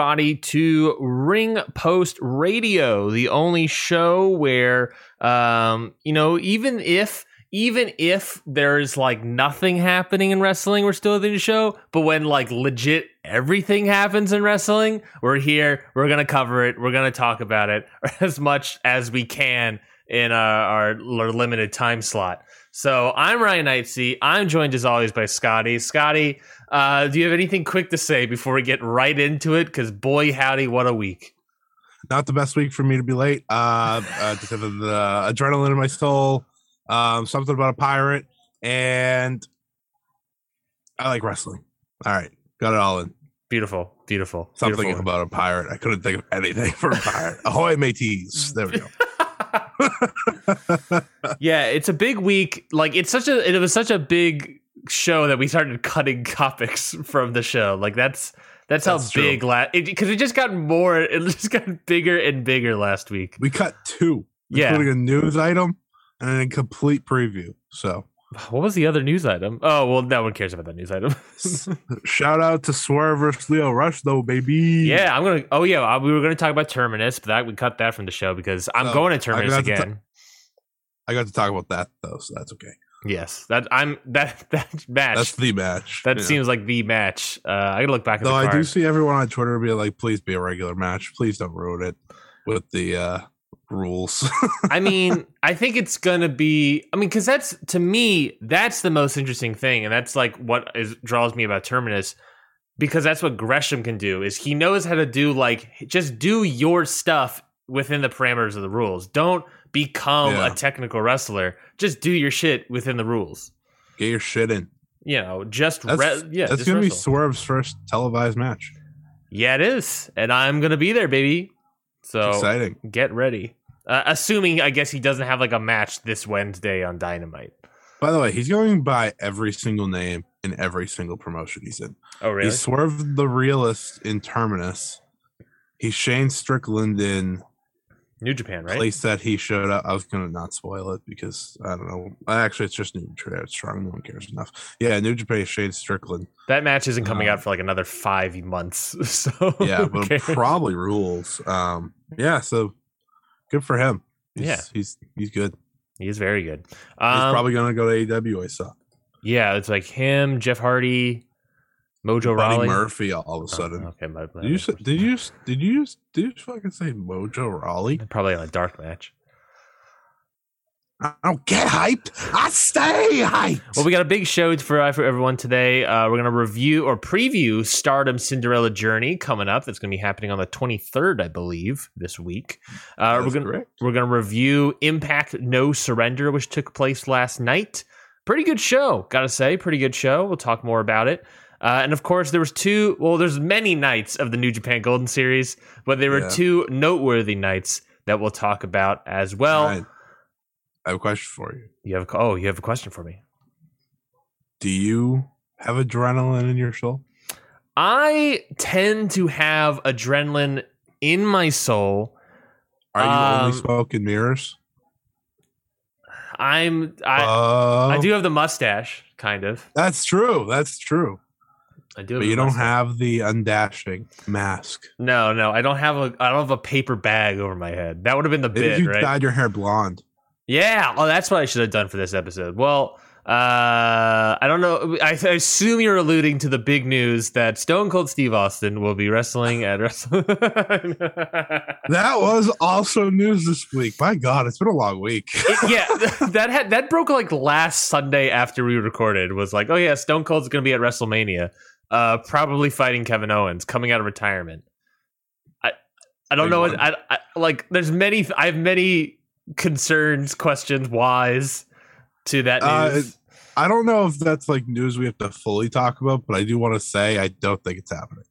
Everybody, to Ring Post Radio, the only show where, um, you know, even if even if there's like nothing happening in wrestling, we're still doing the show. But when like legit everything happens in wrestling, we're here. We're gonna cover it. We're gonna talk about it as much as we can in our, our, our limited time slot. So I'm Ryan Knightsey. I'm joined as always by Scotty. Scotty, uh, do you have anything quick to say before we get right into it? Because boy, howdy, what a week! Not the best week for me to be late. Uh, uh just have the adrenaline in my soul. Um, something about a pirate, and I like wrestling. All right, got it all in. Beautiful, beautiful. Something beautiful. about a pirate. I couldn't think of anything for a pirate. Ahoy, mateys! There we go. yeah, it's a big week. Like it's such a it was such a big show that we started cutting topics from the show. Like that's that's, That's how true. big last because it, just got more. It just got bigger and bigger last week. We cut two, Yeah. including a news item and a complete preview. So What was the other news item? Oh well, no one cares about that news item. shout out to Swerve versus Leo Rush, though, baby. yeah, I'm gonna. Oh yeah, we were gonna talk about Terminus, but that we cut that from the show because I'm going to I Terminus to ta- again. I got to talk about that though, so that's okay. yes, that I'm that that match. That's the match. that Yeah. seems like the match. Uh, I gotta look back at Though the I do see everyone on Twitter be like, please be a regular match. Please don't ruin it with the uh rules. I mean, I think it's gonna be. I mean, because that's to me, that's the most interesting thing, and that's like what is draws me about Terminus, because that's what Gresham can do. Is he knows how to do like just do your stuff within the parameters of the rules. Don't become Yeah. a technical wrestler. Just do your shit within the rules. Get your shit in. You know, just That's, re- yeah, that's gonna be. Swerve's first televised match. yeah, it is, and I'm gonna be there, baby. So Exciting. get ready. Uh, assuming, I guess he doesn't have like a match this Wednesday on Dynamite. By the way, he's going by every single name in every single promotion he's in. Oh, really? He's Swerve the Realist in Terminus. He's Shane Strickland in New Japan, right? place that he showed up. I was gonna not spoil it because I don't know. Actually, it's just New Japan. It's strong. No one cares enough. Yeah, New Japan Shane Strickland. That match isn't coming Uh, out for like another five months. So Yeah, but probably rules. Um, yeah, so good for him. He's, Yeah. he's he's good. he is very good. He's Um, probably gonna go to AEW. I saw yeah, it's like him, Jeff Hardy, Mojo Buddy Rawley. Murphy all of a Oh, sudden. okay, my, my- Did you say, did you did you did you fucking say Mojo Rawley? probably in a dark match. I don't get hyped. I stay hyped. Well, we got a big show for for everyone today. Uh, we're gonna review or preview Stardom Cinderella Journey coming up. That's gonna be happening on the 23rd, I believe, this week. Uh, we're gonna correct. We're going to review Impact No Surrender, which took place last night. Pretty good show, gotta say. Pretty good show. We'll talk more about it. Uh, and of course, there was two. Well, there's many nights of the New Japan Golden Series, but there were Yeah. two noteworthy nights that we'll talk about as well. I have a question for you. You have a, oh, you have a question for me. Do you have adrenaline in your soul? I tend to have adrenaline in my soul. Are you Um, only smoking mirrors? I'm I Uh, I do have the mustache, kind of. That's true. That's true. I do, But you don't have the undashing mask. No, no, I don't have a I don't have a paper bag over my head. That would have been the Maybe bit, you right? dyed your hair blonde. Yeah. Oh, that's what I should have done for this episode. Well, uh, I don't know. I, I assume you're alluding to the big news that Stone Cold Steve Austin will be wrestling at Wrestle. That was also news this week. My God, it's been a long week. yeah, that had that broke like last Sunday after we recorded. Was like, oh yeah, Stone Cold's going to be at WrestleMania, uh, probably fighting Kevin Owens coming out of retirement. I I don't know. What, I, I like. There's many. I have many concerns, questions, whys to that Uh, news. I don't know if that's like news we have to fully talk about, but I do want to say I don't think it's happening.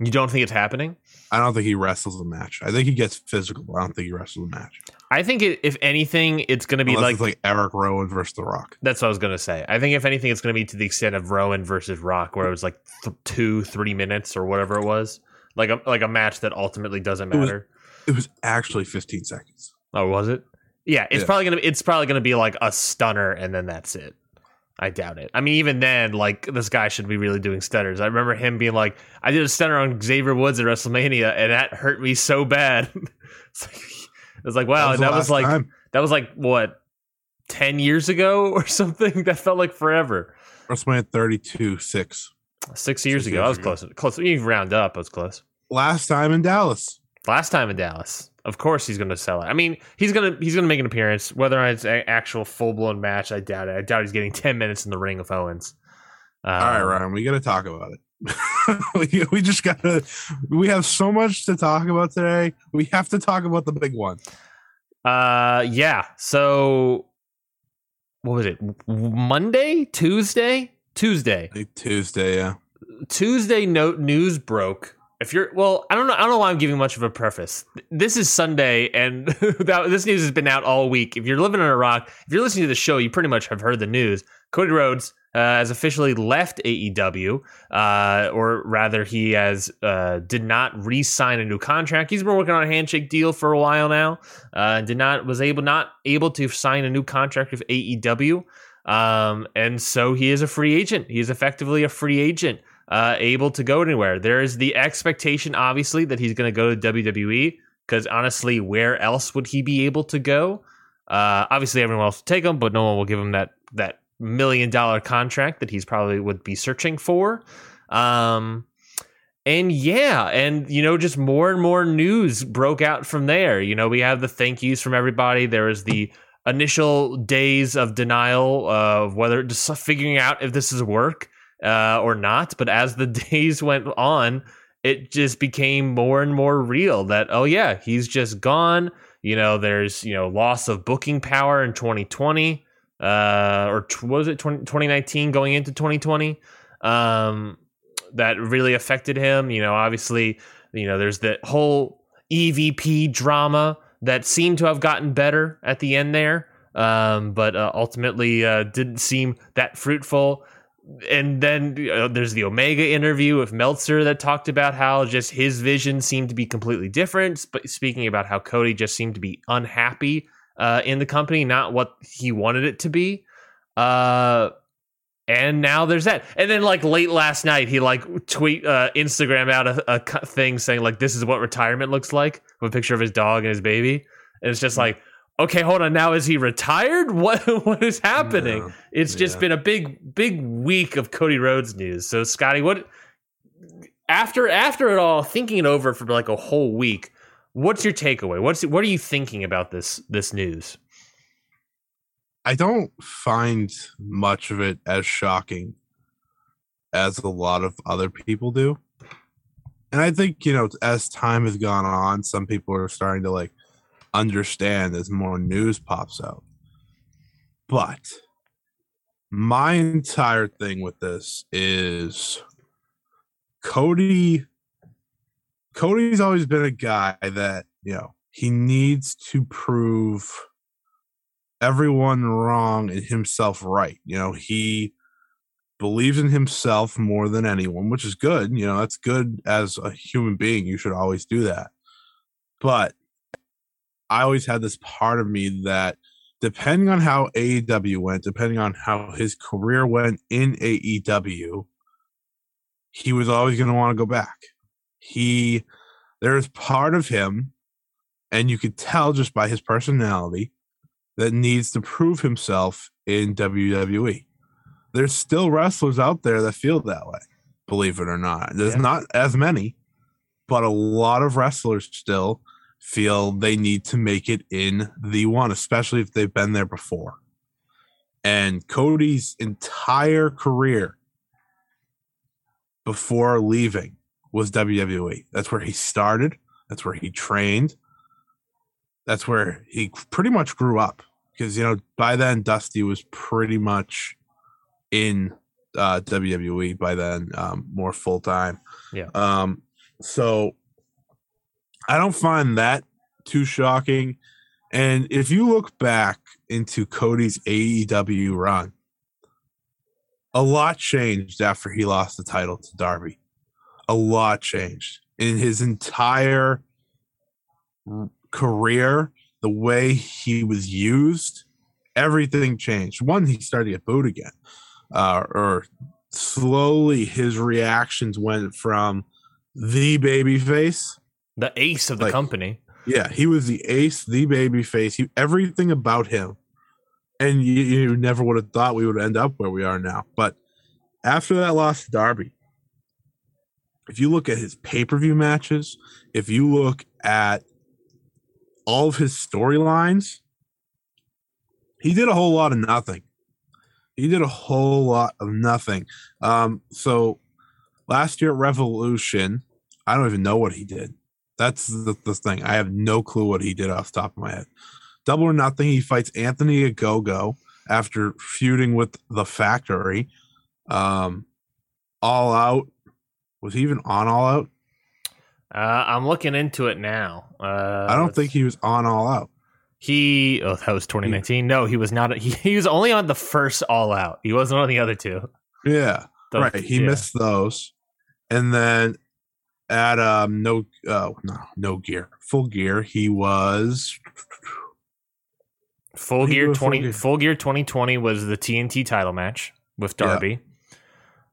You don't think it's happening? I don't think he wrestles a match. I think he gets physical, but I don't think he wrestles a match. I think it, if anything, it's going to be Unless like, like Erick Rowan versus The Rock. that's what I was going to say. I think if anything, it's going to be to the extent of Rowan versus Rock, where it was like th- two, three minutes or whatever it was, like a like a match that ultimately doesn't It was- matter. It was actually 15 seconds. Oh, was it? Yeah, it's Yeah. probably gonna it's probably gonna be like a stunner, and then that's it. I doubt it. I mean, even then, like this guy should be really doing stunners. I remember him being like, "I did a stunner on Xavier Woods at WrestleMania, and that hurt me so bad." it's like, it was like, wow, the that, was like time. that was like what ten years ago or something. That felt like forever. WrestleMania 32 6. Six years Six ago, years I was ago. close. Close. You round up, I was close. Last time in Dallas. Last time in Dallas, of course he's going to sell it. I mean, he's gonna he's gonna make an appearance. Whether it's an actual full blown match, I doubt it. I doubt he's getting ten minutes in the ring of Owens. Um, All right, Ryan, we got to talk about it. we, we just got to, we have so much to talk about today. We have to talk about the big one. Uh, yeah. So, what was it? Monday, Tuesday, Tuesday, Tuesday, yeah. Tuesday. Note news broke. If you're well, I don't know. I don't know why I'm giving much of a preface. This is Sunday, and that, this news has been out all week. If you're living in Iraq, if you're listening to the show, you pretty much have heard the news. Cody Rhodes uh, has officially left AEW, uh, or rather, he has uh, did not re-sign a new contract. He's been working on a handshake deal for a while now. Uh, did not was able not able to sign a new contract with AEW, um, and so he is a free agent. He is effectively a free agent uh, able to go anywhere. There is the expectation, obviously, that he's going to go to WWE because honestly, where else would he be able to go? Uh, obviously, everyone else will take him, but no one will give him that that million dollar contract that he's probably would be searching for. Um, and yeah, and you know, just more and more news broke out from there. You know, we have the thank yous from everybody. There was the initial days of denial of whether just figuring out if this is work uh, or not. But as the days went on, it just became more and more real that, oh, yeah, he's just gone. You know, there's, you know, loss of booking power in 2020 uh, or t- was it, 20, 2019 going into 2020 um, that really affected him. You know, obviously, you know, there's the whole EVP drama that seemed to have gotten better at the end there, um, but uh, ultimately uh, didn't seem that fruitful and then uh, there's the Omega interview with Meltzer that talked about how just his vision seemed to be completely different. But speaking about how Cody just seemed to be unhappy uh, in the company, not what he wanted it to be. Uh, and now there's that. And then like late last night, he like tweet uh, Instagram out a, a thing saying like this is what retirement looks like with a picture of his dog and his baby. And it's just like. Okay, hold on. Now is he retired? What what is happening? No. It's just Yeah. been a big, big week of Cody Rhodes news. So, Scotty, what after after it all, thinking it over for like a whole week, what's your takeaway? What's what are you thinking about this this news? I don't find much of it as shocking as a lot of other people do. And I think, you know, as time has gone on, some people are starting to like understand as more news pops out. But my entire thing with this is Cody Cody's always been a guy that, you know, he needs to prove everyone wrong and himself right. You know, he believes in himself more than anyone, which is good. You know, that's good as a human being. You should always do that. But I always had this part of me that depending on how AEW went, depending on how his career went in AEW, he was always going to want to go back. He, there's part of him, and you could tell just by his personality, that needs to prove himself in WWE. There's still wrestlers out there that feel that way, believe it or not. There's Yeah. not as many, but a lot of wrestlers still feel they need to make it in the one, especially if they've been there before. And Cody's entire career before leaving was WWE. That's where he started, that's where he trained, that's where he pretty much grew up because you know by then Dusty was pretty much in uh, WWE by then, um, more full time. Yeah. Um, So I don't find that too shocking. And if you look back into Cody's AEW run, a lot changed after he lost the title to Darby. A lot changed in his entire career, the way he was used, everything changed. One, he started to get booed again, uh, or slowly his reactions went from the baby face, the ace of the Like- company. yeah, he was the ace, the baby face, he, everything about him. And you, you never would have thought we would end up where we are now. But after that loss to Darby, if you look at his pay per view matches, if you look at all of his storylines, he did a whole lot of nothing. He did a whole lot of nothing. Um, so last year at Revolution, I don't even know what he did. That's the, the thing. I have no clue what he did off the top of my head. Double or nothing, he fights Anthony Ogogo after feuding with the factory. Um, all out. Was he even on all out? Uh, I'm looking into it now. Uh, I don't think he was on all out. he. Oh, that was 2019. No, he was not. He, he was only on the first All Out. He wasn't on the other two. Yeah. Right. He yeah. missed those. And then at um no uh no no gear. Full gear, he was Full Gear was Full 20 Gear. Full Gear 2020 was the TNT title match with Yeah. Darby.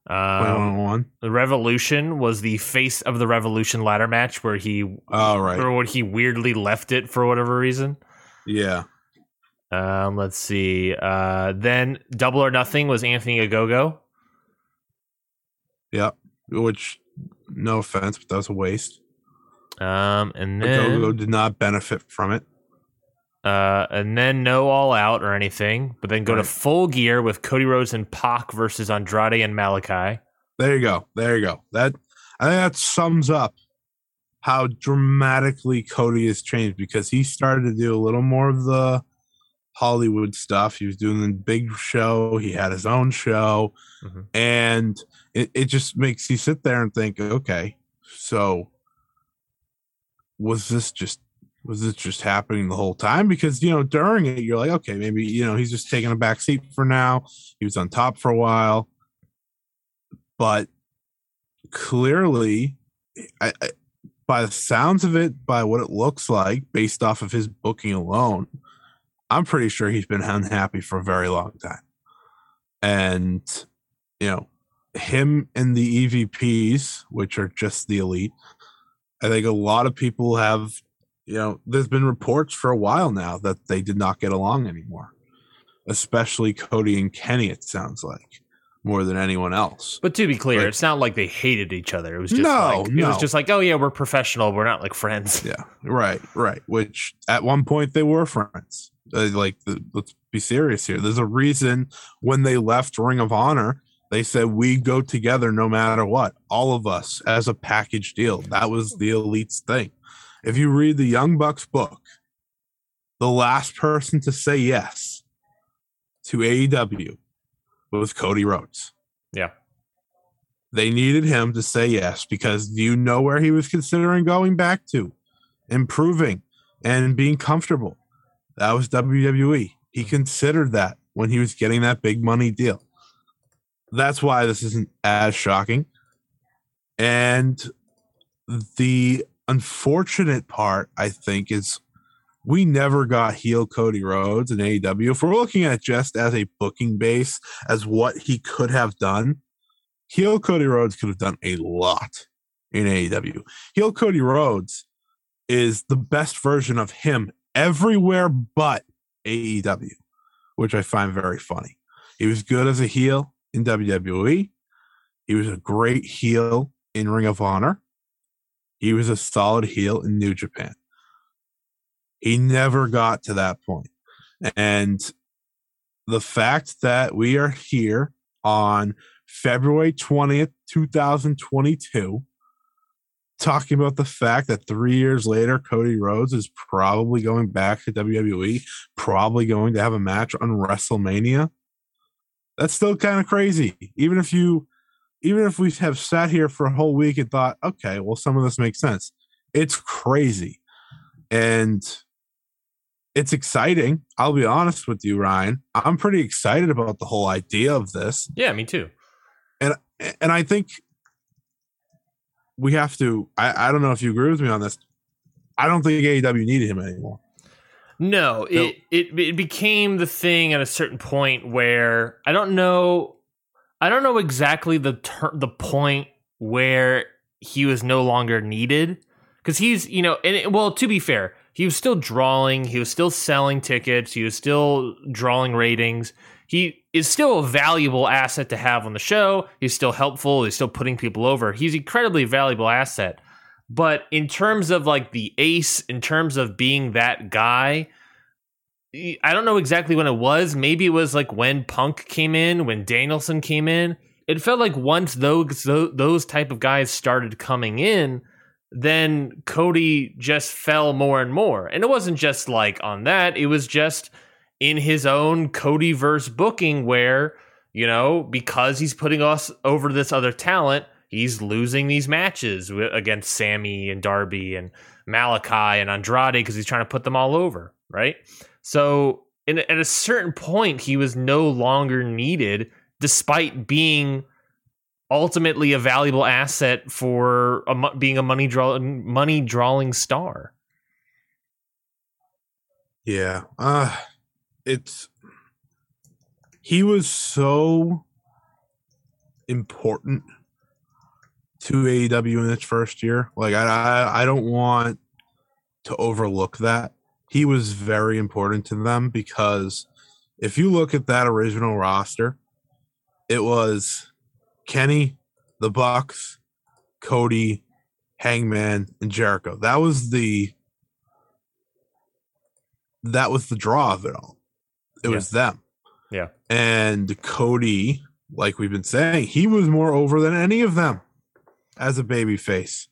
Um, 21 the Revolution was the face of the Revolution ladder match where he All right. or when he weirdly left it for whatever reason. Yeah. Um, let's see. Uh, then Double or Nothing was Anthony Ogogo. Yeah, Which no offense, but that was a waste. Um, and Ogogo then did not benefit from it. uh, and then no All Out or anything, but then go to Full Gear with Cody Rhodes and Pac versus Andrade and Malakai. There you go. There you go. That I think that sums up how dramatically Cody has changed because he started to do a little more of the Hollywood stuff. He was doing the big show. He had his own show, Mhm. and it, it just makes you sit there and think, okay, so was this just was this just happening the whole time? Because you know, during it, you're like, okay, maybe you know he's just taking a back seat for now. He was on top for a while, but clearly, I, I, by the sounds of it, by what it looks like, based off of his booking alone, I'm pretty sure he's been unhappy for a very long time. And you know, him and the EVPs, which are just the elite, I think a lot of people have, you know, there's been reports for a while now that they did not get along anymore, especially Cody and Kenny. It sounds like more than anyone else. But to be clear, Right. it's not like they hated each other. It was just No, like, it was just like, oh yeah, we're professional. We're not like friends. Yeah, right, right. Which at one point they were friends. Uh, like, the, let's be serious here. There's a reason when they left Ring of Honor, they said we go together no matter what. All of us as a package deal. That was the Elite's thing. If you read the Young Bucks book, the last person to say yes to AEW was Cody Rhodes. Yeah. They needed him to say yes because do you know where he was considering going back to? Improving and being comfortable. That was WWE. He mm-hmm. considered that when he was getting that big money deal. That's why this isn't as shocking. And the unfortunate part, I think, is we never got heel Cody Rhodes in AEW. If we're looking at just as a booking base, as what he could have done, heel Cody Rhodes could have done a lot in AEW. Heel Cody Rhodes is the best version of him everywhere but AEW, which I find very funny. He was good as a heel in WWE. He was a great heel in Ring of Honor. He was a solid heel in New Japan. He never got to that point. And the fact that we are here on February 20th, 2022, talking about the fact that three years later, Cody Rhodes is probably going back to WWE, probably going to have a match on WrestleMania. That's still kind of crazy. Even if you even if we have sat here for a whole week and thought, okay, well, some of this makes sense, it's crazy. And it's exciting. I'll be honest with you, Ryan. I'm pretty excited about the whole idea of this. Yeah, me too. And and I think we have to I, I don't know if you agree with me on this. I don't think AEW needed him anymore. No, it, it it became the thing at a certain point where I don't know I don't know exactly the ter- the point where he was no longer needed. Because he's you know and it, well to be fair he was still drawing he was still selling tickets he was still drawing ratings. He is still a valuable asset to have on the show. He's still helpful he's still putting people over. He's incredibly valuable asset but in terms of like the ace in terms of being that guy I don't know exactly when it was. Maybe it was like when Punk came in, when Danielson came in. It felt like once those those type of guys started coming in, then Cody just fell more and more. And it wasn't just like on that, it was just in his own Cody verse booking where, you know, because he's putting us over this other talent, he's losing these matches against Sammy and Darby and Malakai and Andrade because he's trying to put them all over, right? So in, at a certain point, he was no longer needed, despite being ultimately a valuable asset for a, being a money draw money drawing star. Yeah, uh, it's he was so important to AEW in its first year. Like I, I, I don't want to overlook that he was very important to them because if you look at that original roster, it was Kenny, the Bucks, Cody, Hangman, and Jericho. That was the that was the draw of it all. It yeah. was them. Yeah. And Cody, like we've been saying, he was more over than any of them as a baby face.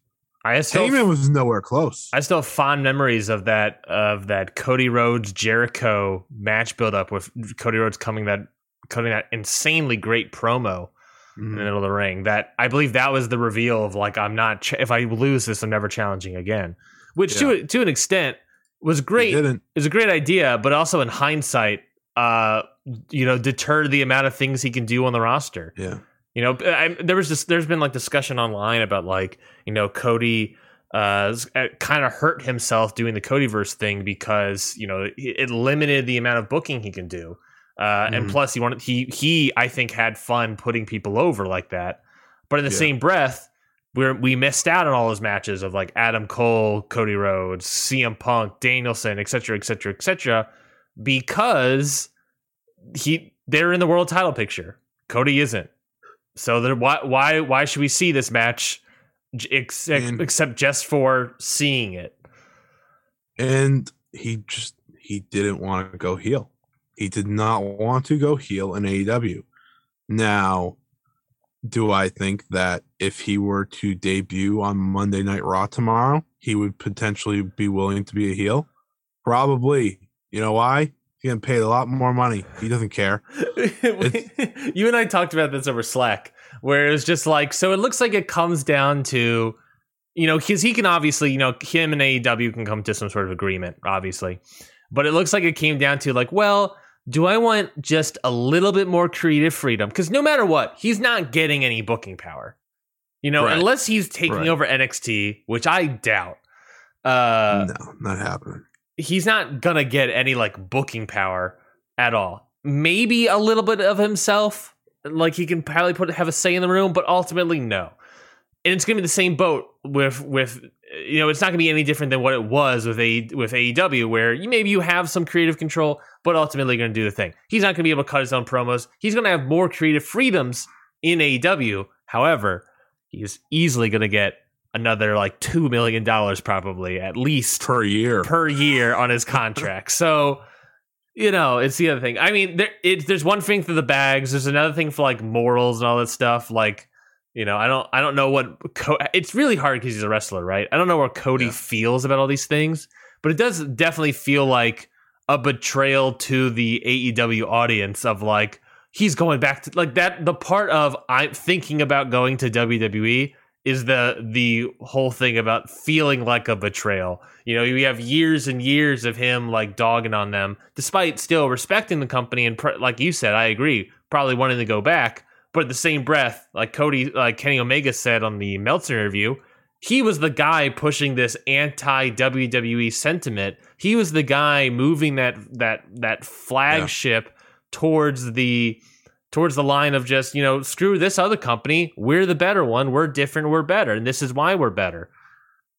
I still Heyman was nowhere close. I still have fond memories of that of that Cody Rhodes Jericho match build up with Cody Rhodes coming that cutting that insanely great promo mm-hmm. in the mm-hmm. middle of the ring. That I believe that was the reveal of like I'm not ch- if I lose this I'm never challenging again. Which yeah. to to an extent was great. It was a great idea, but also in hindsight, uh, you know, deterred the amount of things he can do on the roster. Yeah. You know, I, there was just there's been like discussion online about like you know Cody uh, uh kind of hurt himself doing the Codyverse thing because you know it limited the amount of booking he can do, uh, mm-hmm. and plus he wanted he he I think had fun putting people over like that, but in the yeah. same breath we we missed out on all those matches of like Adam Cole, Cody Rhodes, CM Punk, Danielson, etc. etc. etc. because he they're in the world title picture. Cody isn't. So there, why why why should we see this match except, and, except just for seeing it? And he just he didn't want to go heel. He did not want to go heel in AEW. Now, do I think that if he were to debut on Monday Night Raw tomorrow, he would potentially be willing to be a heel? Probably. You know why? He getting paid a lot more money. He doesn't care. you and I talked about this over Slack, where it was just like, so it looks like it comes down to, you know, because he can obviously, you know, him and AEW can come to some sort of agreement, obviously. But it looks like it came down to like, well, do I want just a little bit more creative freedom? Because no matter what, he's not getting any booking power. You know, right. unless he's taking right. over NXT, which I doubt. Uh, no, not happening he's not gonna get any like booking power at all. Maybe a little bit of himself, like he can probably put have a say in the room, but ultimately no. And it's gonna be the same boat with with you know it's not gonna be any different than what it was with a with AEW, where you, maybe you have some creative control, but ultimately gonna do the thing. He's not gonna be able to cut his own promos. He's gonna have more creative freedoms in AEW. However, he's easily gonna get another like two million dollars probably at least per year per year on his contract. so you know, it's the other thing. I mean, there, it, there's one thing for the bags. There's another thing for like morals and all that stuff. Like, you know, I don't, I don't know what. Co- it's really hard because he's a wrestler, right? I don't know what Cody yeah. feels about all these things, but it does definitely feel like a betrayal to the AEW audience of like, he's going back to like that. The part of I'm thinking about going to WWE is the the whole thing about feeling like a betrayal. You know, you have years and years of him like dogging on them, despite still respecting the company and pr- like you said, I agree, probably wanting to go back. But at the same breath, like Cody, like Kenny Omega said on the Meltzer interview, he was the guy pushing this anti WWE sentiment. He was the guy moving that that that flagship yeah. towards the towards the line of just, you know, screw this other company. We're the better one. We're different. We're better. And this is why we're better.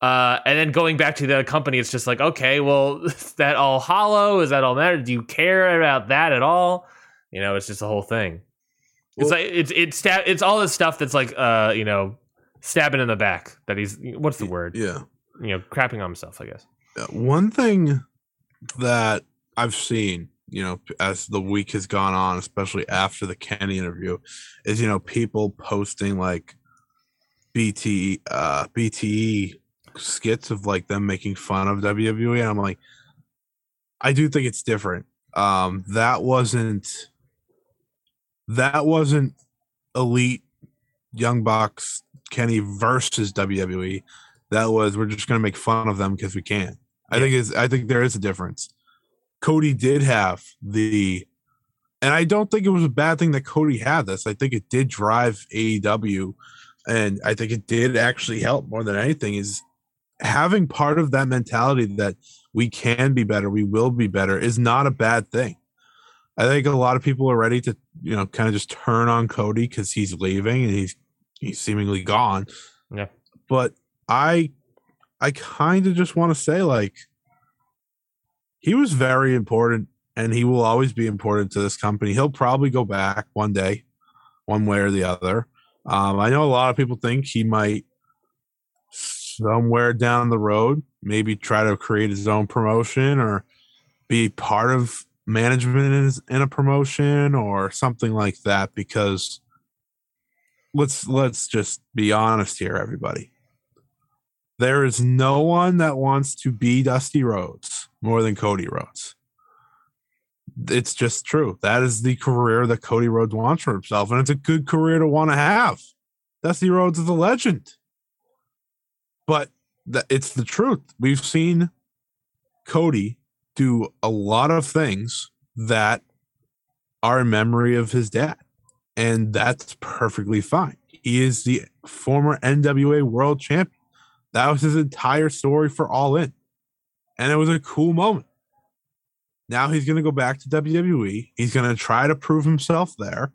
Uh, and then going back to the company, it's just like, okay, well, is that all hollow? Is that all matter? Do you care about that at all? You know, it's just the whole thing. Well, it's like it's it's stab, it's all this stuff that's like uh you know stabbing in the back that he's what's the word yeah you know crapping on himself I guess. One thing that I've seen you know, as the week has gone on, especially after the Kenny interview, is you know people posting like BT uh BTE skits of like them making fun of WWE, and I'm like, I do think it's different. Um, that wasn't that wasn't elite Young Bucks Kenny versus WWE. That was we're just gonna make fun of them because we can. I think it's I think there is a difference. Cody did have the, and I don't think it was a bad thing that Cody had this. I think it did drive AEW, and I think it did actually help more than anything. Is having part of that mentality that we can be better, we will be better, is not a bad thing. I think a lot of people are ready to, you know, kind of just turn on Cody because he's leaving and he's he's seemingly gone. Yeah. But I I kind of just want to say like he was very important and he will always be important to this company. He'll probably go back one day, one way or the other. Um, I know a lot of people think he might somewhere down the road maybe try to create his own promotion or be part of management in, in a promotion or something like that because let's let's just be honest here everybody there is no one that wants to be Dusty Rhodes more than Cody Rhodes. It's just true. That is the career that Cody Rhodes wants for himself, and it's a good career to want to have. Dusty Rhodes is a legend, but it's the truth. We've seen Cody do a lot of things that are in memory of his dad, and that's perfectly fine. He is the former NWA World Champion. That was his entire story for All In. And it was a cool moment. Now he's going to go back to WWE. He's going to try to prove himself there.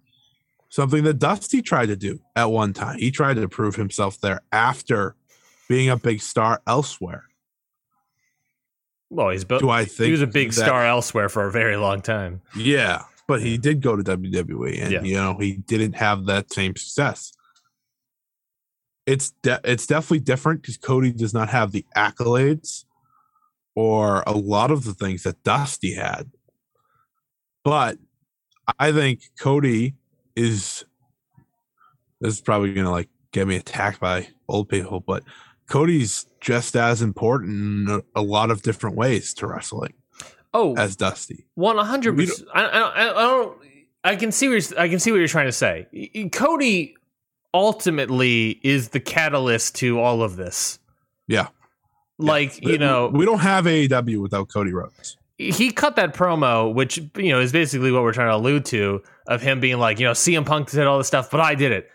Something that Dusty tried to do at one time. He tried to prove himself there after being a big star elsewhere. Well, he's built. Do I think he was a big that, star elsewhere for a very long time? Yeah, but he did go to WWE, and yeah. you know he didn't have that same success it's de- it's definitely different because Cody does not have the accolades or a lot of the things that Dusty had. But I think Cody is this is probably gonna like get me attacked by old people, but Cody's just as important in a, lot of different ways to wrestling. Oh, as Dusty, one hundred percent. I, don't. I can see what I can see what you're trying to say. Cody ultimately is the catalyst to all of this. Yeah. Like, yeah. you know, we don't have AEW without Cody Rhodes. He cut that promo, which, you know, is basically what we're trying to allude to of him being like, you know, CM Punk did all this stuff, but I did it.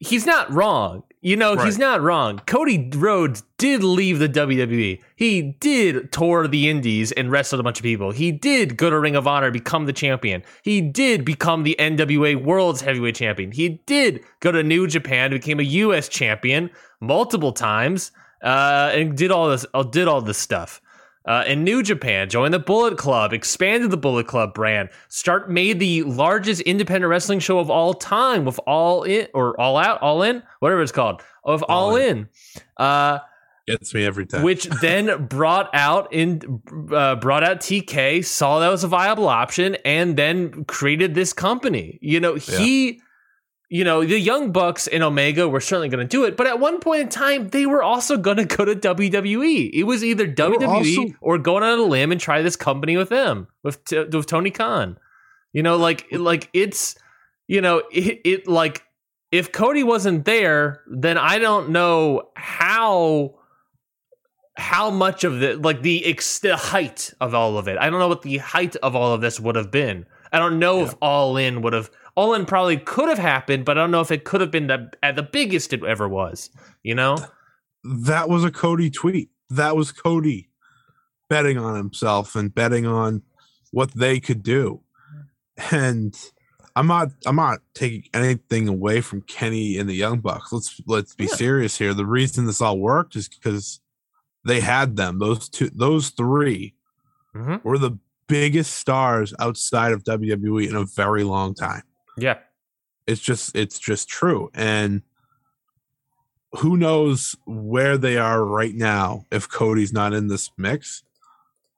He's not wrong. You know, right. he's not wrong. Cody Rhodes did leave the WWE. He did tour the indies and wrestled a bunch of people. He did go to Ring of Honor, become the champion. He did become the NWA World's Heavyweight Champion. He did go to New Japan, became a US champion multiple times, uh, and did all this. Uh, did all this stuff uh, in New Japan, joined the Bullet Club, expanded the Bullet Club brand, start made the largest independent wrestling show of all time with All In or All Out, All In, whatever it's called, of All, all In. in. Uh, Gets me every time. Which then brought out in uh, brought out TK, saw that was a viable option, and then created this company. You know, he. Yeah you know, the Young Bucks and Omega were certainly going to do it, but at one point in time, they were also going to go to WWE. It was either WWE also- or going on a limb and try this company with them with with Tony Khan. You know, like like it's you know, it, it like if Cody wasn't there, then I don't know how how much of the like the, ex- the height of all of it. I don't know what the height of all of this would have been. I don't know Yeah. if All In would have All In probably could have happened, but I don't know if it could have been the at the biggest it ever was. You know? that was a Cody tweet. That was Cody betting on himself and betting on what they could do. And I'm not I'm not taking anything away from Kenny and the Young Bucks. Let's let's be Yeah. serious here. The reason this all worked is because they had them. Those two those 3 Mhm. were the biggest stars outside of WWE in a very long time Yeah. it's just it's just true and who knows where they are right now if cody's not in this mix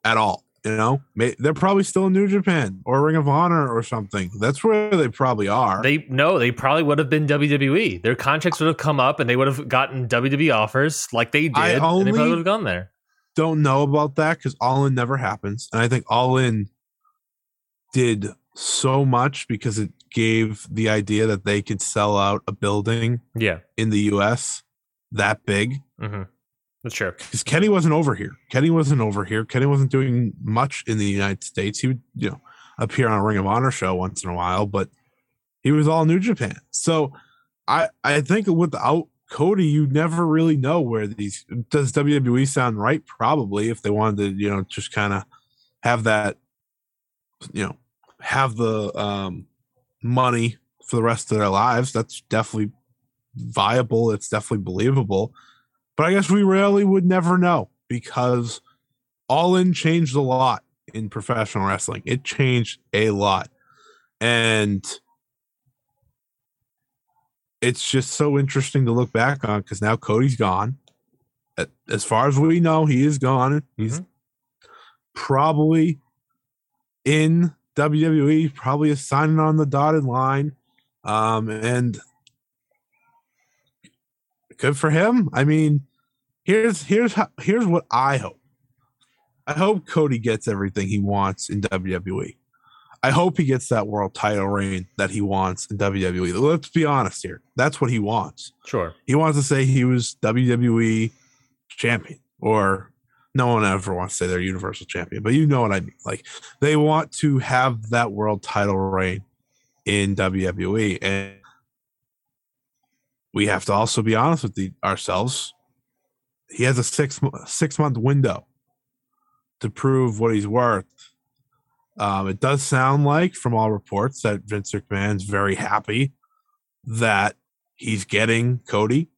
at all you know they're probably still in new japan or ring of honor or something that's where they probably are They no, they probably would have been WWE. Their contracts would have come up and they would have gotten WWE offers like they did. I and they only- probably would have gone there. don't know about that because all in never happens and i think all in did so much because it gave the idea that they could sell out a building Yeah. in the us that big Mm-hmm. That's true. because Kenny wasn't over here. Kenny wasn't over here. Kenny wasn't doing much in the United States. He would, you know, appear on a Ring of Honor show once in a while, but he was all New Japan. So I I think without Cody, you never really know where these does WWE sound right? Probably if they wanted to, you know, just kind of have that, you know, have the um money for the rest of their lives. That's definitely viable. It's definitely believable. But I guess we really would never know because All In changed a lot in professional wrestling. It changed a lot. And it's just so interesting to look back on because now Cody's gone. As far as we know, he is gone. He's mm-hmm. probably in WWE, probably is signing on the dotted line. Um, and good for him. I mean, here's here's how, here's what I hope. I hope Cody gets everything he wants in WWE. I hope he gets that world title reign that he wants in WWE. Let's be honest here. That's what he wants. Sure. He wants to say he was WWE champion, or no one ever wants to say they're Universal champion, but you know what I mean. Like they want to have that world title reign in WWE, and we have to also be honest with the, ourselves. He has a six six month window to prove what he's worth. Um, it does sound like, from all reports, that Vince McMahon's very happy that he's getting Cody.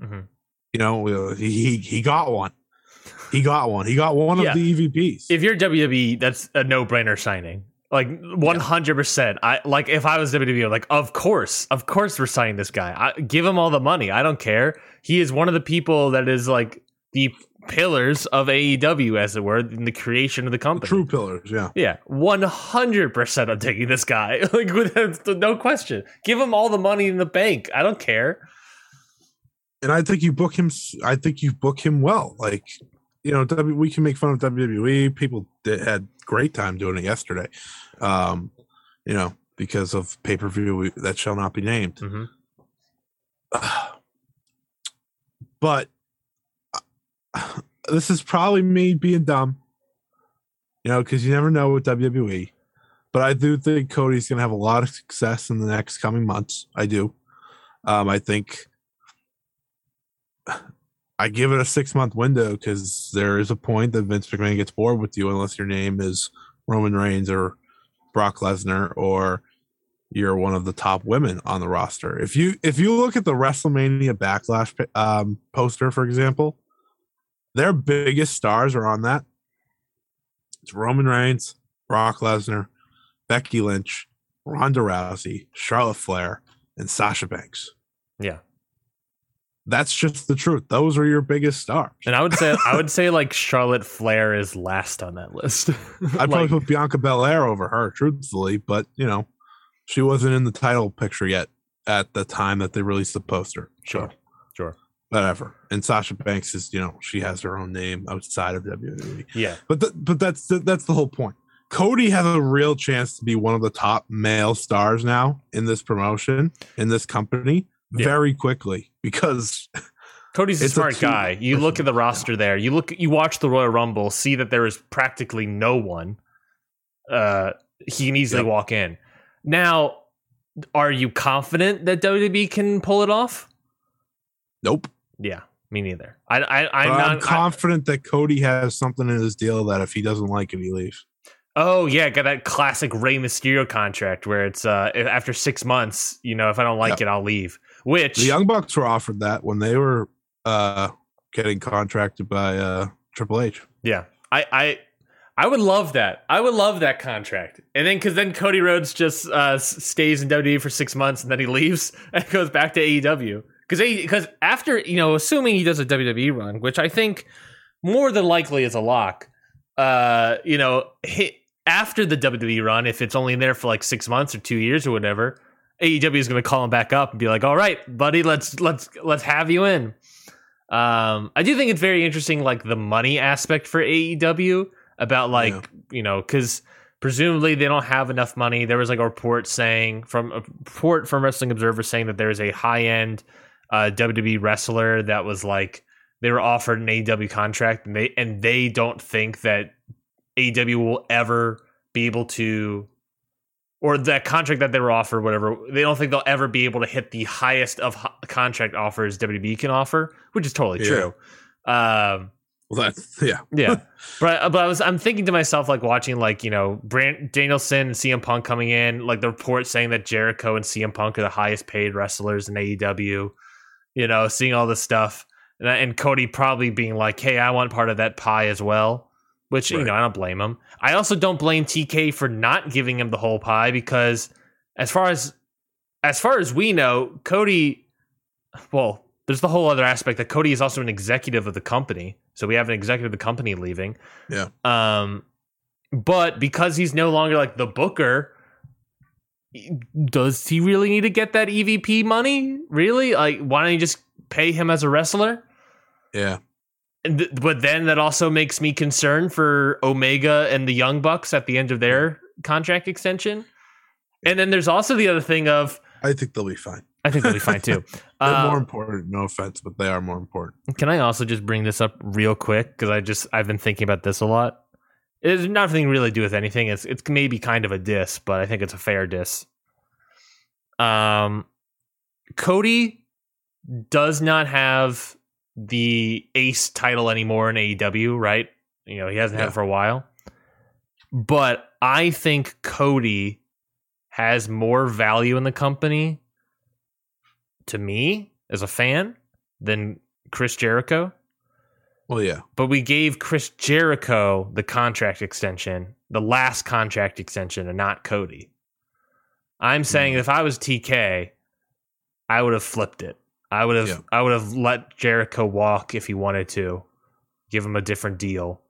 Mhm. You know, he, he got one. He got one. He got one Yeah. of the EVPs. If you're WWE, that's a no brainer signing. Like 100%. I like if I was WWE, I'm like of course, of course we're signing this guy. I, give him all the money. I don't care. He is one of the people that is like the pillars of AEW, as it were, in the creation of the company. True pillars, yeah. Yeah, one hundred percent. I'm taking this guy. like with no question. Give him all the money in the bank. I don't care. and I think you book him. I think you book him well. Like, you know, W, we can make fun of WWE. People did, had great time doing it yesterday. Um, you know, because of pay per view that shall not be named. Mhm. But uh, this is probably me being dumb. You know, because you never know with WWE. But I do think Cody's going to have a lot of success in the next coming months. I do. Um, I think I give it a six month window because there is a point that Vince McMahon gets bored with you unless your name is Roman Reigns or Brock Lesnar or you're one of the top women on the roster. If you if you look at the WrestleMania Backlash um, poster, for example, their biggest stars are on that. It's Roman Reigns, Brock Lesnar, Becky Lynch, Ronda Rousey, Charlotte Flair, and Sasha Banks. Yeah. That's just the truth. Those are your biggest stars. And I would say I would say like Charlotte Flair is last on that list. I'd probably Like, put Bianca Belair over her, truthfully, but you know, she wasn't in the title picture yet at the time that they released the poster. Sure. So, Sure. whatever. And Sasha Banks is, you know, she has her own name outside of WWE. yeah. But th- but that's the, that's the whole point. Cody has a real chance to be one of the top male stars now in this promotion, in this company, Yeah. very quickly because Cody's a It's a smart guy. You look at the roster there. You look. You watch the Royal Rumble. See that there is practically no one. Uh, he can easily Yep. walk in. Now, are you confident that WWE can pull it off? nope. Yeah, me neither. I, I I'm not. I'm confident that Cody has something in his deal that if he doesn't like it, he leaves. Oh yeah, got that classic Rey Mysterio contract where it's uh after six months. You know, if I don't like it, I'll leave. Which The Young Bucks were offered that when they were uh, getting contracted by uh, Triple H. Yeah, I, I, I would love that. I would love that contract. And then because then Cody Rhodes just uh, stays in WWE for six months and then he leaves and goes back to AEW. Because because after you know, assuming he does a WWE run, which I think more than likely is a lock. Uh, you know, hit after the WWE run, if it's only there for like six months or two years or whatever, AEW is going to call him back up and be like, "All right, buddy, let's let's let's have you in." Um, I do think it's very interesting, like the money aspect for AEW about like Yeah. you know because presumably they don't have enough money. There was like a report saying from a report from Wrestling Observer saying that there's a high end uh, WWE wrestler that was like they were offered an AEW contract and they and they don't think that AEW will ever be able to or that contract that they were offered, whatever, they don't think they'll ever be able to hit the highest of ho- contract offers WWE can offer, which is totally Yeah. true. Um, Well, that's yeah. yeah, but but I was I'm thinking to myself like watching like you know Bryan Danielson and CM Punk coming in, like the report saying that Jericho and CM Punk are the highest paid wrestlers in AEW. You know, seeing all this stuff, and, and Cody probably being like, "Hey, I want part of that pie as well." Which you know, I don't blame him. I also don't blame TK for not giving him the whole pie because, as far as as far as we know, Cody. Well, there's the whole other aspect that Cody is also an executive of the company. So we have an executive of the company leaving. Yeah. Um, but because he's no longer like the booker, does he really need to get that EVP money? Really? Like, why don't you just pay him as a wrestler? Yeah. Th- but then that also makes me concerned for Omega and the Young Bucks at the end of their contract extension. And then there's also the other thing of I think they'll be fine. I think they'll be fine too. They're Uh, more important. No offense, but they are more important. Can I also just bring this up real quick because I just I've been thinking about this a lot. It's nothing really to do with anything. It's it's maybe kind of a diss, but I think it's a fair diss. Um, Cody does not have the ace title anymore in AEW, right? You know he hasn't had it for a while. But I think Cody has more value in the company to me as a fan than Chris Jericho. Well, yeah. But we gave Chris Jericho the contract extension, the last contract extension, and not Cody. I'm saying Mhm. if I was TK, I would have flipped it. I would have Yeah. I would have let Jericho walk if he wanted to, give him a different deal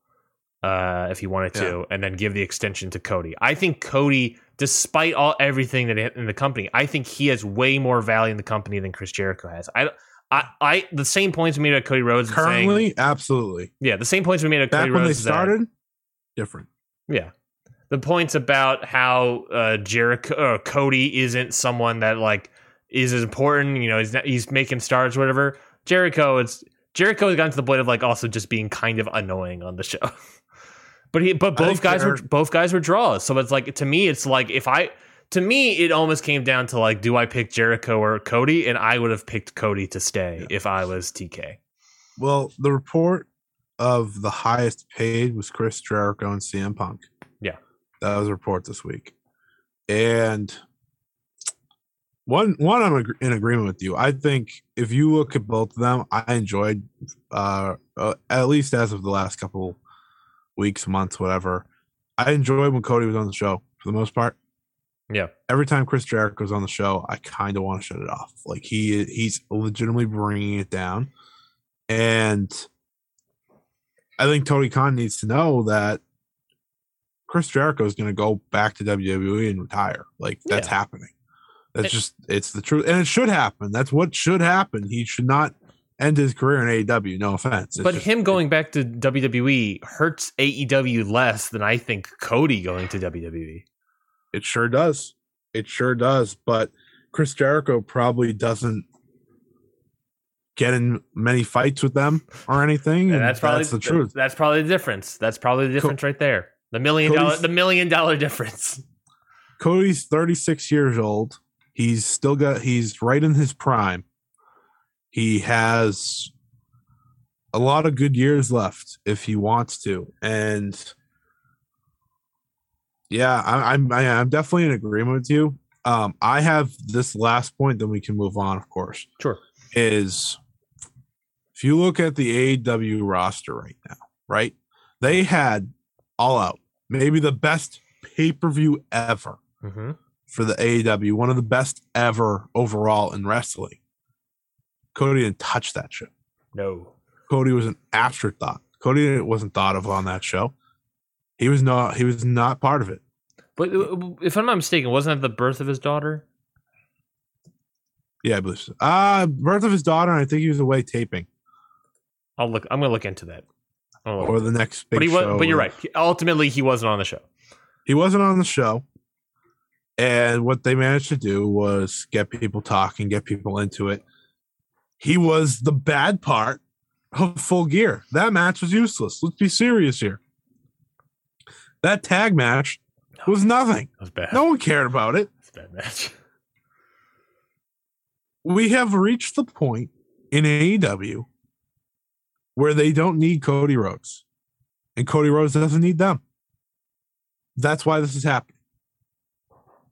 uh, if he wanted to, and then give the extension to Cody. I think Cody, despite all everything that in the company, I think he has way more value in the company than Chris Jericho has. I, I, I the same points we made at Cody Rhodes. and saying- Currently, absolutely. yeah, the same points we made at Back Cody when they Rhodes. that- started, different. yeah, the points about how uh, Jericho uh, Cody isn't someone that like is as important. You know, he's not, he's making stars, whatever. Jericho, it's Jericho has gotten to the point of like also just being kind of annoying on the show. but he, but both guys were both guys were draws. So it's like to me, it's like if I. To me, it almost came down to like, do I pick Jericho or Cody? And I would have picked Cody to stay Yeah. if I was TK. Well, the report of the highest paid was Chris Jericho and CM Punk. Yeah. that was a report this week, and one one I'm in agreement with you. I think if you look at both of them, I enjoyed uh, uh at least as of the last couple weeks, months, whatever. I enjoyed when Cody was on the show for the most part. Yeah. Every time Chris Jericho's on the show, I kind of want to shut it off. Like he he's legitimately bringing it down, and I think Tony Khan needs to know that Chris Jericho is going to go back to WWE and retire. Like that's Yeah. happening. That's It- just it's the truth, and it should happen. That's what should happen. He should not end his career in AEW. No offense, It's But just- him going back to WWE hurts AEW less than I think Cody going to. WWE. It sure does. It sure does. But Chris Jericho probably doesn't get in many fights with them or anything. And that's probably the truth. That's probably the difference. That's probably the difference right there. The million dollar the million dollar difference. Cody's 36 years old. He's still got he's right in his prime. He has a lot of good years left if he wants to. And yeah, I, I'm I, I'm definitely in agreement with you. Um, I have this last point, then we can move on, of course. Sure. Is if you look at the AEW roster right now, right? They had all out, maybe the best pay-per-view ever Mm-hmm. For the AEW, one of the best ever overall in wrestling. Cody didn't touch that shit. No. Cody was an afterthought. Cody wasn't thought of on that show. He was not. He was not part of it. But uh, if I'm not mistaken, wasn't that the birth of his daughter? Yeah, I believe so. Uh birth of his daughter. And I think he was away taping I'll look. I'm gonna look into that. Look or into the next big but he was. But you're right. Ultimately, he wasn't on the show. He wasn't on the show. And what they managed to do was get people talking, get people into it. He was the bad part of full gear. That match was useless. Let's be serious here. That tag match was nothing. That was bad. No one cared about it. That's a bad match. We have reached the point in AEW where they don't need Cody Rhodes. And Cody Rhodes doesn't need them. That's why this is happening.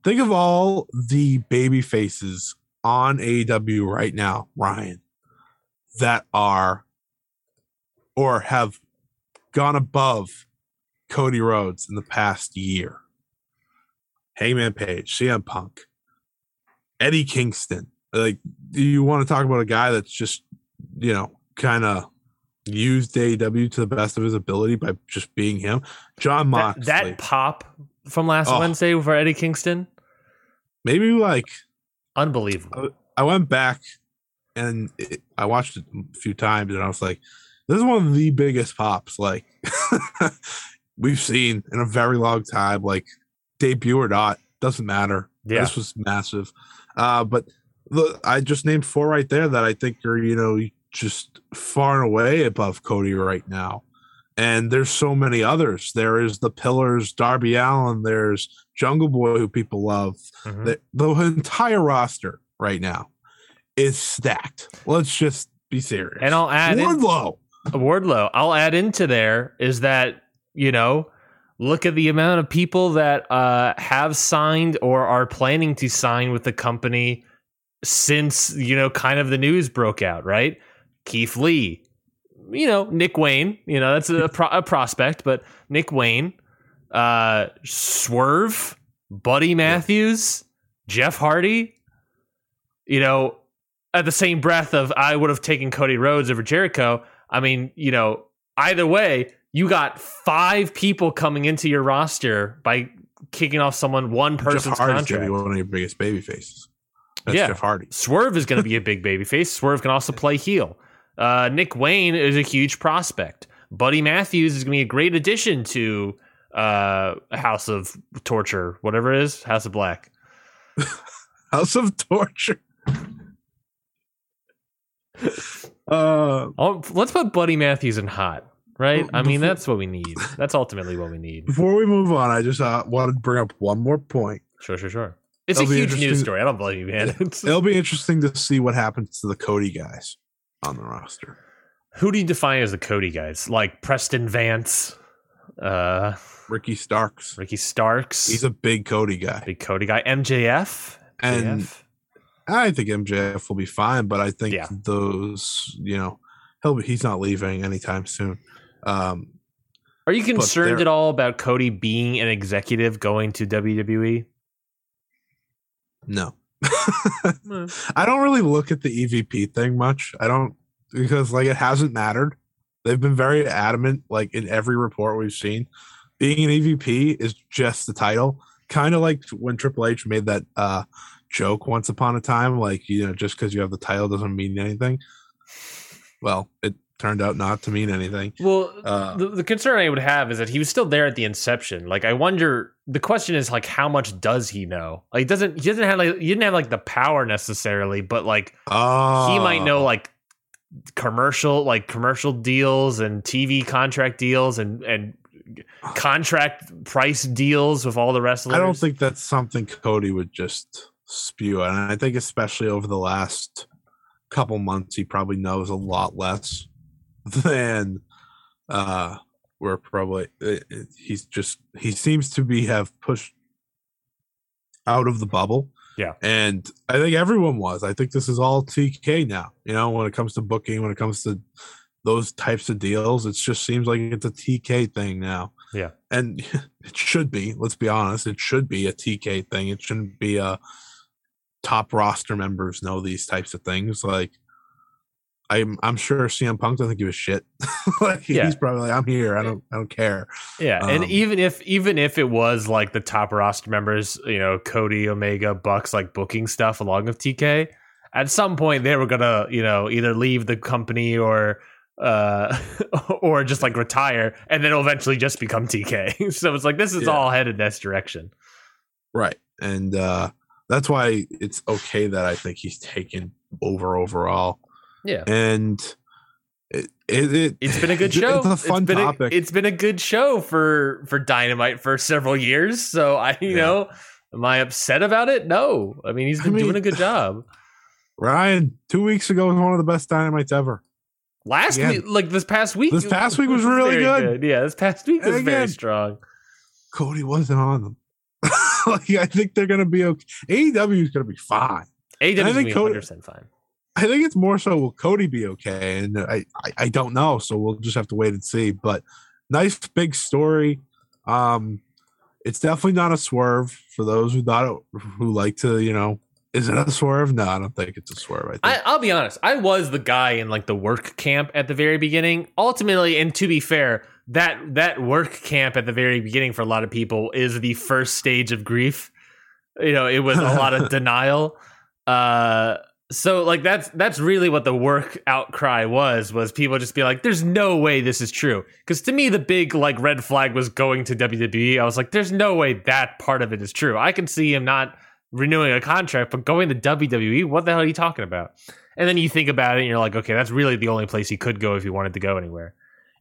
Think of all the baby faces on AEW right now, Ryan, that are or have gone above Cody Rhodes in the past year. Hangman Page, CM Punk, Eddie Kingston. Like, do you want to talk about a guy that's just, you know, kind of used AEW to the best of his ability by just being him? John That, Moxley. that pop from last Oh. Wednesday for Eddie Kingston, maybe like unbelievable. I went back and it, I watched it a few times and I was like, this is one of the biggest pops like we've seen in a very long time. Like debut or not, doesn't matter. Yeah. This was massive. Uh, but the, I just named four right there that I think are, you know, just far and away above Cody right now. And there's so many others. There is the Pillars, Darby Allin. There's Jungle Boy, who people love Mhm. the, the entire roster right now is stacked. Let's just be serious. And I'll add in, Wardlow. Wardlow. I'll add into there is that you know, look at the amount of people that uh, have signed or are planning to sign with the company since you know, kind of the news broke out. Right, Keith Lee, you know, Nick Wayne. You know, that's a, pro- a prospect, but Nick Wayne, uh, Swerve, Buddy Matthews, Jeff Hardy. You know, at the same breath of I would have taken Cody Rhodes over Jericho. I mean, you know, either way, you got five people coming into your roster by kicking off someone one person's Jeff Hardy's contract. be one of your biggest baby faces. That's Yeah. Jeff Hardy. Swerve is going to be a big baby face. Swerve can also play heel. Uh, Nick Wayne is a huge prospect. Buddy Matthews is going to be a great addition to uh, House of Torture, whatever it is, House of Black. House of Torture. uh, Oh, let's put Buddy Matthews in hot, right? I mean, that's what we need. That's ultimately what we need. before we move on, I just uh, wanted to bring up one more point. Sure, sure, sure. It's That'll a huge news story. I don't blame you, man. It'll be interesting to see what happens to the Cody guys on the roster. Who do you define as the Cody guys? Like Preston Vance, uh, Ricky Starks. Ricky Starks. He's a big Cody guy. big Cody guy. MJF. And MJF? I think MJF will be fine, but I think Yeah. those, you know, he'll be, he's not leaving anytime soon. Um, Are you concerned at all about Cody being an executive going to? WWE? no, I don't really look at the EVP thing much. I don't because like it hasn't mattered. They've been very adamant, like in every report we've seen, being an EVP is just the title. Kind of like when Triple H made that uh joke once upon a time, like you know, just because you have the title doesn't mean anything. well, it turned out not to mean anything. Well, Uh, the, the concern I would have is that he was still there at the inception. Like, I wonder. The question is like, how much does he know? Like, doesn't he doesn't have like he didn't have like the power necessarily, but like oh, he might know like commercial like commercial deals and TV contract deals and and contract price deals with all the wrestlers. I don't think that's something Cody would just spew. And I think, especially over the last couple months, he probably knows a lot less than uh, we're probably. it- it- He's just he seems to be have pushed out of the bubble. Yeah. and I think everyone was. I think this is all TK now. You know, when it comes to booking, when it comes to those types of deals, it just seems like it's a TK thing now. Yeah. and it should be. Let's be honest. It should be a TK thing. It shouldn't be a top roster members know these types of things. Like, I'm I'm sure CM Punk doesn't give a shit. like Yeah. he's probably like, I'm here. I don't I don't care. Yeah, and Um, even if even if it was like the top roster members, you know, Cody, Omega, Bucks, like booking stuff along with TK, at some point they were gonna, you know, either leave the company or uh or just like retire and then it'll eventually just become TK. so it's like this is Yeah. all headed this direction. Right. And uh that's why it's okay that I think he's taken over overall. Yeah. And it, it, it It's been a good show. It's a fun been topic. A, it's been a good show for for Dynamite for several years. So I, you Yeah. know, am I upset about it? No. I mean, he's I been mean- doing a good job. Ryan, two weeks ago was one of the best dynamites ever. Last Again, week, like this past week, this past week was really very good. Yeah, this past week And was very strong. Cody wasn't on them. like I think they're gonna be okay. AEW is gonna be fine. AEW I is think be 100 percent fine. I think it's more so will Cody be okay, and I, I I don't know, so we'll just have to wait and see. But nice big story. Um, it's definitely not a swerve for those who thought it, who like to you know. Is it a swerve? No, I don't think it's a swerve. I think I, I'll be honest. I was the guy in like the work camp at the very beginning. Ultimately, and to be fair, that that work camp at the very beginning for a lot of people is the first stage of grief. You know, it was a lot of denial. Uh, so like that's that's really what the work outcry was was people just be like there's no way this is true. Because to me the big like red flag was going to WWE I was like there's no way that part of it is true. I can see him not renewing a contract but going to WWE what the hell are you talking about? And then you think about it and you're like okay that's really the only place he could go if he wanted to go anywhere.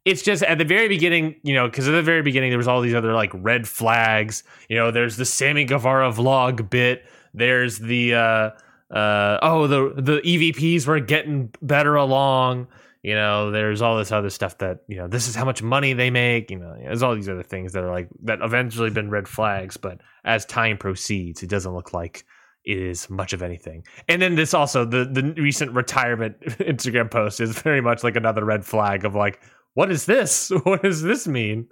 It's just at the very beginning, you know, because at the very beginning there was all these other like red flags. You know, there's the Sammy Guevara vlog bit. There's the uh, uh, oh the the EVPs were getting better along. You know, there's all this other stuff that you know this is how much money they make. You know, there's all these other things that are like that eventually been red flags. But as time proceeds, it doesn't look like it is much of anything. And then this also the the recent retirement Instagram post is very much like another red flag of like what is this? What does this mean?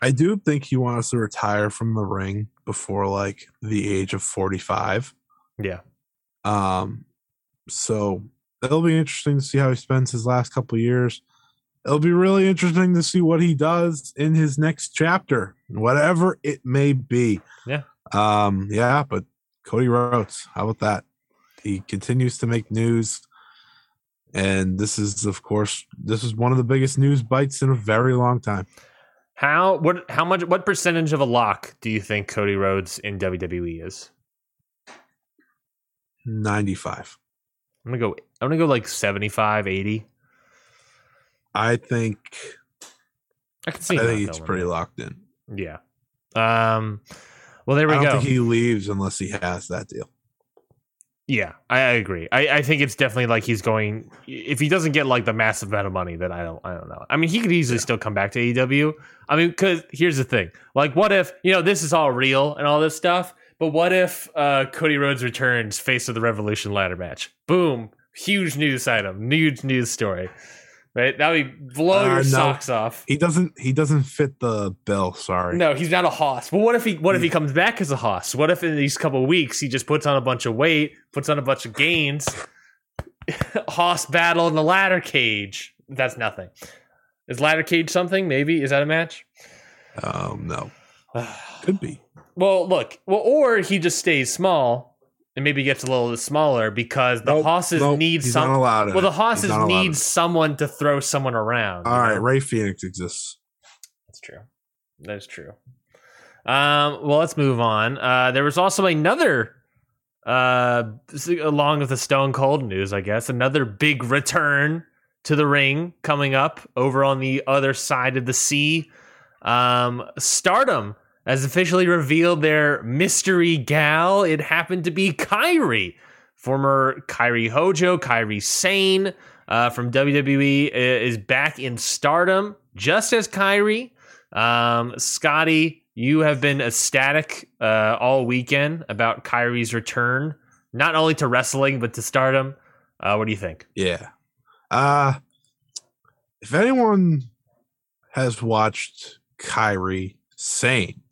I do think he wants to retire from the ring before like the age of forty five. Yeah. Um, so it'll be interesting to see how he spends his last couple of years. It'll be really interesting to see what he does in his next chapter, whatever it may be. Yeah. Um, yeah, but Cody Rhodes, how about that? He continues to make news. And this is, of course, this is one of the biggest news bites in a very long time. How what how much what percentage of a lock do you think Cody Rhodes in WWE is? 95. I'm gonna go I'm gonna go like 75, 80. I think I can see I think it's pretty locked in. Yeah. Um well there we I don't go. think he leaves unless he has that deal. Yeah, I, I agree. I, I think it's definitely like he's going. If he doesn't get like the massive amount of money, then I don't. I don't know. I mean, he could easily still come back to AEW. I mean, because here's the thing: like, what if you know this is all real and all this stuff, but what if uh, Cody Rhodes returns face of the Revolution ladder match? Boom! Huge news item, huge news story. Right? That would blow Uh, your no. socks off. He doesn't. He doesn't fit the bill. Sorry. No, he's not a hoss. But what if he what if he comes back as a hoss? What if in these couple weeks he just puts on a bunch of weight, puts on a bunch of gains, hoss battle in the ladder cage? That's nothing. Is ladder cage something? Maybe is that a match? Um. No. Could be. Well, look. Well, or he just stays small and maybe gets a little bit smaller because the Nope, Hosses nope, need some. not allowed in Well, the Hosses not allowed in need someone to throw someone around. All right, know? Rey Fenix exists. That's true. That is true. Um, well, let's move on. Uh, there was also another, uh, along with the Stone Cold news, I guess, another big return to the ring coming up over on the other side of the sea. Um, Stardom has officially revealed their mystery gal. It happened to be Kairi, former Kairi Hojo, Kairi Sane uh, from WWE, is back in Stardom, just as Kairi. Um, Scotty, you have been ecstatic uh, all weekend about Kairi's return, not only to wrestling but to Stardom. Uh, what do you think? Yeah. Uh if anyone has watched Kairi Sane,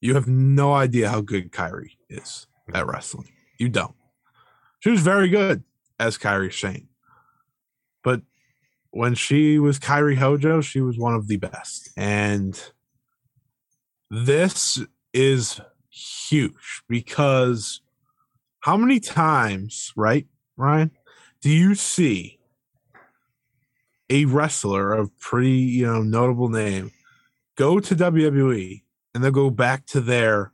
you have no idea how good Kairi is at wrestling. You don't. She was very good as Kairi Shane. But when she was Kairi Hojo, she was one of the best. And this is huge because how many times, right, Ryan, do you see a wrestler of pretty, you know, notable name go to WWE and then go back to their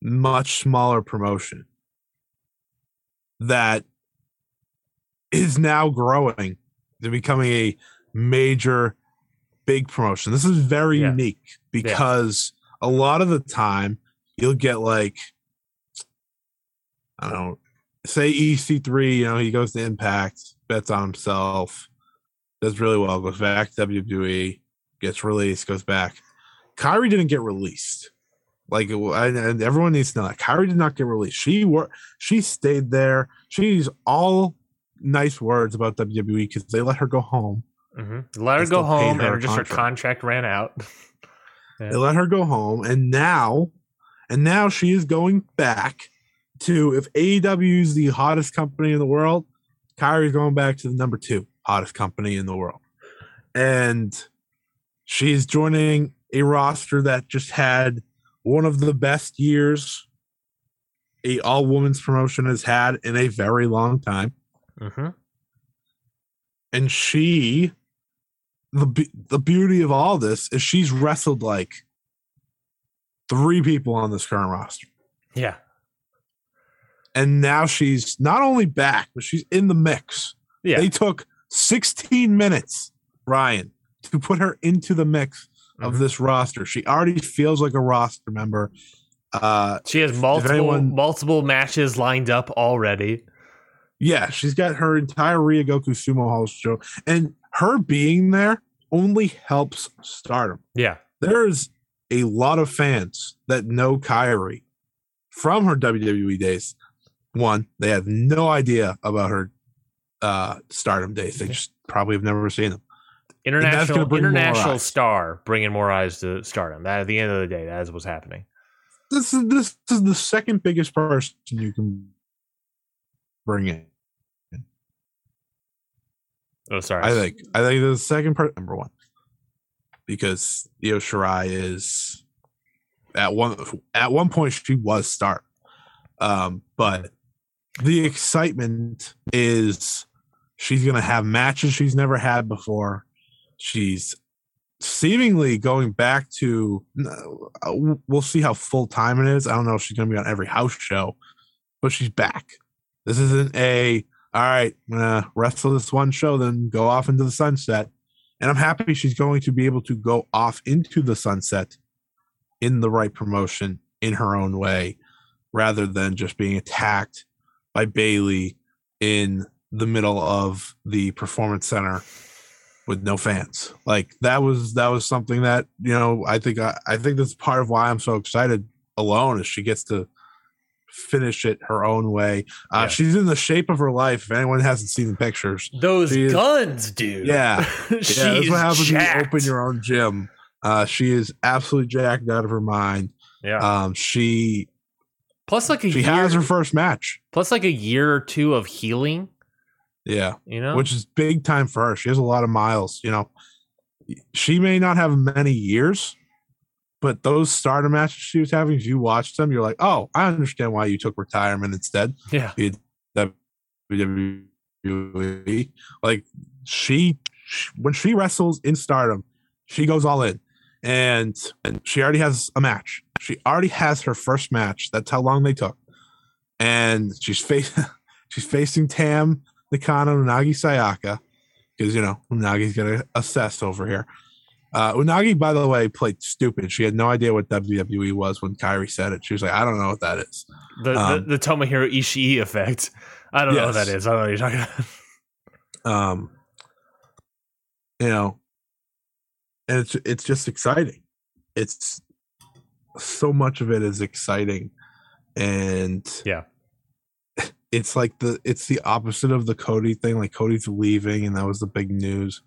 much smaller promotion that is now growing to becoming a major big promotion. This is very Yeah. unique because a lot of the time you'll get like I don't know, say EC3, you know, he goes to Impact, bets on himself, does really well, goes back to WWE, gets released, goes back. Kairi didn't get released. Like, and, everyone needs to know that Kairi did not get released. She wor- she stayed there. She's all nice words about WWE because they let her go home. Mm-hmm. Let her go home, her and just her contract. contract ran out. Yeah. They let her go home, and now, and now she is going back to if AEW is the hottest company in the world, Kairi's going back to the number two hottest company in the world, and she's joining a roster that just had one of the best years a all women's promotion has had in a very long time Mm-hmm. and she the the beauty of all this is she's wrestled like three people on this current roster Yeah. and now she's not only back but she's in the mix Yeah. they took 16 minutes ryan to put her into the mix of Mhm. this roster she already feels like a roster member uh she has multiple anyone- multiple matches lined up already. Yeah, she's got her entire Ryogoku Sumo House show, and her being there only helps stardom. Yeah. There's a lot of fans that know Kairi from her WWE days. One, they have no idea about her uh stardom days. They just probably have never seen them. That's gonna International bring international star bringing more eyes to Stardom. That at the end of the day, that is what's happening. This is this is the second biggest person you can bring in. Oh, sorry. I think I think the second part number one because Io Shirai is at one at one point she was star, um, but the excitement is she's gonna have matches she's never had before. She's seemingly going back to. uh, We'll see how full time it is. I don't know if she's gonna be on every house show, but she's back. This isn't a all right, I'm gonna wrestle this one show, then go off into the sunset. And I'm happy she's going to be able to go off into the sunset in the right promotion in her own way, rather than just being attacked by Bayley in the middle of the performance center with no fans. Like that was that was something that, you know, I think I, I think that's part of why I'm so excited alone is she gets to finish it her own way. Uh, Yeah. She's in the shape of her life. If anyone hasn't seen the pictures, Those is- guns, dude. Yeah. She's yeah, that's what happens when you open your own gym. Uh, she is absolutely jacked out of her mind. Yeah. Um, she plus, like a she year, has her first match. plus like a year or two of healing. Yeah, You know, which is big time for her. She has a lot of miles. You know, she may not have many years, But those starter matches she was having, if you watch them, you're like, oh, I understand why you took retirement instead. Yeah. WWE. Like she, when she wrestles in Stardom, she goes all in, and and she already has a match. She already has her first match. That's how long they took, and she's facing she's facing Tam Nakano Unagi Sayaka because you know Unagi's gonna assess over here. Uh, Unagi, by the way, played stupid. She had no idea what WWE was when Kairi said it. She was like, "I don't know what that is." The Um, the, the Tomohiro Ishii effect. I don't know what that is. I don't know what you're talking about. um you know and it's it's just exciting it's so much of it is exciting and Yeah. It's like the it's the opposite of the cody thing like cody's leaving and that was the big news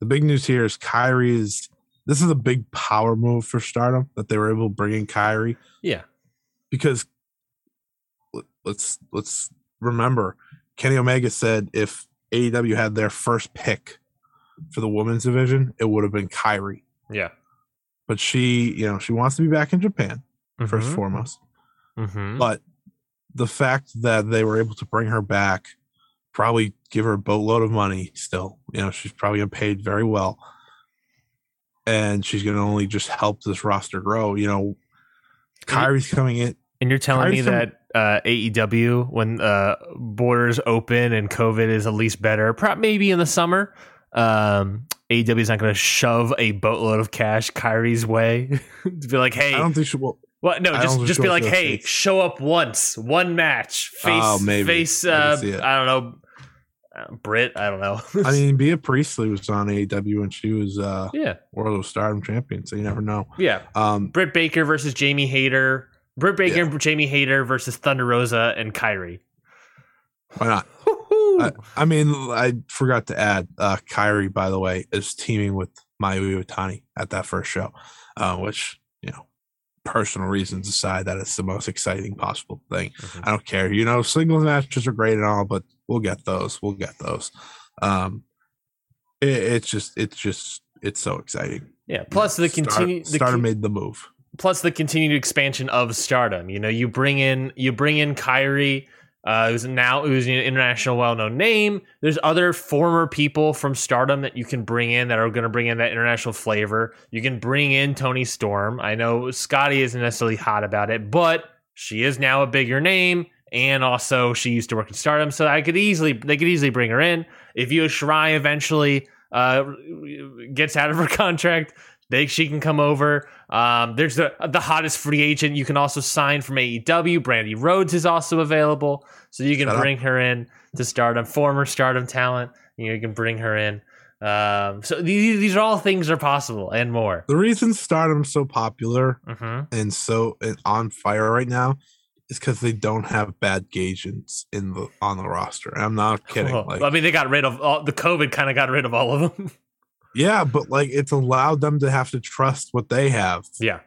the big news here is kairi is this is a big power move for stardom that they were able to bring in kairi Yeah. because let- let's let's remember Kenny Omega said if AEW had their first pick for the women's division, it would have been Kairi. Yeah. But she, you know, she wants to be back in Japan 1st and Mhm. foremost. Mhm. But the fact that they were able to bring her back, probably give her a boatload of money still. You know, she's probably getting paid very well. And she's gonna only just help this roster grow. You know, Kairi's coming in. And you're telling me Kairi's some- that uh, AEW, when uh, borders open and COVID is at least better, pro- maybe in the summer, um, AEW is not going to shove a boatload of cash Kairi's way to be like, hey, I don't think she will. What? No, just just be like, hey, States. show up once, one match, face Oh, maybe. face. I Uh, see it. I don't know, uh, Brit. I don't know. I mean, Bea Priestley was on AEW and she was uh yeah, World of Stardom champion, so you never know. yeah. Um, Britt Baker versus Jamie Hayter. Britt Baker Yeah. and Jamie Hayter versus Thunder Rosa and Kairi. why not? I, I mean, I forgot to add, uh, Kairi, by the way, is teaming with Mayu Iwatani at that first show, uh, which, you know, personal reasons aside, that it's the most exciting possible thing. Mhm. I don't care. You know, singles matches are great and all, but we'll get those. We'll get those. Um, it, it's just, it's just, it's so exciting. Yeah. Plus the Star- continue the Stardom made the move. plus the continued expansion of Stardom. You know, you bring in you bring in Kairi, uh, who's now who's an international well known name. There's other former people from Stardom that you can bring in that are going to bring in that international flavor. You can bring in Toni Storm. I know Scotty isn't necessarily hot about it, but she is now a bigger name. And also, she used to work in Stardom, so I could easily they could easily bring her in. If Io Shirai eventually uh, gets out of her contract, they she can come over. Um, there's the the hottest free agent you can also sign from AEW. Brandi Rhodes is also available, so you can Shut up. bring her in to Stardom. Former Stardom talent, you, know, you can bring her in. Um, so these these are all things are possible and more. The reason Stardom's so popular hmm and so on fire right now is because they don't have bad agents in the on the roster. I'm not kidding. Like, I mean, they got rid of all, the COVID. Kind of got rid of all of them. yeah, but like it's allowed them to have to trust what they have, yeah,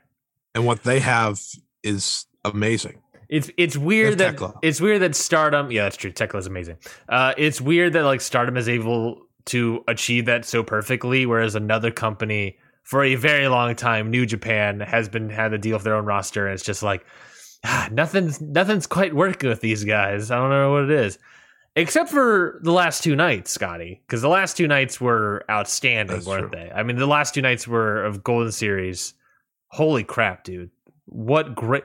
and what they have is amazing. it's it's weird that Thekla. it's weird that Stardom. Yeah, that's true. Thekla is amazing. Uh, it's weird that like Stardom is able to achieve that so perfectly, whereas another company for a very long time, New Japan, has been had to deal with their own roster, and it's just like ah, nothing's nothing's quite working with these guys. I don't know what it is. Except for the last two nights, Scotty, because the last two nights were outstanding, That's weren't true. they? I mean, the last two nights were of Golden Series. Holy crap, dude! What great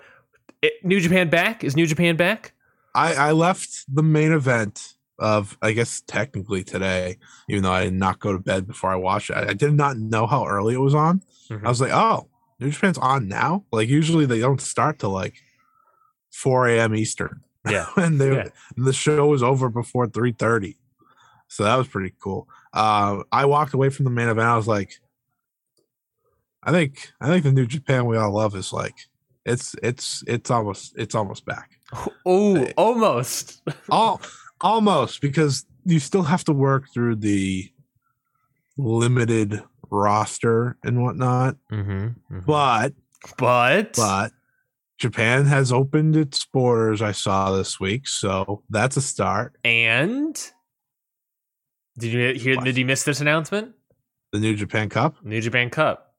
it, New Japan back? Is New Japan back? I I left the main event of I guess technically today, even though I did not go to bed before I watched it. I, I did not know how early it was on. Mhm. I was like, oh, New Japan's on now. Like usually they don't start till like 4 a.m. Eastern. Yeah. and they Yeah. and the show was over before 3:30. So that was pretty cool. Uh, I walked away from the main event. I was like, I think I think the New Japan we all love is like it's it's it's almost it's almost back. Oh, almost. All almost because you still have to work through the limited roster and whatnot. Mm-hmm. But but but Japan has opened its borders. I saw this week, so that's a start. and did you hear? What? Did you miss this announcement? The New Japan Cup. New Japan Cup.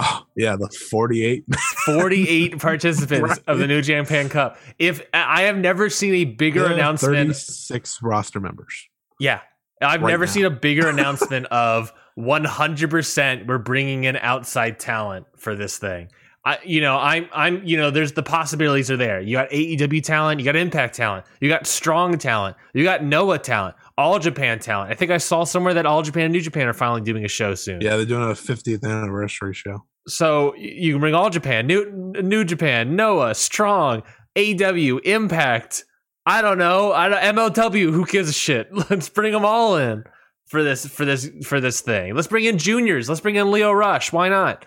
Oh, yeah, the 48. 48 participants Right. of the New Japan Cup. If I have never seen a bigger Yeah, announcement 36 roster members. Yeah. I've right never now. seen a bigger announcement of 100% we're bringing in outside talent for this thing. I, you know, I'm, I'm, you know, there's the possibilities are there. You got AEW talent, you got Impact talent, you got Strong talent, you got Noah talent, All Japan talent. I think I saw somewhere that All Japan and New Japan are finally doing a show soon. Yeah, they're doing a 50th anniversary show. So you can bring All Japan, New, New Japan, Noah, Strong, AEW, Impact. I don't know. I don't, MLW. Who gives a shit? Let's bring them all in for this for this for this thing. Let's bring in juniors. Let's bring in Lio Rush. Why not?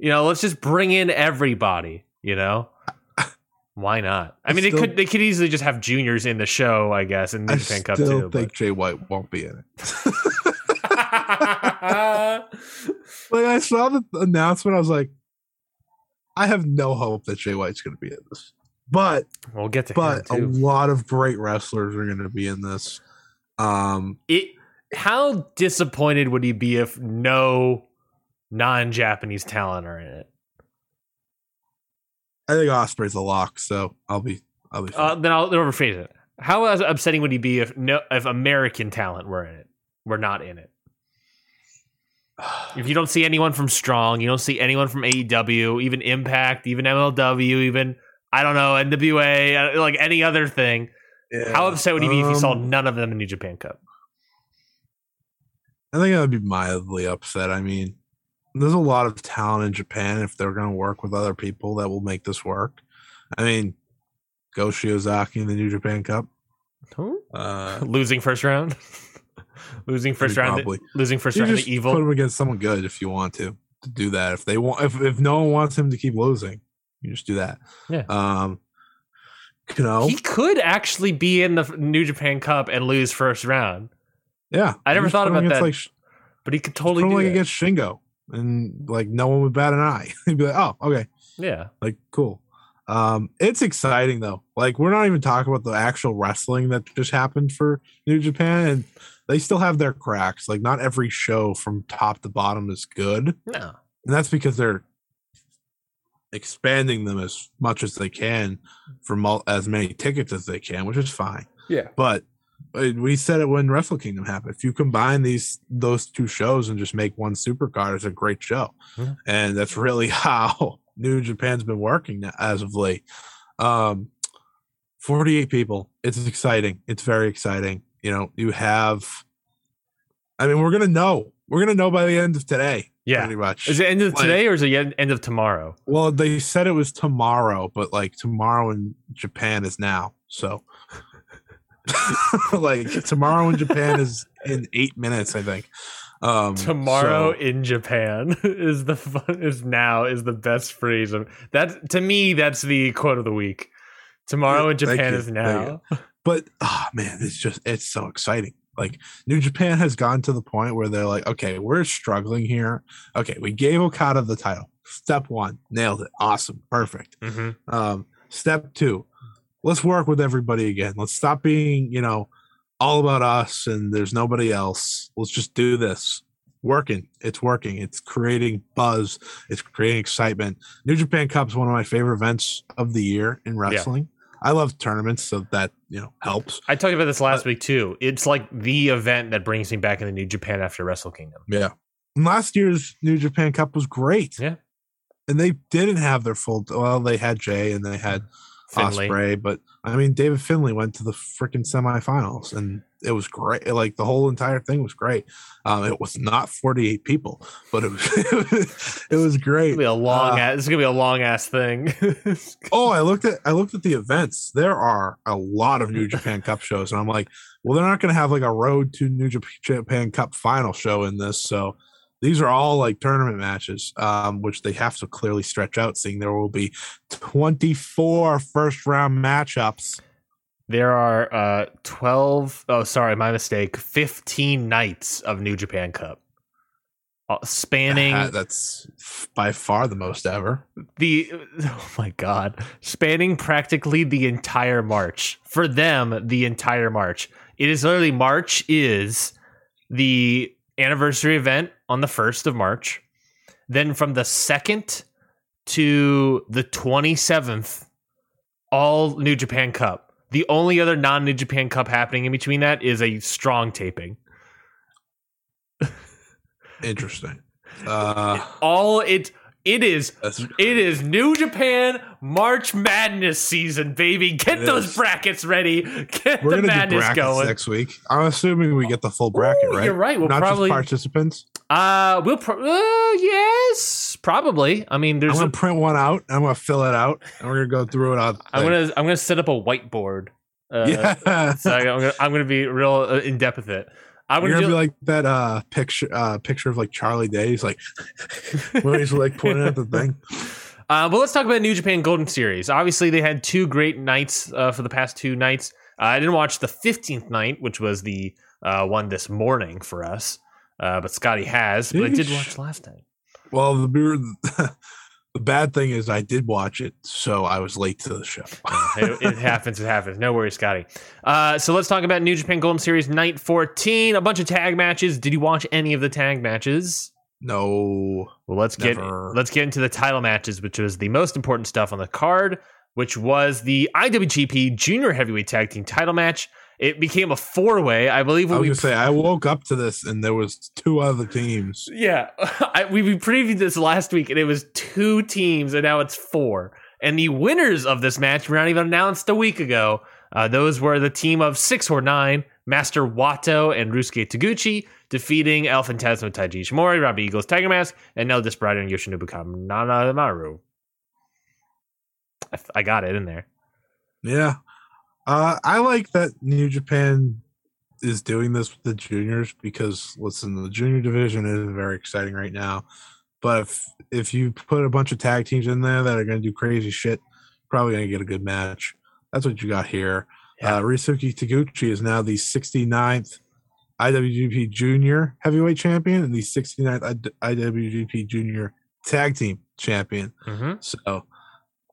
You know, let's just bring in everybody. You know, why not? I I mean, they could they could easily just have juniors in the show, I guess, and New I Japan Cup still too. think Jay White won't be in it. Like I saw the announcement, I was like, I have no hope that Jay White's going to be in this. But we'll get to but a too. lot of great wrestlers are going to be in this. Um, it how disappointed would he be if no non-japanese talent are in it I think Ospreay's a lock, so I'll be I'll be. uh, then i'll rephrase it how upsetting would he be if no if american talent were in it we're not in it if you don't see anyone from strong you don't see anyone from aew even impact even mlw even i don't know nwa uh, like any other thing Yeah. how upset would he be if he saw Um, none of them in new japan cup I think I would be mildly upset. I mean, there's a lot of talent in Japan. If they're going to work with other people, that will make this work. I mean, Go Shiozaki in the New Japan Cup. Who? Uh, losing first round losing first round probably. losing first you round just to evil put him against someone good if you want to to do that. If they want, if if no one wants him to keep losing, you just do that. Yeah. Um. You know. He could actually be in the New Japan Cup and lose first round, yeah. I never thought put him about that. Like, but he could totally him do like that. against Shingo, and like no one would bat an eye. He'd be like, "Oh, okay." Yeah, like cool. Um it's exciting though. Like we're not even talking about the actual wrestling that just happened for new japan and they still have their cracks. Like not every show from top to bottom is good. No, and that's because they're expanding them as much as they can for mul- as many tickets as they can which is fine. Yeah. but we said it when wrestle kingdom happened. If you combine these those two shows and just make one supercard it's a great show. And that's really how new japan's been working as of late. Um 48 people. It's exciting. It's very exciting. You know you have i mean we're gonna know. We're gonna know by the end of today yeah. pretty much. Is it end of Like- today or is it en- end of tomorrow? well they said it was tomorrow but like tomorrow in japan is now so like tomorrow in japan is in eight minutes i think um Tomorrow so- in Japan is the fun, is now is the best phrase of that to me. That's the quote of the week. Tomorrow in Japan you. is now. but oh man it's just it's so exciting like new japan has gotten to the point where they're like okay we're struggling here okay we gave okada the title step one nailed it awesome perfect Mhm. um step two let's work with everybody again. Let's stop being you know all about us and there's nobody else. Let's just do this. Working. It's working. It's creating buzz. It's creating excitement. New japan cup is one of my favorite events of the year in wrestling. I love tournaments so that you know helps. I talked about this last week too. It's like the event that brings me back into New Japan after Wrestle Kingdom. yeah. And last year's new japan cup was great. Yeah. and they didn't have their full well they had jay and they had Finlay. Ospreay, but I mean, David Finlay went to the freaking semifinals, and it was great. Like the whole entire thing was great. Um, it was not 48 people, but it was it was It's great. gonna be a long Uh, ass. Is gonna be a long ass thing. Oh, I looked at I looked at the events. There are a lot of New Japan Cup shows, and I'm like, well, they're not going to have like a Road to New Japan Cup final show in this, so. These are all like tournament matches, um, which they have to clearly stretch out, seeing there will be 24 first round matchups. there are uh 12 oh sorry my mistake 15 nights of new japan cup Uh, spanning Uh, that's by far the most ever. the oh my god spanning practically the entire march for them the entire march it is literally march is the anniversary event on the 1st of march Then from the second to the 27th, all New Japan Cup. The only other non New Japan Cup happening in between that is a strong taping. Interesting. Uh, All it it is that's it is New Japan March Madness season, baby. Get It those is. brackets ready. Get We're the gonna do madness going. next week. I'm assuming we get the full bracket, Ooh, right? You're right. We'll Not probably just participants. uh we'll pro- uh, yes, probably. I mean, there's. I'm there's gonna a, print one out. I'm gonna fill it out, and we're gonna go through it on. I'm gonna I'm gonna set up a whiteboard. Uh, yeah. so I'm gonna, I'm gonna be real uh, in depth with it. Gonna, gonna be like that uh picture uh picture of like Charlie Day. He's like when he's like pointing at the thing. Uh, but let's talk about New Japan Golden Series. Obviously, they had two great nights uh, for the past two nights. Uh, I didn't watch the 15th night, which was the uh, one this morning for us. Uh, but Scotty has. But I did watch last night. Well, the beer- the bad thing is I did watch it, so I was late to the show. it, it happens. It happens. No worries, Scotty. Uh, so let's talk about New Japan Golden Series Night 14. A bunch of tag matches. Did you watch any of the tag matches? No, Well, let's get let's get into the title matches, which was the most important stuff on the card, which was the IWGP Junior Heavyweight Tag Team Title match. It became a four way, I believe. I was we say I woke up to this and there was two other teams. yeah, I, we, we previewed this last week, and it was two teams, and now it's four. And the winners of this match were not even announced a week ago. Uh, those were the team of six or nine, Master Wato and Ryusuke Taguchi, defeating El Phantasmo Taiji Ishimori, Robbie Eagles Tiger Mask, and El Desperado and Yoshinobu Kanemaru. I, I got it in there. Yeah, uh, I like that New Japan is doing this with the juniors because listen, the junior division is very exciting right now. But if if you put a bunch of tag teams in there that are going to do crazy shit, probably going to get a good match. That's what you got here. Yeah. Uh, Ryusuke Taguchi is now the 69th IWGP Junior Heavyweight Champion and the 69th I- IWGP Junior Tag Team Champion. Mm-hmm. So,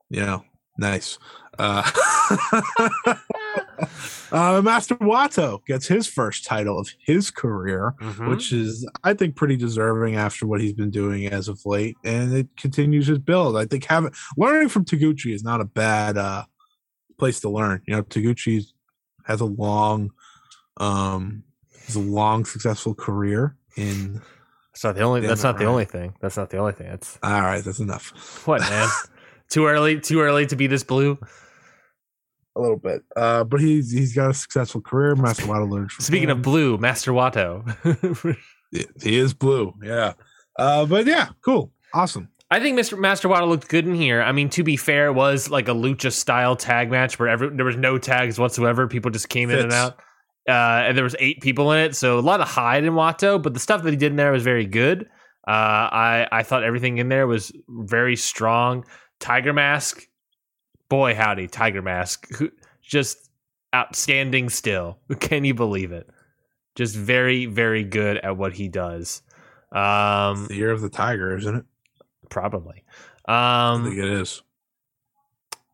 you know, nice. Uh, uh, Master Wato gets his first title of his career, Mm-hmm. which is, I think, pretty deserving after what he's been doing as of late, and it continues his build. I think having learning from Taguchi is not a bad uh, place to learn. You know, Taguchi has a long, um, has a long successful career in. That's not the only. That's not the only thing. That's not the only thing. That's All right, that's enough. what man. too early. Too early to be this blue. A little bit. Uh, but he's he's got a successful career. Master Wato learned from Speaking him. of blue, Master Wato. he is blue. Yeah. Uh, but yeah, cool, awesome. I think Mr. Master Wato looked good in here. I mean, to be fair, it was like a lucha style tag match where every, there was no tags whatsoever. People just came in and out. Uh, and there was eight people in it, so a lot of hide in Wato, but the stuff that he did in there was very good. Uh, I I thought everything in there was very strong. Tiger Mask, boy howdy, Tiger Mask, who just outstanding. Still, can you believe it? Just very very good at what he does. Um, It's the year of the tiger, isn't it? probably. I Um, think it is.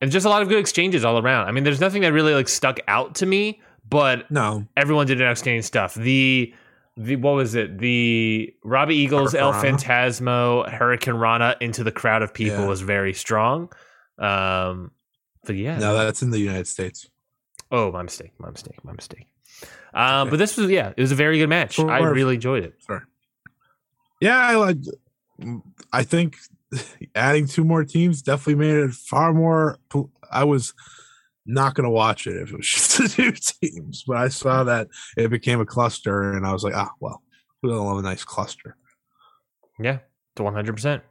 and just a lot of good exchanges all around. I mean, there's nothing that really like stuck out to me, but No, everyone did an outstanding stuff. The the what was it? The Robbie Eagles, El Phantasmo, Hurricane Rana into the crowd of people Yeah. was very strong. Um, but yeah, no, that's in the United States. oh my mistake, my mistake, my mistake. Um, Okay. but this was yeah, it was a very good match. I Sure. really enjoyed it. Sorry. Yeah, I like. I think adding two more teams definitely made it far more. I was not going to watch it if it was just the two teams, but I saw that it became a cluster, and I was like, ah, well, we don't love a nice cluster. Yeah, to 100%.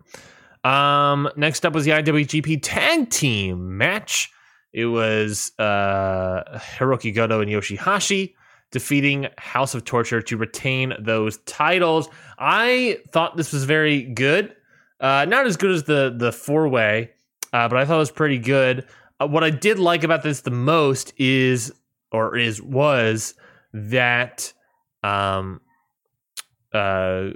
Um, next up was the IWGP Tag Team match. It was uh, Hiroki Goto and Yoshihashi defeating House of Torture to retain those titles. I thought this was very good. Uh, not as good as the the four way, uh, but I thought it was pretty good. Uh, what I did like about this the most is, or is was that um, uh,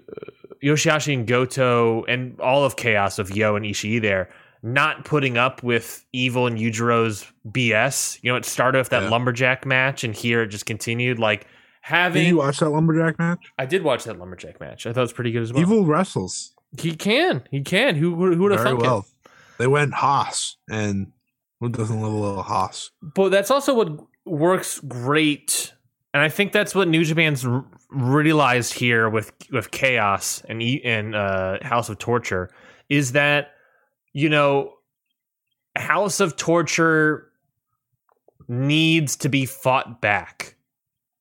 Yoshihashi and Goto and all of Chaos of Yo and Ishii there not putting up with Evil and Yujiro's BS. You know, it started with that Yeah. lumberjack match, and here it just continued. Like Did having, you watch that lumberjack match? I did watch that lumberjack match. I thought it was pretty good as well. Evil wrestles. He can. He can. Who who would have Very well. it? They went Haas, and who doesn't love a little Haas? But that's also what works great, and I think that's what New Japan's r- realized here with with Chaos and and uh, House of Torture is that you know House of Torture needs to be fought back.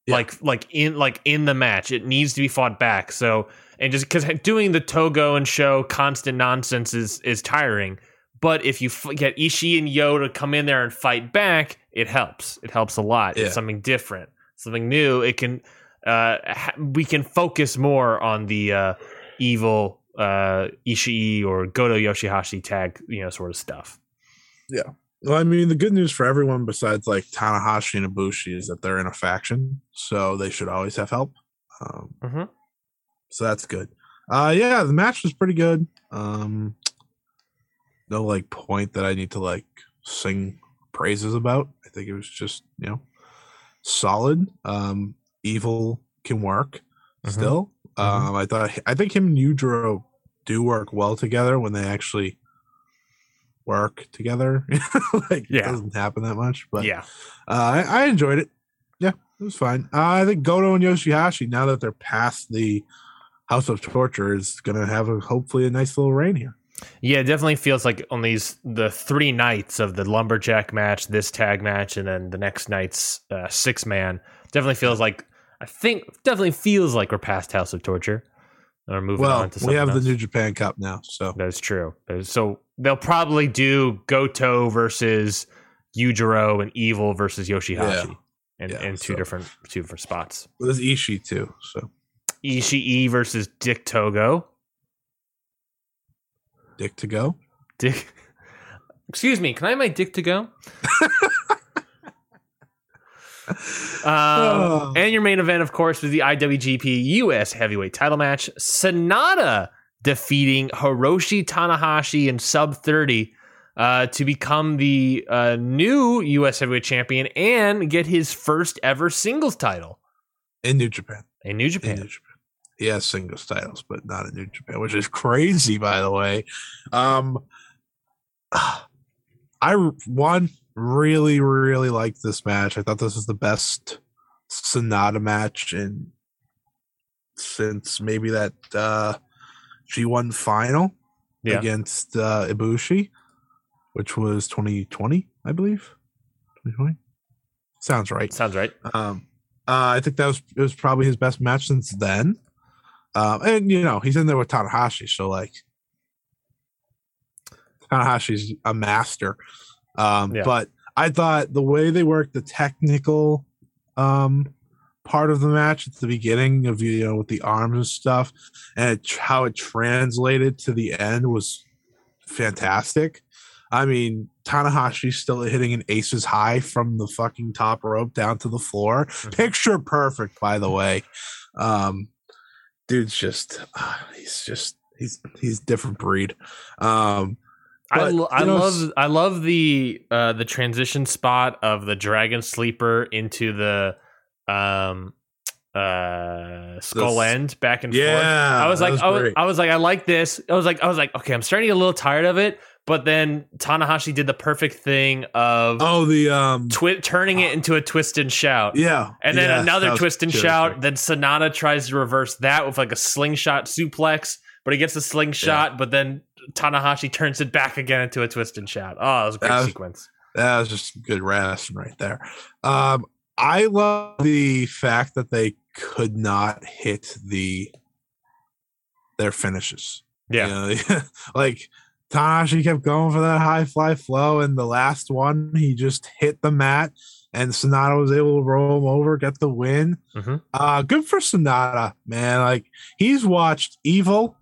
Yeah. Like like in like in the match, it needs to be fought back. So and just because doing the Togo and Sho constant nonsense is is tiring. But if you f- get Ishii and Yo to come in there and fight back, it helps. It helps a lot. Yeah. It's something different, something new. It can uh, we can focus more on the uh, evil uh, Ishii or Goto Yoshihashi tag, you know, sort of stuff. Yeah. Well, I mean, the good news for everyone besides like Tanahashi and Ibushi is that they're in a faction, so they should always have help. Um, Mhm. So that's good. Uh, yeah, the match was pretty good. Um, no like point that I need to like sing praises about. I think it was just you know solid. Um, evil can work Mhm. still. Mhm. Um, I thought I think him and Yujiro do work well together when they actually work together. like Yeah. it doesn't happen that much, but yeah, uh, I, I enjoyed it. Yeah, it was fine. Uh, I think Goto and Yoshihashi, now that they're past the House of Torture, is going to have a, hopefully a nice little reign here. yeah. It definitely feels like on these the three nights of the lumberjack match, this tag match, and then the next night's uh, six man. Definitely feels like I think definitely feels like we're past House of Torture. Or moving Well, on to we have else. the New Japan Cup now, so That's true. So they'll probably do Goto versus Yujiro and Evil versus Yoshihashi and Yeah, in two so- different two different spots. there's Ishii too. So Ishii versus Dick Togo. Dick to go. Dick. Excuse me. Can I have my dick to go? Oh. Um, and your main event, of course, was the IWGP US Heavyweight Title match. Sanada defeating Hiroshi Tanahashi in sub thirty uh, to become the uh, new US Heavyweight Champion and get his first ever singles title In New Japan. in New In Japan. New Japan. He has singles titles, but not in New Japan, which is crazy, by the way. Um, I one really, really liked this match. I thought this was the best Sanada match in since maybe that uh, G1 final Yeah. against uh, Ibushi, which was 2020, I believe. 2020 sounds right. Sounds right. Um, uh, I think that was it was probably his best match since then. Um, and you know he's in there with Tanahashi, so like Tanahashi's a master. Um, Yeah. But I thought the way they worked the technical um, part of the match at the beginning of you know with the arms and stuff, and it, how it translated to the end was fantastic. I mean, Tanahashi's still hitting an aces high from the fucking top rope down to the floor. Picture perfect, by the way. Um, dude's just, uh, he's just, he's he's different breed. Um, I, lo- I know, love I love the uh, the transition spot of the dragon sleeper into the um uh skull This- end back and forth. yeah, I was like was I was. I was like I like this. I was like I was like okay, I'm starting to get a little tired of it, but then Tanahashi did the perfect thing of oh, the um, twi- turning it into a twist and shout. yeah, And then yes, another twist and shout. Then Sanada tries to reverse that with like a slingshot suplex, but he gets the slingshot, but then Tanahashi turns it back again into a twist and shout. Oh, it was a great That was- sequence. That was just good wrestling right there. Um, I love the fact that they could not hit the their finishes. Yeah. You know, like Tanahashi kept going for that high fly flow, and the last one he just hit the mat, and Sanada was able to roll him over, get the win. Mhm. Uh, good for Sanada, man. Like he's watched Evil,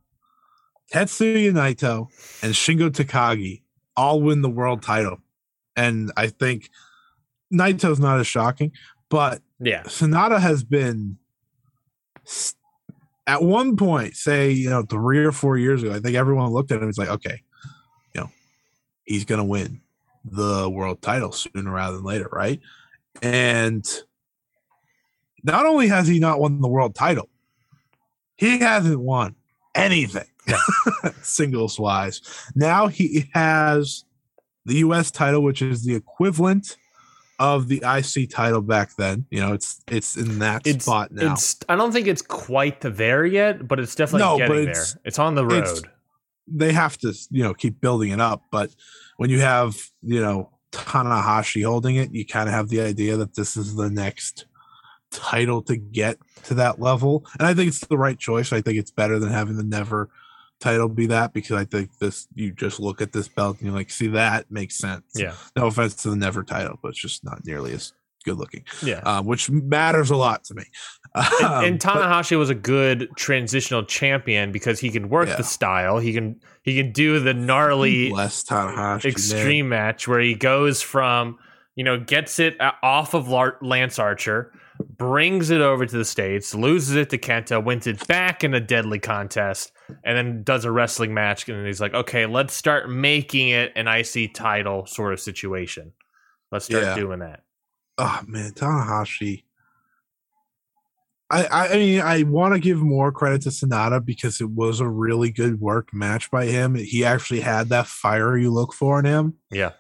Tetsuya Naito, and Shingo Takagi all win the world title, and I think Naito's not as shocking, but Yeah. Sanada has been at one point, say, you know, three or four years ago, I think everyone looked at him and was like, okay, you know, he's going to win the world title sooner rather than later, right? And not only has he not won the world title, he hasn't won anything. singles wise. Now he has the U.S. title, which is the equivalent of the IC title back then. You know, it's it's in that It's, spot now. it's I don't think it's quite there yet, but it's definitely No, getting but there. it's- It's on the road. they have to you know keep building it up but when you have you know tanahashi holding it you kind of have the idea that this is the next title to get to that level and i think it's the right choice i think it's better than having the never title be that because i think this you just look at this belt and you're like see that makes sense Yeah. no offense to the never title but it's just not nearly as good looking Yeah. uh, which matters a lot to me and, Um, and but- Tanahashi was a good transitional champion because he can work Yeah. the style. He can he can do the gnarly bless tanahashi man. extreme match where he goes from you know gets it off of Lance Archer, brings it over to the states, loses it to Kenta, wins it back in a deadly contest, and then does a wrestling match. And he's like, okay, let's start making it an IC title sort of situation. Let's start Yeah. doing that. oh man, Tanahashi. I, I I mean I want to give more credit to Sanada because it was a really good work match by him. He actually had that fire you look for in him. Yeah.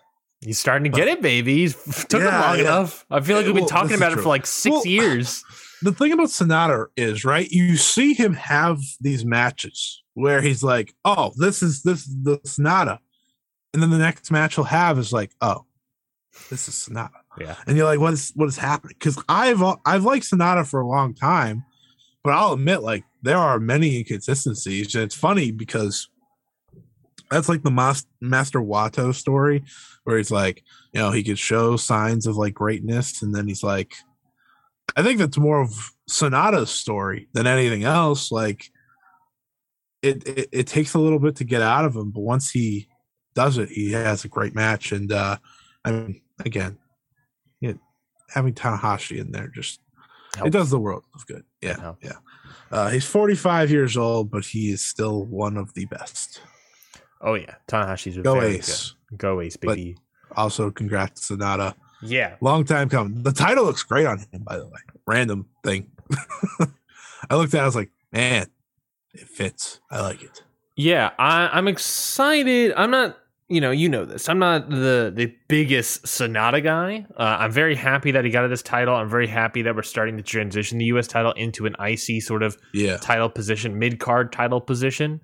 He's starting to get it, baby. He's took him long yeah. enough. I feel like we've been Well, talking about it true. for like six Well, years. The thing about Sanada is right. You see him have these matches where he's like, "Oh, this is this is the Sanada," and then the next match he'll have is like, "Oh, this is Sanada." Yeah. and you're like, "What is what is happening?" Because I've I've liked Sanada for a long time, but I'll admit, like, there are many inconsistencies, and it's funny because that's like the Mas- Master Wato story, where he's like, you know, he could show signs of like greatness, and then he's like, I think that's more of Sanada's story than anything else. Like, it, it it takes a little bit to get out of him, but once he does it, he has a great match, and uh I mean, again, it, having Tanahashi in there just it does the world of good. Yeah, Helps. yeah. Uh, he's 45 years old, but he is still one of the best. Oh yeah, Tanahashi's a Go Ace. good. Go Ace, But- baby. Also, congrats Sanada. Yeah, Long time coming. The title looks great on him, by the way. Random thing. I looked at it, I was like, man, it fits. I like it. yeah. I, I'm excited. I'm not. You know, you know this. I'm not the the biggest Sanada guy. Uh, I'm very happy that he got this title. I'm very happy that we're starting to transition the U.S. title into an IC sort of Yeah. title position, mid card title position.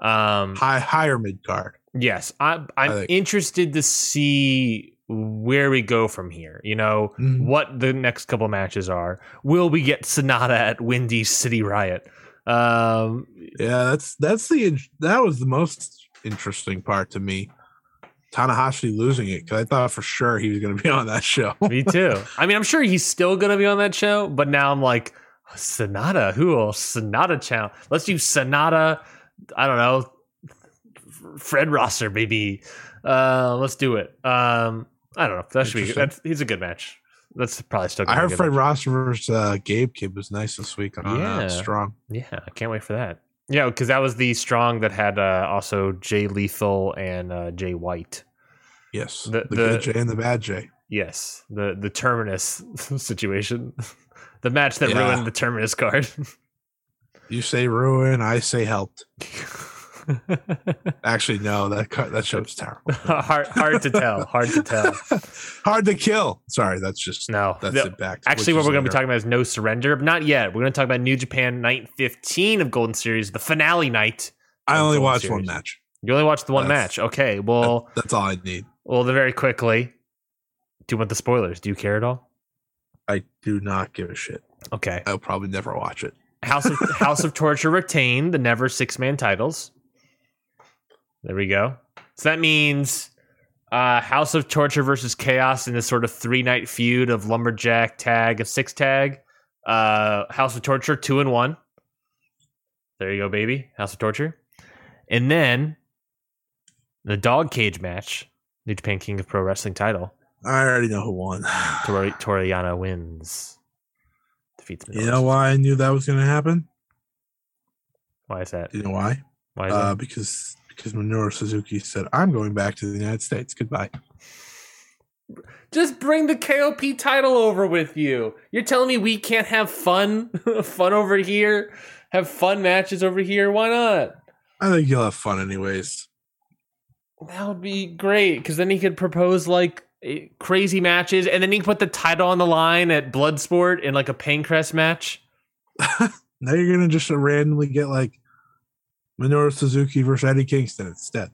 Um, High higher mid card. yes, I, I'm I think- interested to see where we go from here. You know, Mhm. what the next couple matches are. Will we get Sanada at Windy City Riot? Um, Yeah, that's that's the that was the most interesting part to me. Tanahashi losing it because I thought for sure he was going to be on that show. me too. I mean, I'm sure he's still gonna be on that show, but now I'm like, Sanada, who else? Sanada channel. Let's do Sanada. I don't know, Fred Rosser, maybe. Uh, let's do it. Um, I don't know. That should be. That's, he's a good match. That's probably still. I gonna be a heard good Fred match. Ross versus uh, Gabe Kidd was nice this week on Yeah. uh, Strong. Yeah, I can't wait for that. Yeah, because that was the strong that had uh, also Jay Lethal and uh, Jay White. Yes, The- the, the- good J and the bad Jay. Yes, the the terminus situation, the match that Yeah. ruined the terminus card. You say ruin, I say helped. Actually, no, that that show's terrible. hard hard to tell. Hard to tell. Hard to kill. Sorry, that's just No, that's the- it back. Actually, what we're going to be talking about is no surrender, but not yet. We're going to talk about New Japan Night 15 of Golden Series, the finale night. I only Golden watched one match. You only watched the one That's- match. Okay, well, That's all I need. well, then very quickly. Do you want the spoilers? Do you care at all? I do not give a shit. Okay. I'll probably never watch it. House of House of Torture retained the never six man titles. There we go. So that means uh, House of Torture versus Chaos in this sort of three night feud of lumberjack tag and six tag. Uh, House of Torture two and one. There you go, baby. House of Torture, and then the dog cage match. New Japan King of Pro Wrestling title. I already know who won. Tori- Toru Yano wins. Defeats. You know why I knew that was going to happen? Why is that? You know why? Why is that? Uh, because because Minoru Suzuki said, "I'm going back to the United States. Goodbye." Just bring the KOP title over with you. You're telling me we can't have fun, fun over here, have fun matches over here? Why not? I think you'll have fun anyways. That would be great because then he could propose like eh, crazy matches, and then he put the title on the line at Bloodsport in like a Pancrase match. now you're gonna just randomly get like Minoru Suzuki versus Eddie Kingston instead.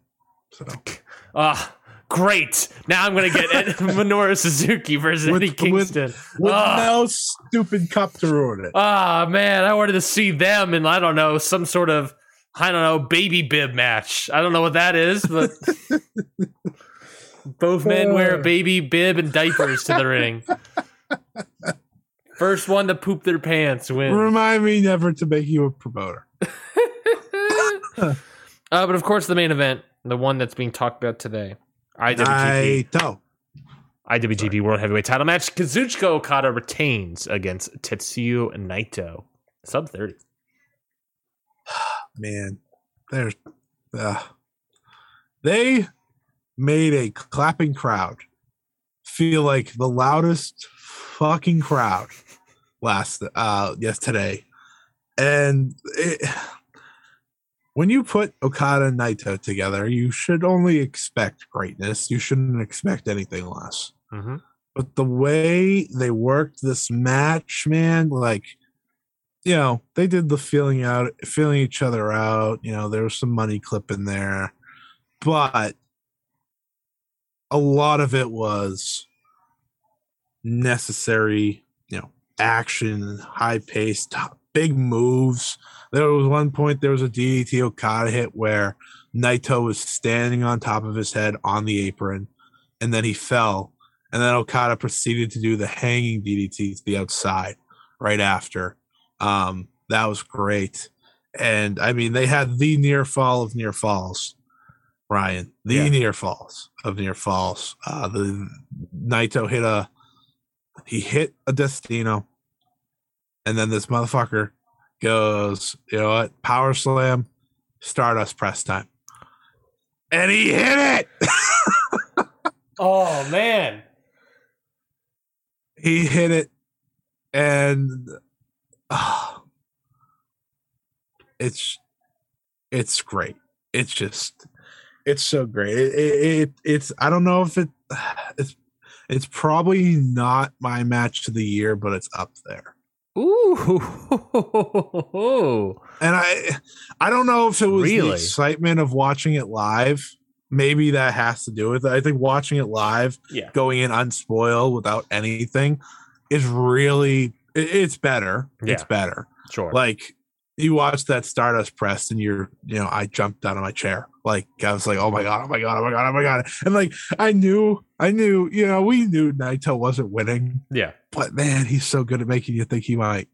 So Ah, great! Now I'm gonna get Ed- Minoru Suzuki versus With- Eddie Kingston. with Ah. no stupid cup to ruin it. Ah man, I wanted to see them in I don't know some sort of I don't know baby bib match. I don't know what that is, but both men wear a baby bib and diapers to the ring. First one to poop their pants wins. Remind me never to make you a promoter. uh, but of course, the main event, the one that's being talked about today, IWGP, Naito. IWGP World Heavyweight Title match. Kazuchika Okada retains against Tetsuya Naito, sub thirty. Man, there's uh, they made a clapping crowd feel like the loudest fucking crowd last uh yesterday. And it, when you put Okada and Naito together, you should only expect greatness. You shouldn't expect anything less. Mm-hmm. But the way they worked this match, man, like you know, they did the feeling out, feeling each other out. You know, there was some money clip in there, but a lot of it was necessary. You know, action, high paced, big moves. There was one point there was a DDT Okada hit where Naito was standing on top of his head on the apron, and then he fell, and then Okada proceeded to do the hanging DDT to the outside right after. Um, that was great. And I mean, they had the near fall of near falls, Ryan, the Yeah. near falls of near falls. Uh, the Naito hit a, he hit a Destino, and then this motherfucker goes, you know what, power slam, Stardust press time, and he hit it. Oh man, he hit it and it's it's great. It's just it's so great. It, it, it it's i don't know if it it's it's probably not my match to the year but it's up there ooh, and i i don't know if it was the excitement of watching it live. Maybe that has to do with it. I think watching it live yeah, going in unspoiled without anything is really it's better. It's better. Sure. like you watch that Stardust press and you're, you know, I jumped out of my chair. Like I was like, oh my god, oh my god, oh my god, oh my god. And like I knew, I knew, you know, we knew Naito wasn't winning, yeah, but man, he's so good at making you think he might.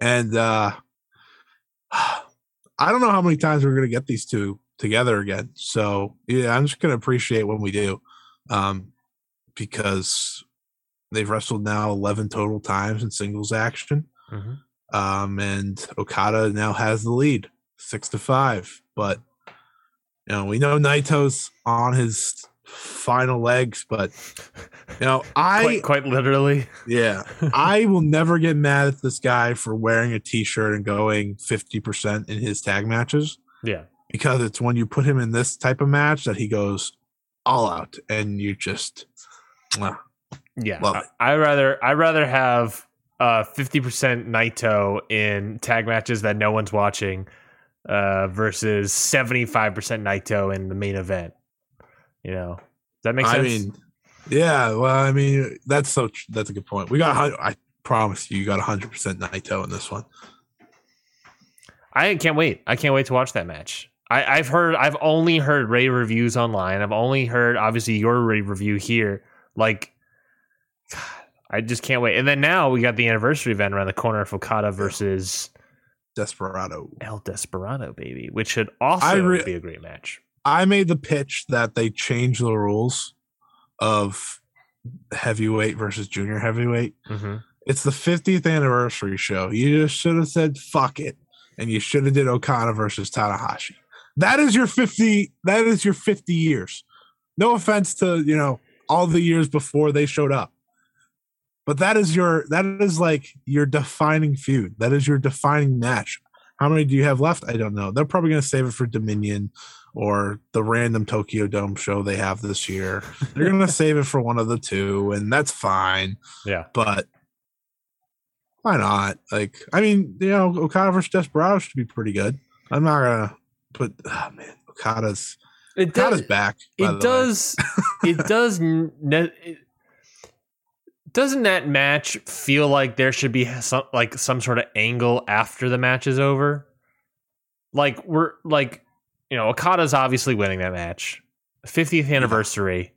And uh I don't know how many times we're gonna get these two together again. So yeah, I'm just gonna appreciate when we do. Um because they've wrestled now 11 total times in singles action Mhm. Um, and Okada now has the lead, six to five. But you know, we know Naito's on his final legs, but you know, I quite, quite literally. yeah, I will never get mad at this guy for wearing a t-shirt and going fifty percent in his tag matches Yeah, because it's when you put him in this type of match that he goes all out, and you just. mwah. yeah. I. I rather I rather have uh fifty percent Naito in tag matches that no one's watching, uh, versus seventy five percent Naito in the main event. You know, does that make sense? I mean, yeah. Well, I mean, that's so. tr- That's a good point. We got. I promise you, you got hundred percent Naito in this one. I can't wait. I can't wait to watch that match. I, I've heard. I've only heard Ray reviews online. I've only heard obviously your Ray review here. Like, God, I just can't wait. And then now we got the anniversary event around the corner of Okada versus Desperado. El Desperado, baby, which should also re- be a great match. I made the pitch that they change the rules of heavyweight versus junior heavyweight. hmm It's the 50th anniversary show. You just should have said fuck it, and you should have did Okada versus Tanahashi. That is your 50. That is your 50 years. No offense to you know all the years before they showed up, but that is your that is like your defining feud. That is your defining match. How many do you have left? I don't know. They're probably going to save it for Dominion or the random Tokyo Dome show they have this year. They're going to save it for one of the two, and that's fine. Yeah. But why not? Like, I mean, you know, Okada versus Desperado should be pretty good. I'm not going to put, oh man, Okada's. It Okada's back. by the It way. does. it does. n- Ne- it, doesn't that match feel like there should be some like some sort of angle after the match is over? Like we're like, you know, Okada's obviously winning that match. 50th anniversary.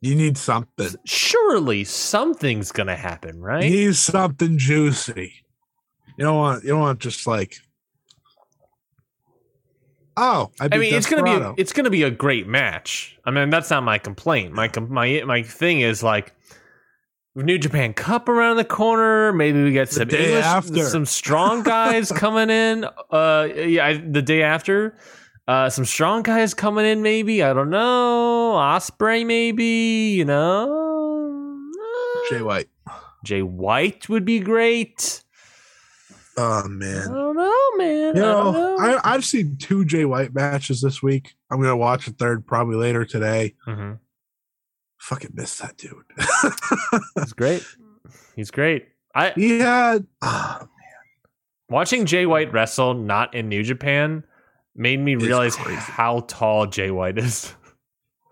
You need something. Surely something's gonna happen, right? You need something juicy. You don't want. You don't want just like. Oh, I, I mean, it's gonna be a, it's gonna be a great match. I mean, that's not my complaint. My my my thing is like New Japan Cup around the corner. Maybe we get some day English, after. some strong guys coming in. Uh, yeah, I, the day after. Uh, some strong guys coming in. Maybe I don't know. Ospreay, maybe you know. Jay White. Jay White would be great. Oh man, I don't know, man. You I don't know, know. I, I've seen two Jay White matches this week. I'm gonna watch a third probably later today. Mhm. Fucking miss that dude. He's great. He's great. I he had ah, Watching Jay White wrestle not in New Japan made me It's realize crazy. how tall Jay White is.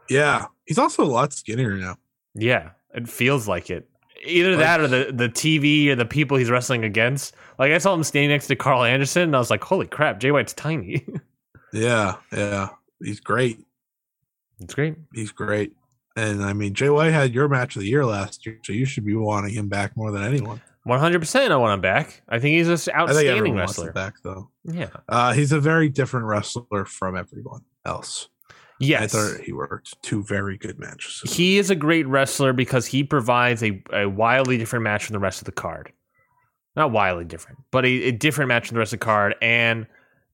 yeah. He's also a lot skinnier now. yeah, it feels like it. Either Like- that or the, the TV or the people he's wrestling against. Like I saw him standing next to Karl Anderson and I was like, holy crap, Jay White's tiny. Yeah, yeah. He's great. it's great. He's great. And I mean, Jay White had your match of the year last year, so you should be wanting him back more than anyone. 100% I want him back. I think he's think outstanding wrestler. back though. Yeah. Uh, he's a very different wrestler from everyone else. Yes. I thought he worked two very good matches. he is a great wrestler because he provides a, a wildly different match from the rest of the card. Not wildly different, but a, a different match from the rest of the card, and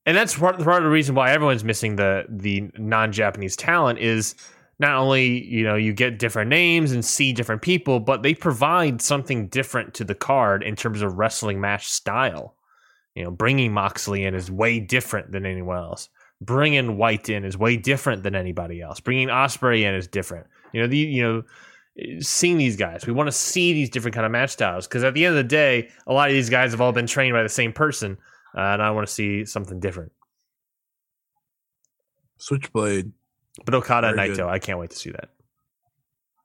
and that's part, part of the reason why everyone's missing the the non Japanese talent is not only you know you get different names and see different people, but they provide something different to the card in terms of wrestling match style. You know, bringing Moxley in is way different than anyone else. Bringing White in is way different than anybody else. Bringing Ospreay in is different. You know, the you know, seeing these guys, we want to see these different kind of match styles because at the end of the day, a lot of these guys have all been trained by the same person, uh, and I want to see something different. Switchblade. But Okada and Naito, good. I can't wait to see that.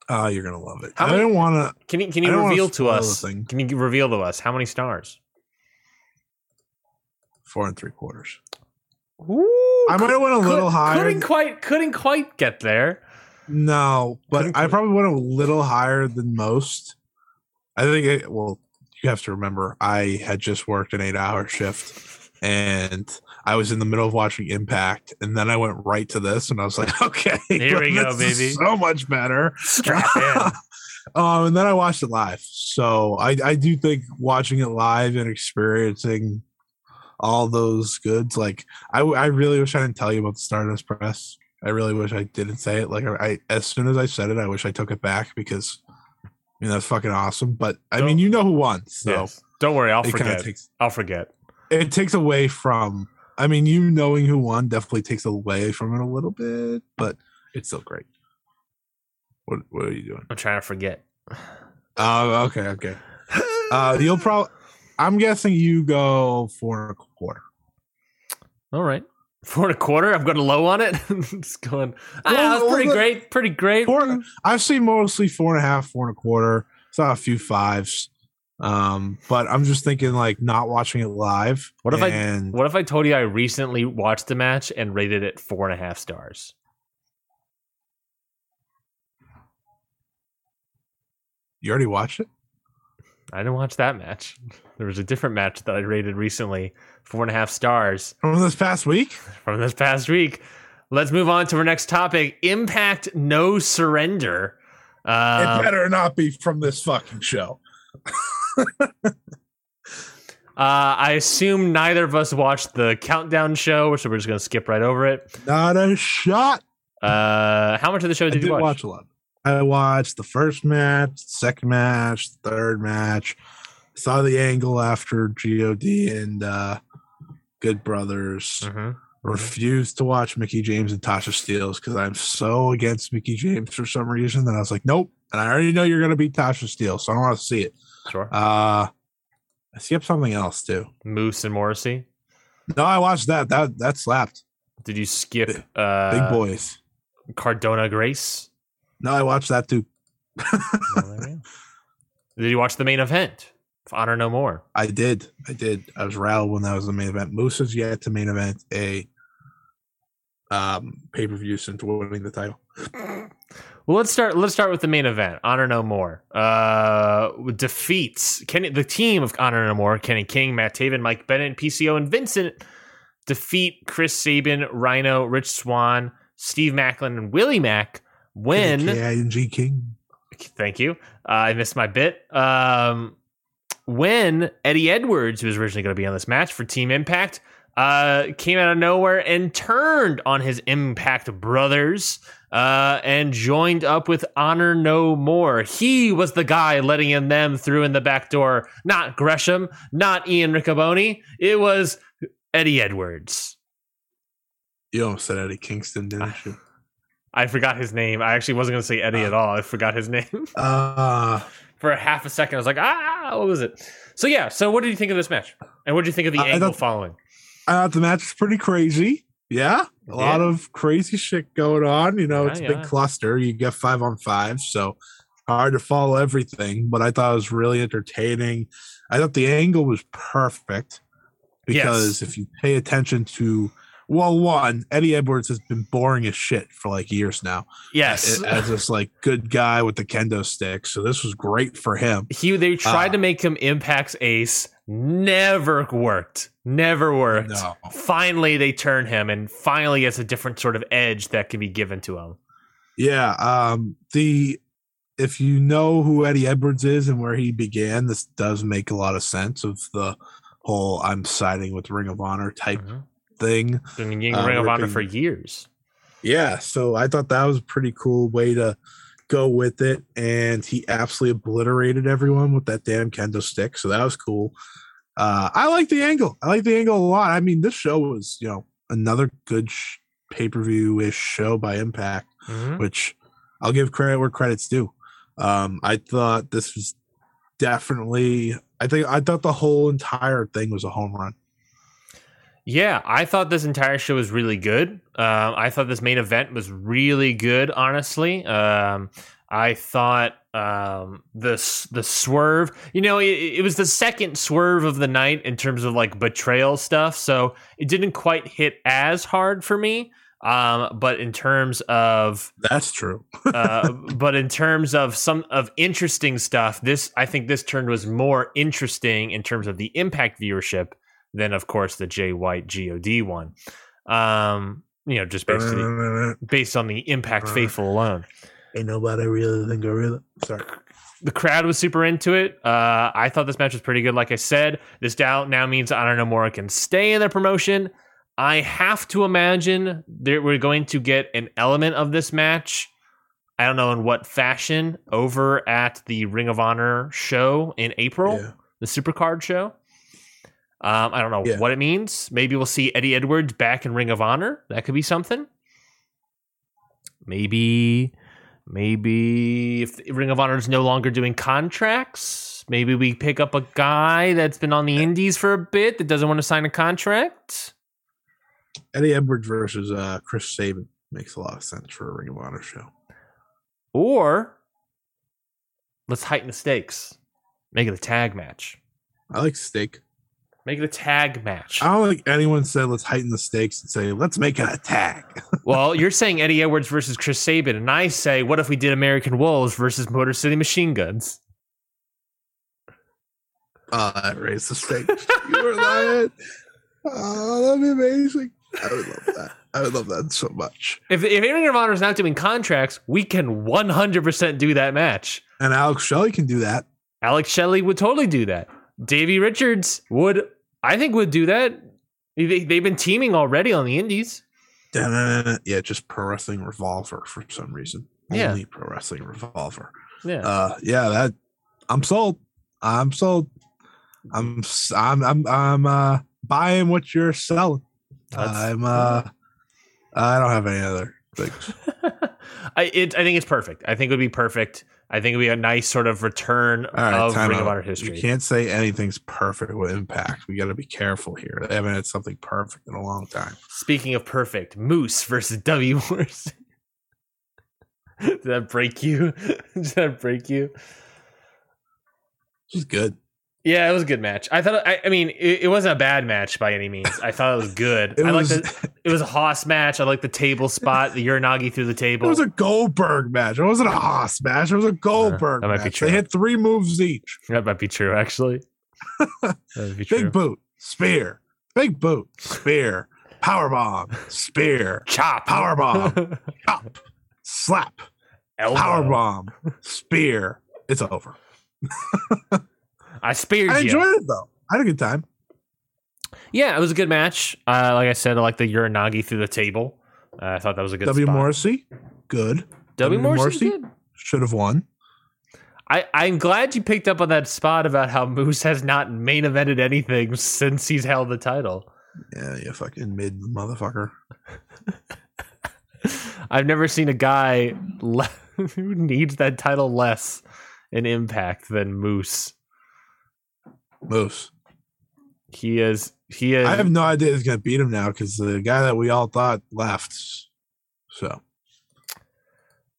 Oh, you're gonna love it. How I many- didn't want to. Can you can you reveal to us? Can you reveal to us how many stars? Four and three quarters. Ooh, I might have went a little could- higher. Couldn't quite couldn't quite get there. No, but Couldn't I probably went a little higher than most. I think. It, well, you have to remember, I had just worked an eight-hour shift, and I was in the middle of watching Impact, and then I went right to this, and I was like, okay, Here we go, baby. so much better. Strap in. um, and then I watched it live. So I, I do think watching it live and experiencing all those goods, like I, I really wish I didn't tell you about the Stardust Press. I really wish I didn't say it. Like I, I as soon as I said it, I wish I took it back because I mean that's fucking awesome. But I mean, Don't- you know who won, so Yes. Don't worry, I'll forget. takes I'll forget. it takes away from. I mean, you knowing who won definitely takes away from it a little bit, but it's still great. What What are you doing? I'm trying to forget. Oh, okay, okay. Uh, you'll probably. I'm guessing you go four and a quarter. All right. Four and a quarter. I'm going low on it. Just going. Ah, Well, pretty well, great. Pretty great. Four. I've seen mostly four and a half, four and a quarter. Saw a few fives. Um, but I'm just thinking like not watching it live. What if I- What if I told you I recently watched the match and rated it four and a half stars? you already watched it? I didn't watch that match. There was a different match that I rated recently, four and a half stars From this past week? from this past week. Let's move on to our next topic: Impact No Surrender. it Uh, better not be from this fucking show. uh, I assume neither of us watched the countdown show, so we're just going to skip right over it. Not a shot. Uh, how much of the show did did you watch? watch? a lot. I watched the first match, second match, third match. Saw the angle after God and uh, Good Brothers. Mhm. Refused to watch Mickie James and Tasha Steelz because I'm so against Mickie James for some reason that I was like, nope. And I already know you're gonna beat Tasha Steelz, so I don't want to see it. Sure. Uh I skipped something else too. Moose and Morrissey. No, I watched that. That that slapped. Did you skip Big- uh, Big boys. Cardona Grace? No, I watched that too. Did you watch the main event? Honor No More. I did. I did. I was rattled when that was the main event. Moose has yet to main event a um pay per view since winning the title. Well, let's start. Let's start with the main event. Honor No More uh, defeats Kenny, the team of Honor No More. Kenny King, Matt Taven, Mike Bennett, PCO, and Vincent defeat Chris Sabin, Rhino, Rich Swann, Steve Maclin, and Willie Mack. When K-I-N-G King. Thank you. Uh, I missed my bit. Um, when Eddie Edwards, who was originally going to be on this match for Team Impact, uh, came out of nowhere and turned on his Impact brothers uh, and joined up with Honor No More. He was the guy letting in them through in the back door, not Gresham, not Ian Riccoboni. It was Eddie Edwards. You almost said Eddie Kingston, didn't you? I forgot his name. I actually wasn't going to say Eddie at all. I forgot his name. Uh for a half a second. I was like, ah, what was it? So yeah. So what did you think of this match? And what did you think of the I angle thought- following? I thought the match was pretty crazy. Yeah. A lot of crazy shit going on. You know, Yeah, it's a yeah. big cluster. You get five on five, so hard to follow everything, but I thought it was really entertaining. I thought the angle was perfect because if you pay attention to well, one, Eddie Edwards has been boring as shit for like years now. Yes. As this like good guy with the kendo stick. So this was great for him. he they tried Ah. to make him Impact's ace. Never worked. Never worked. No. Finally, they turn him, and finally, it's a different sort of edge that can be given to him. Yeah. Um the if you know who Eddie Edwards is and where he began, this does make a lot of sense of the whole I'm siding with Ring of Honor type Mhm. thing. Been in Uh, Ring of Honor for years. Yeah, so I thought that was a pretty cool way to go with it. And he absolutely obliterated everyone with that damn kendo stick. So that was cool. Uh, I like the angle. I like the angle a lot. I mean, this show was, you know, another good sh- pay per view ish show by Impact, Mhm. which I'll give credit where credit's due. Um, I thought this was definitely, I think, I thought the whole entire thing was a home run. Yeah, I thought this entire show was really good. Um, I thought this main event was really good. Honestly, um, I thought um, the the swerve. You know, it, it was the second swerve of the night in terms of like betrayal stuff. So it didn't quite hit as hard for me. Um, but in terms of That's true. uh, but in terms of some of interesting stuff, this I think this turn was more interesting in terms of the impact viewership than, of course, the Jay White God one. Um, you know, just basically based on the impact faithful alone. Ain't nobody really than gorilla. Sorry. The crowd was super into it. Uh, I thought this match was pretty good. Like I said, this doubt now means Honor No More can stay in the promotion. I have to imagine that we're going to get an element of this match. I don't know in what fashion over at the Ring of Honor show in April, Yeah. the Supercard show. Um, I don't know Yeah. what it means. Maybe we'll see Eddie Edwards back in Ring of Honor. That could be something. Maybe, maybe if Ring of Honor is no longer doing contracts, maybe we pick up a guy that's been on the Indies for a bit that doesn't want to sign a contract. Eddie Edwards versus uh, Chris Sabin makes a lot of sense for a Ring of Honor show. Or let's heighten the stakes. Make it a tag match. I like steak. Make it a tag match. I don't think anyone said let's heighten the stakes and say let's make it a tag. well, you're saying Eddie Edwards versus Chris Sabin, and I say, what if we did American Wolves versus Motor City Machine Guns? Oh, that raised the stakes. you were lying. Oh, that'd be amazing. I would love that. I would love that so much. If, if Ring of Honor is not doing contracts, we can 100% do that match. And Alex Shelley can do that. Alex Shelley would totally do that. Davey Richards would, I think, would do that. They, they've been teaming already on the Indies. Yeah, just pro wrestling revolver for some reason. Yeah. Only pro wrestling revolver. Yeah. Uh, yeah, that I'm sold. I'm sold. I'm I'm I'm I'm uh buying what you're selling. That's- I'm uh, I don't have any other things. I it, I think it's perfect. I think it would be perfect. I think it would be a nice sort of return right, of Ring of. Honor You history. can't say anything's perfect with Impact. We got to be careful here. They haven't had something perfect in a long time. Speaking of perfect, Moose versus W Morrissey. Did that break you? Did that break you? She's good. Yeah, it was a good match. I thought. I, I mean, it, it wasn't a bad match by any means. I thought it was good. It I was. liked it. It was a Haas match. I like the table spot, the uranage through the table. It was a Goldberg match. It wasn't a Haas match. It was a uh, Goldberg that might be match. true. They hit three moves each. that might be true, actually. be true. Big boot, spear. Big boot, spear. Power bomb, spear. Chop. Power bomb, chop, slap. Elbow. Power bomb, spear. It's over. I speared you. I you. enjoyed it though. I had a good time. Yeah, it was a good match. Uh, like I said, I like the Uranage through the table. Uh, I thought that was a good W spot. Morrissey, good. W W. Morrissey. Morrissey? Should have won. I, I'm glad you picked up on that spot about how Moose has not main evented anything since he's held the title. Yeah, you fucking mid motherfucker. I've never seen a guy le- who needs that title less in impact than Moose. Moose. He is. He is. I have no idea who's gonna beat him now because the guy that we all thought left. So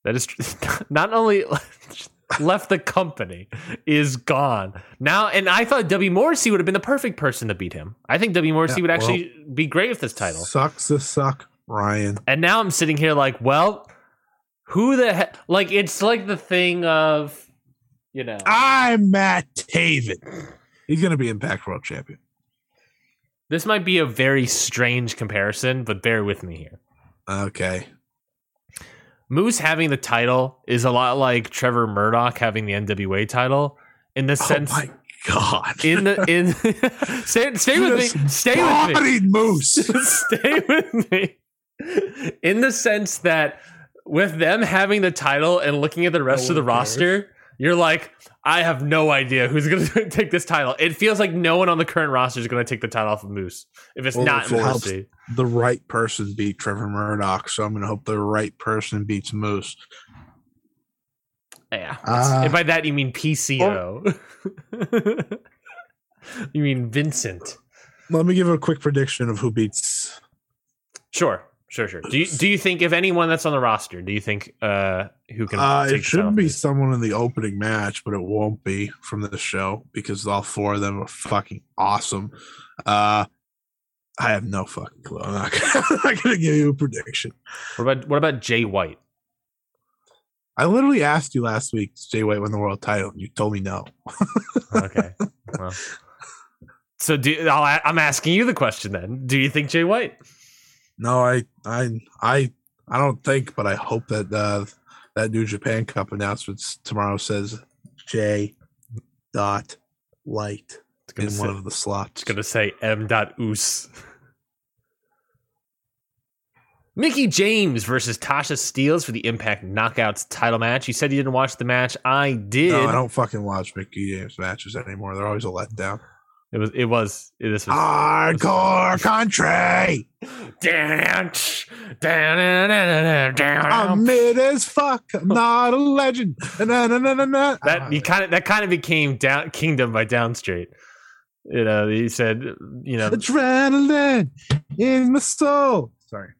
that is tr- not only left the company is gone now. And I thought W Morrissey would have been the perfect person to beat him. I think W Morrissey Yeah, would actually be great with this title. sucks to suck, Ryan. And now I'm sitting here like, well, who the heck? Like, it's like the thing of, you know, I'm Matt Taven. He's gonna be Impact World Champion. this might be a very strange comparison, but bear with me here. Okay. Moose having the title is a lot like Trevor Murdoch having the NWA title in the oh sense. oh my god. in the in stay, stay with me stay with me moose. stay with me in the sense that with them having the title and looking at the rest No of the cares. roster you're like i have no idea who's going to take this title. It feels like no one on the current roster is going to take the title off of moose if it's Well, not if it helps- the right person beat Trevor Murdoch, so I'm gonna hope the right person beats Moose. yeah. Uh, and by that you mean pco you mean vincent. Let me give a quick prediction of who beats. Sure, sure, sure. Do you do you think if anyone that's on the roster, do you think uh who can? Uh, take it should be someone in the opening match, but it won't be from the show because all four of them are fucking awesome. Uh, I have no fucking clue. I'm not gonna, I'm not gonna give you a prediction. What about what about Jay White? I literally asked you last week, Jay White won the world title? And you told me no. Okay, well, so do I'll, I'm asking you the question then. Do you think Jay White? No, I, I, I, I don't think, but I hope that uh, that New Japan Cup announcements tomorrow says J. Dot Light It's gonna, in say, one of the slots. it's gonna say M. Dot Oos. Mickie James versus Tasha Steelz for the Impact Knockouts title match. You said you didn't watch the match. I did. No, I don't fucking watch Mickie James matches anymore. They're always a letdown. It was. It was. This was. Hardcore country. Down, down, down, down, I'm mid as fuck. I'm not a legend. Na, na, na, na, na. that you kind of that kind of became down Kingdom by Downstreet. You know, he said, you know, adrenaline in my soul. Sorry.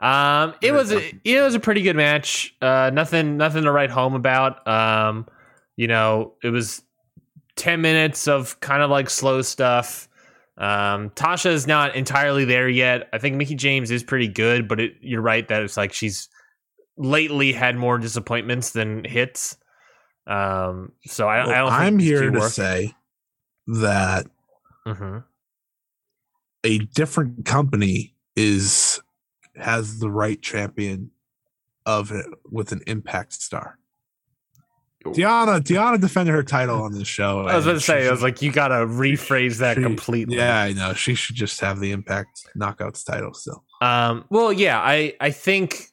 um, it was a, it was a pretty good match. Uh, nothing nothing to write home about. Um, you know, it was ten minutes of kind of like slow stuff. Um, Tasha is not entirely there yet. I think Mickie James is pretty good, but it, you're right that it's like she's lately had more disappointments than hits. Um, so I, I don't think I'm here to worked. say that Mhm. a different company is has the right champion of it with an impact star. Deonna, Deonna defended her title on this show. I was going to say, she I was like, you gotta rephrase that she- completely. Yeah, I know. She should just have the impact knockouts title still. Um. Well, yeah. I I think,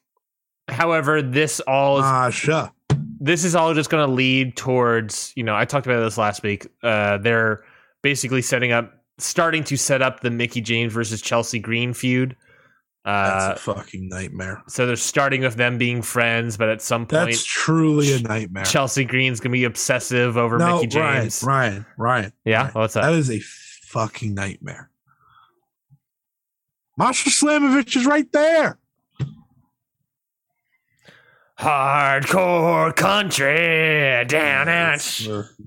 however, this all is Ah, sure. this is all just going to lead towards you know I talked about this last week. Uh, they're basically setting up starting to set up the Mickie James versus Chelsea Green feud. Uh, That's a fucking nightmare. so they're starting with them being friends, but at some point, That's truly a nightmare. Chelsea Green's gonna be obsessive over no, Mickie James. Ryan, Ryan. Yeah, Ryan. what's that? That is a fucking nightmare. Masha Slamovich is right there. Hardcore country down out.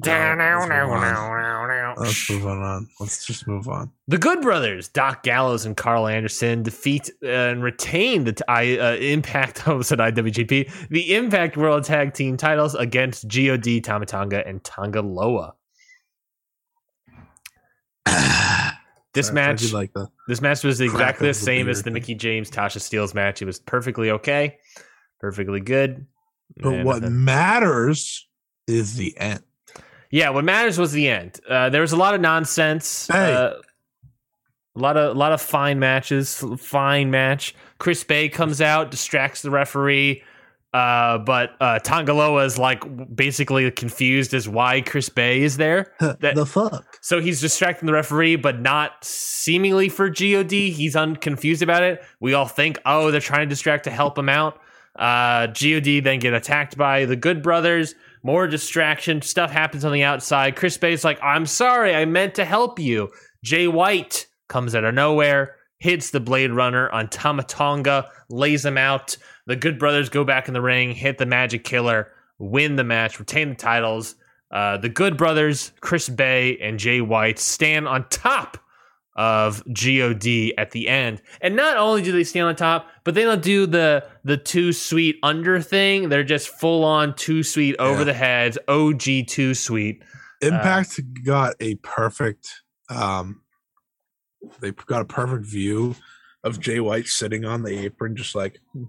Down, let's move on. Let's move on. Let's just move on. The Good Brothers, Doc Gallows and Karl Anderson, defeat uh, and retain the t- I, uh, Impact. I almost said IWGP, the Impact World Tag Team titles against God, Tama Tonga, and Tanga Loa. This match, like this match was exactly the crack of the same as the. Mickie James Tasha Steelz match. It was perfectly okay, perfectly good. But And what matters is the end. Yeah, what matters was the end. Uh, there was a lot of nonsense. Hey. Uh, a lot of a lot of fine matches. Fine match. Chris Bey comes out, distracts the referee. Uh, but uh, Tanga Loa is like basically confused as why Chris Bey is there. That- the fuck? So he's distracting the referee, but not seemingly for God. He's unconfused about it. We all think, oh, they're trying to distract to help him out. Uh, God then get attacked by the Good Brothers. More distraction. Stuff happens on the outside. Chris Bey's like, I'm sorry, I meant to help you. Jay White comes out of nowhere, hits the Blade Runner on Tama Tonga, lays him out. The Good Brothers go back in the ring, hit the Magic Killer, win the match, retain the titles. Uh, the Good Brothers, Chris Bey, and Jay White stand on top of God at the end. And not only do they stand on top, but they don't do the the two sweet under thing. They're just full on two sweet over Yeah. the heads, OG two sweet. Impact got a perfect um they got a perfect view of Jay White sitting on the apron just like "Hmm,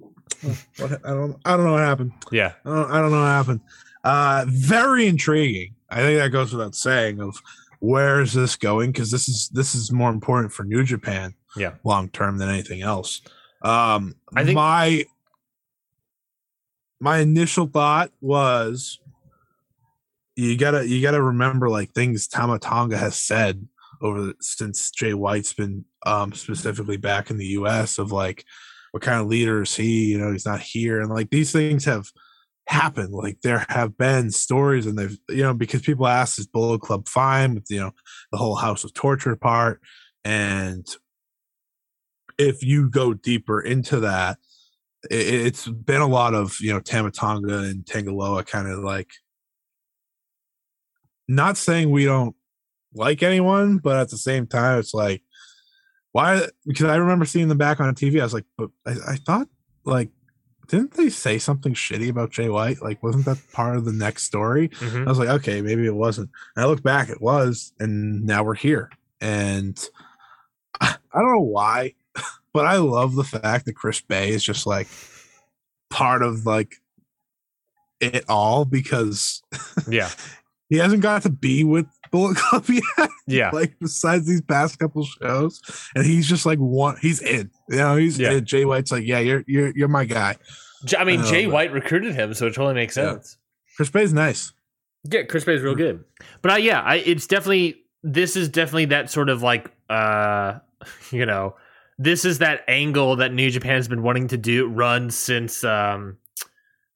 what I don't I don't know what happened. Yeah. I don't, I don't know what happened. Uh very intriguing. I think that goes without saying of where is this going because this is this is more important for New Japan Yeah. long term than anything else. Um I think- my my initial thought was you gotta you gotta remember like things Tama Tonga has said over the, since Jay White's been um specifically back in the US of like what kind of leader is he you know he's not here and like these things have happened like there have been stories and they've you know because people ask is Bullet Club fine with you know the whole House of Torture part and if you go deeper into that it, it's been a lot of you know Tama Tonga and Tanga Loa kind of like not saying we don't like anyone, but at the same time, it's like why? Because I remember seeing them back on TV. I was like, but I, I thought like didn't they say something shitty about Jay White? Like, wasn't that part of the next story? Mhm. I was like, okay, maybe it wasn't. And I look back, it was, and now we're here. And I don't know why, but I love the fact that Chris Bey is just like part of like it all because Yeah. he hasn't got to be with Bullet Club yet. Yeah. like besides these past couple shows, and he's just like one. He's in. You know, he's Yeah. in. Jay White's like, yeah, you're you're you're my guy. J- I mean, I know, Jay but- White recruited him, so it totally makes Yeah. sense. Chris Bey's nice. Yeah, Chris Bey is real good. But I, yeah, I, it's definitely this is definitely that sort of like uh you know this is that angle that New Japan's been wanting to do run since um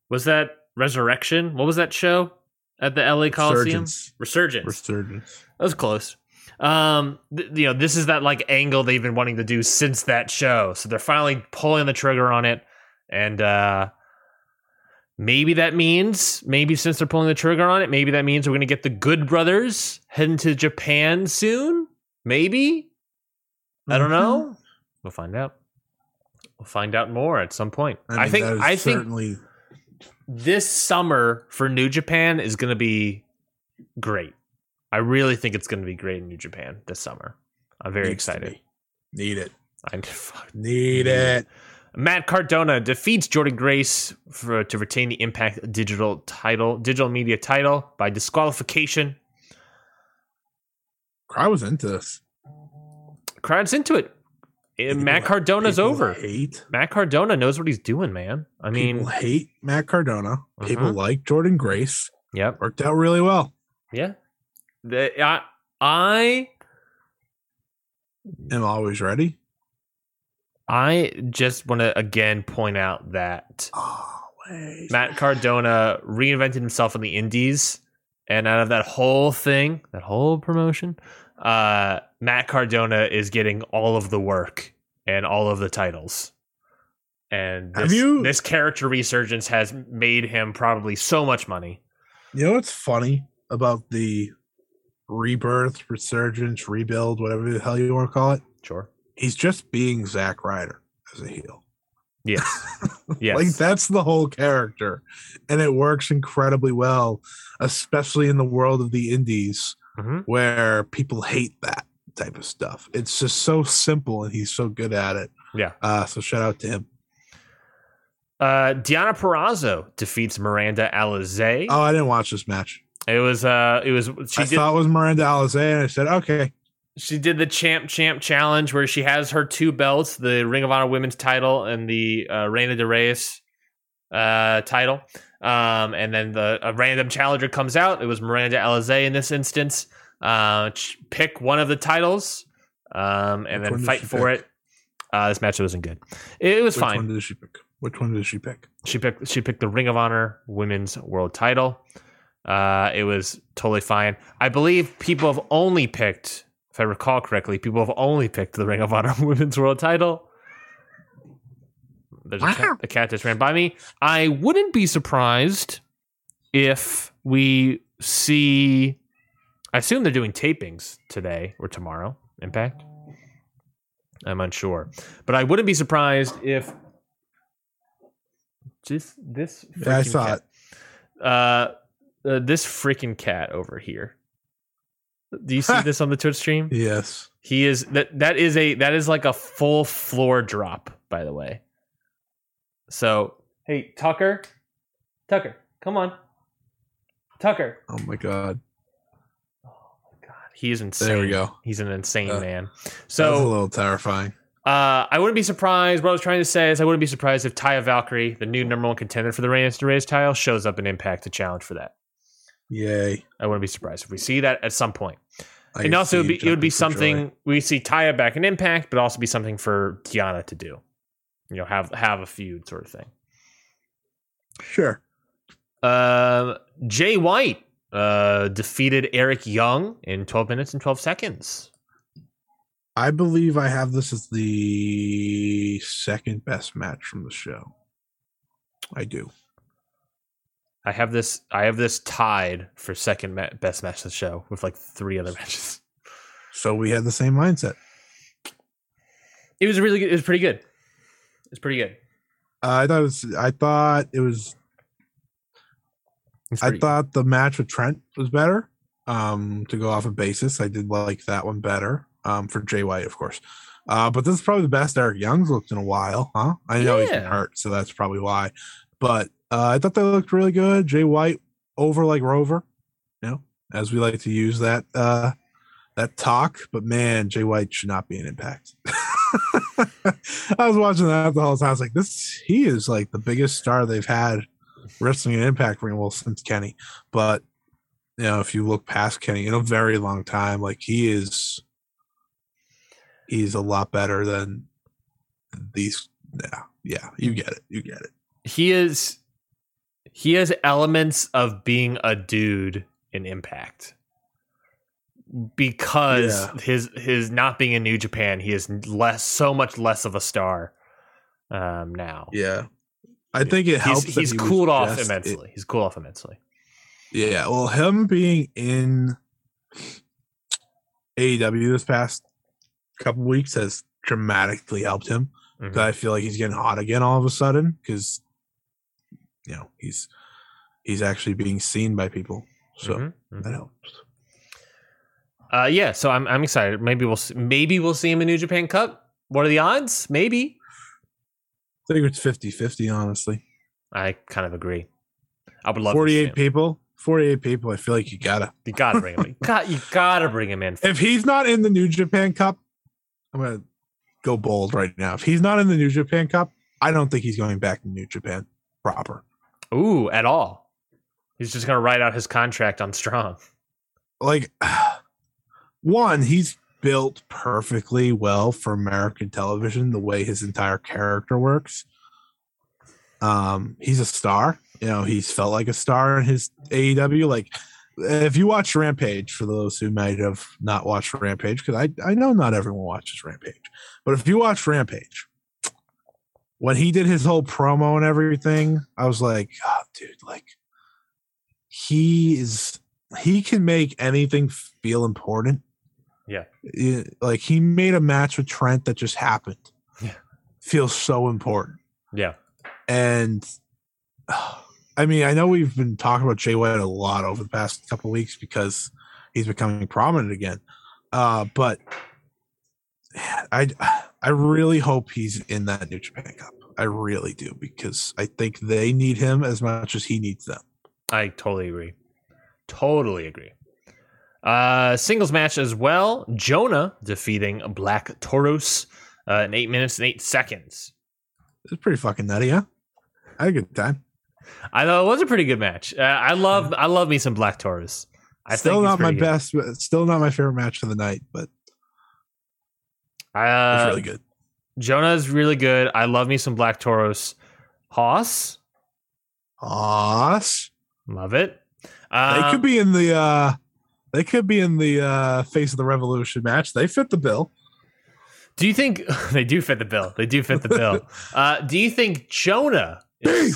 was that Resurrection? What was that show at the LA Coliseum? Resurgence. Resurgence. Resurgence. That was close. Um, th- you know, this is that like angle they've been wanting to do since that show. So they're finally pulling the trigger on it, and uh, maybe that means maybe since they're pulling the trigger on it, maybe that means we're going to get the Good Brothers heading to Japan soon. Maybe I don't know. We'll find out. We'll find out more at some point. I, mean, think. that is I think certainly this summer for New Japan is going to be great. I really think it's going to be great in New Japan this summer. I'm very needs excited. Need it. I. Need it. Matt Cardona defeats Jordynne Grace for, to retain the Impact Digital title, digital media title by disqualification. I was into this. Crowd's into it. And Matt Cardona's over. Hate. Matt Cardona knows what he's doing, man. I mean, people hate Matt Cardona. People Mhm. like Jordynne Grace. yep. Worked out really well. Yeah. The, I, I am always ready. I just want to again point out that Always. Matt Cardona reinvented himself in the Indies, and out of that whole thing, that whole promotion, uh, Matt Cardona is getting all of the work and all of the titles. And this, you- this character resurgence has made him probably so much money. You know what's funny about the rebirth, resurgence, rebuild, whatever the hell you want to call it? Sure. He's just being Zack Ryder as a heel. Yes. Yes. Like that's the whole character. And it works incredibly well, especially in the world of the indies Mhm. where people hate that type of stuff. It's just so simple and he's so good at it. Yeah. Uh so shout out to him. Uh, Deonna Purrazzo defeats Miranda Alizé. Oh, I didn't watch this match. It was uh, it was she I did thought it was Miranda Alizé and I said, okay. she did the champ champ challenge where she has her two belts, the Ring of Honor Women's title and the uh, Reina de Reyes uh, title. Um, and then the a random challenger comes out. It was Miranda Alizé in this instance. Uh, pick one of the titles, um, and Which then fight for pick? it. Uh, this match wasn't good. It, it was Which fine. one did she pick? Which one did she pick? She picked she picked the Ring of Honor Women's World Title. Uh, it was totally fine. I believe people have only picked, if I recall correctly, people have only picked the Ring of Honor Women's World Title. There's a, cat, a cat just ran by me. I wouldn't be surprised if we see. I assume they're doing tapings today or tomorrow. Impact. I'm unsure, but I wouldn't be surprised if just this. Yeah, I saw cat, Uh, uh, this freaking cat over here. Do you see this on the Twitch stream? Yes. He is that that is a that is like a full floor drop, by the way. So hey Tucker, Tucker, come on, Tucker. Oh my god. Oh my god, he is insane. There we go. He's an insane Uh, man. That's a little terrifying. uh, I wouldn't be surprised. What I was trying to say is I wouldn't be surprised if Taya Valkyrie, the new number one contender for the Reigns to Raise title, shows up in Impact to challenge for that. Yay. I wouldn't be surprised if we see that at some point. I and also, it would be, it would be jumping for joy. something we see Taya back in Impact, but also be something for Tiana to do. You know, have have a feud sort of thing. Sure. Uh, Jay White uh, defeated Eric Young in 12 minutes and 12 seconds. I believe I have this as the second best match from the show. I do. I have this. I have this tied for second ma- best match of the show with like three other matches. So we had the same mindset. It was really good. It was pretty good. It was pretty good. Uh, I thought it was, I thought it was I thought the match with Trent was better. Um, to go off of basis, I did like that one better. Um, for Jay White, of course. Uh, but this is probably the best Eric Young's looked in a while, huh? I know he's been hurt, so that's probably why. But uh, I thought they looked really good. Jay White over like Rover, you know, as we like to use that uh that talk. But man, Jay White should not be an impact. I was watching that the whole time. I was like, this he is like the biggest star they've had wrestling an impact ring well since Kenny. But you know, if you look past Kenny in a very long time, like he is he's a lot better than these yeah, yeah, you get it. You get it. he is. He has elements of being a dude in Impact because Yeah. his his not being in New Japan, he is less so much less of a star um, now. Yeah. I think it helps. he's he's he cooled off immensely. he's cooled off immensely. Yeah, well, him being in AEW this past couple weeks has dramatically helped him. Mhm. 'Cause I feel like he's getting hot again all of a sudden because you know he's he's actually being seen by people, so Mhm, mhm. that helps. Uh, yeah, so I'm I'm excited. Maybe we'll see, maybe we'll see him in New Japan Cup. What are the odds? Maybe. I think it's 50-50, honestly. I kind of agree. I would love to see Forty-eight him. people, forty-eight people. I feel like you gotta. You gotta bring him. In. Got you gotta bring him in. If he's not in the New Japan Cup, I'm gonna go bold right now. If he's not in the New Japan Cup, I don't think he's going back to New Japan proper. Ooh, at all. He's just gonna write out his contract on Strong. like one he's built perfectly well for American television, the way his entire character works. Um, he's a star. You know, he's felt like a star in his AEW. Like, if you watch Rampage, for those who might have not watched Rampage, because I, I know not everyone watches Rampage, but if you watch Rampage, when he did his whole promo and everything, I was like, oh, dude, like, he is, he can make anything feel important. Yeah. It- like, he made a match with Trent that just happened. Yeah. Feels so important. Yeah. And I mean, I know we've been talking about Jay White a lot over the past couple of weeks because he's becoming prominent again. Uh, but I I really hope he's in that New Japan Cup. I really do because I think they need him as much as he needs them. I totally agree. Totally agree. Uh, singles match as well. Jonah defeating Black Taurus uh, in eight minutes and eight seconds. It's pretty fucking nutty, huh? I had a good time. I thought it was a pretty good match. Uh, I love, I love me some Black Taurus. I still think not my good. best, but still not my favorite match of the night, but it's Uh, really good. Jonah's really good. I love me some Black Taurus. Hoss, Awes. love it. They Um, could be in the uh they could be in the uh face of the revolution match. They fit the bill. Do you think they do fit the bill? They do fit the bill. uh, do you think Jonah? is-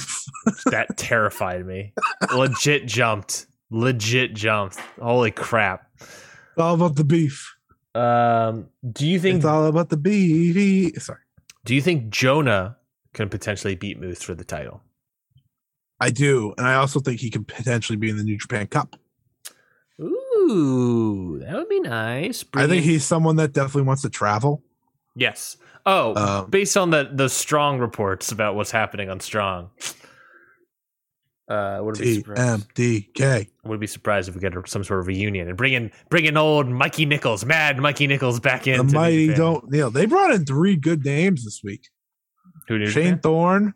Beef. that terrified me. Legit jumped. Legit jumped. Holy crap. It's all about the beef. Um, do you think It's all about the beef. Sorry. do you think Jonah can potentially beat Moose for the title? I do. And I also think he could potentially be in the New Japan Cup. Ooh, that would be nice. I think in- he's someone that definitely wants to travel. yes. Oh, Um, based on the the strong reports about what's happening on Strong. Uh, would be surprised. TMDK. Would be surprised if we get some sort of reunion and bring in bring in old Mikey Nichols, mad Mikey Nichols back in. The mighty don't you know they brought in three good names this week. Who knew? Shane Shane Thorne,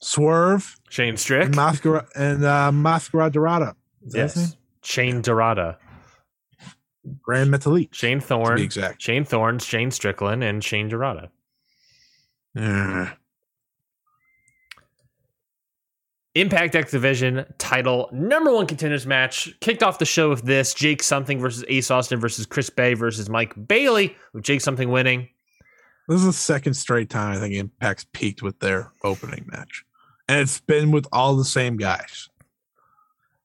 Swerve, Shane Strick. and Mascara and uh Mascara Dorada. Is that his name? Yes. Shane Dorada. Grand Metalik. Shane Thorne. exact. Shane Thorne, Shane Strickland, and Shane Dorada. Impact X Division title number one contenders match kicked off the show with this Jake Something versus Ace Austin versus Chris Bey versus Mike Bailey, with Jake Something winning. This is the second straight time I think Impact's peaked with their opening match. And it's been with all the same guys.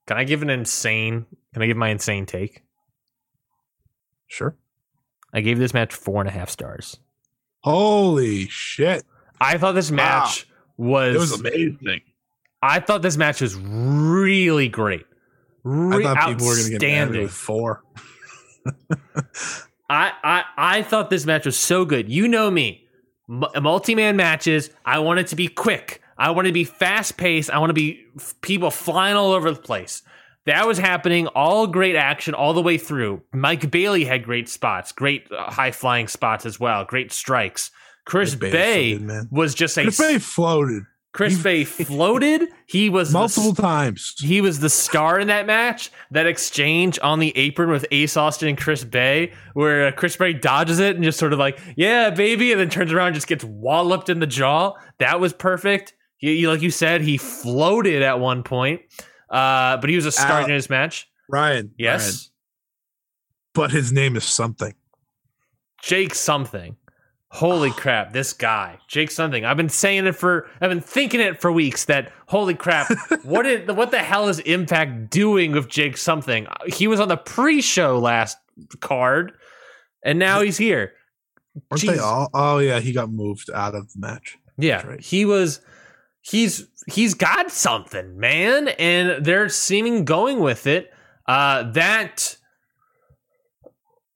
Can I give an insane? Can I give my insane take? Sure. I gave this match four and a half stars. Holy shit. I thought this match was, It was amazing. I thought this match was really great. I thought people were going to get mad at outstanding. it with four. I, I I thought this match was so good. You know me, M- multi-man matches. I want it to be quick. I want to be fast paced. I want to be f- people flying all over the place. That was happening. All great action all the way through. Mike Bailey had great spots, great uh, high flying spots as well, great strikes. Chris Mike Bailey's so Bay good, was just a Chris Bey floated Chris he- Bay floated. He was the multiple times. he was the star in that match. That exchange on the apron with Ace Austin and Chris Bey, where uh, Chris Bey dodges it and just sort of like, "Yeah, baby," and then turns around and just gets walloped in the jaw. That was perfect. He- like you said, he floated at one point, uh, but he was a star Ow. in his match. Ryan. Yes, Ryan. But his name is something. Jake something. Holy crap, this guy, Jake something. I've been saying it for, I've been thinking it for weeks. That holy crap, what is, what the hell is Impact doing with Jake something? He was on the pre-show last card, and now he's here. Aren't Jeez. they all? Oh, yeah. He got moved out of the match. Yeah, right. he was. He's he's got something, man, and they're seeming going with it. Uh, that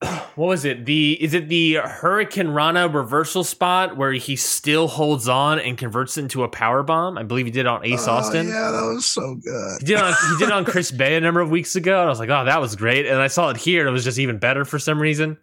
what was it? The is it the Hurricane Rana reversal spot where he still holds on and converts it into a power bomb? I believe he did on Ace Oh, Austin. Yeah, that was so good. He did on he did on Chris Bey a number of weeks ago, and I was like, oh, that was great. And I saw it here, and it was just even better for some reason.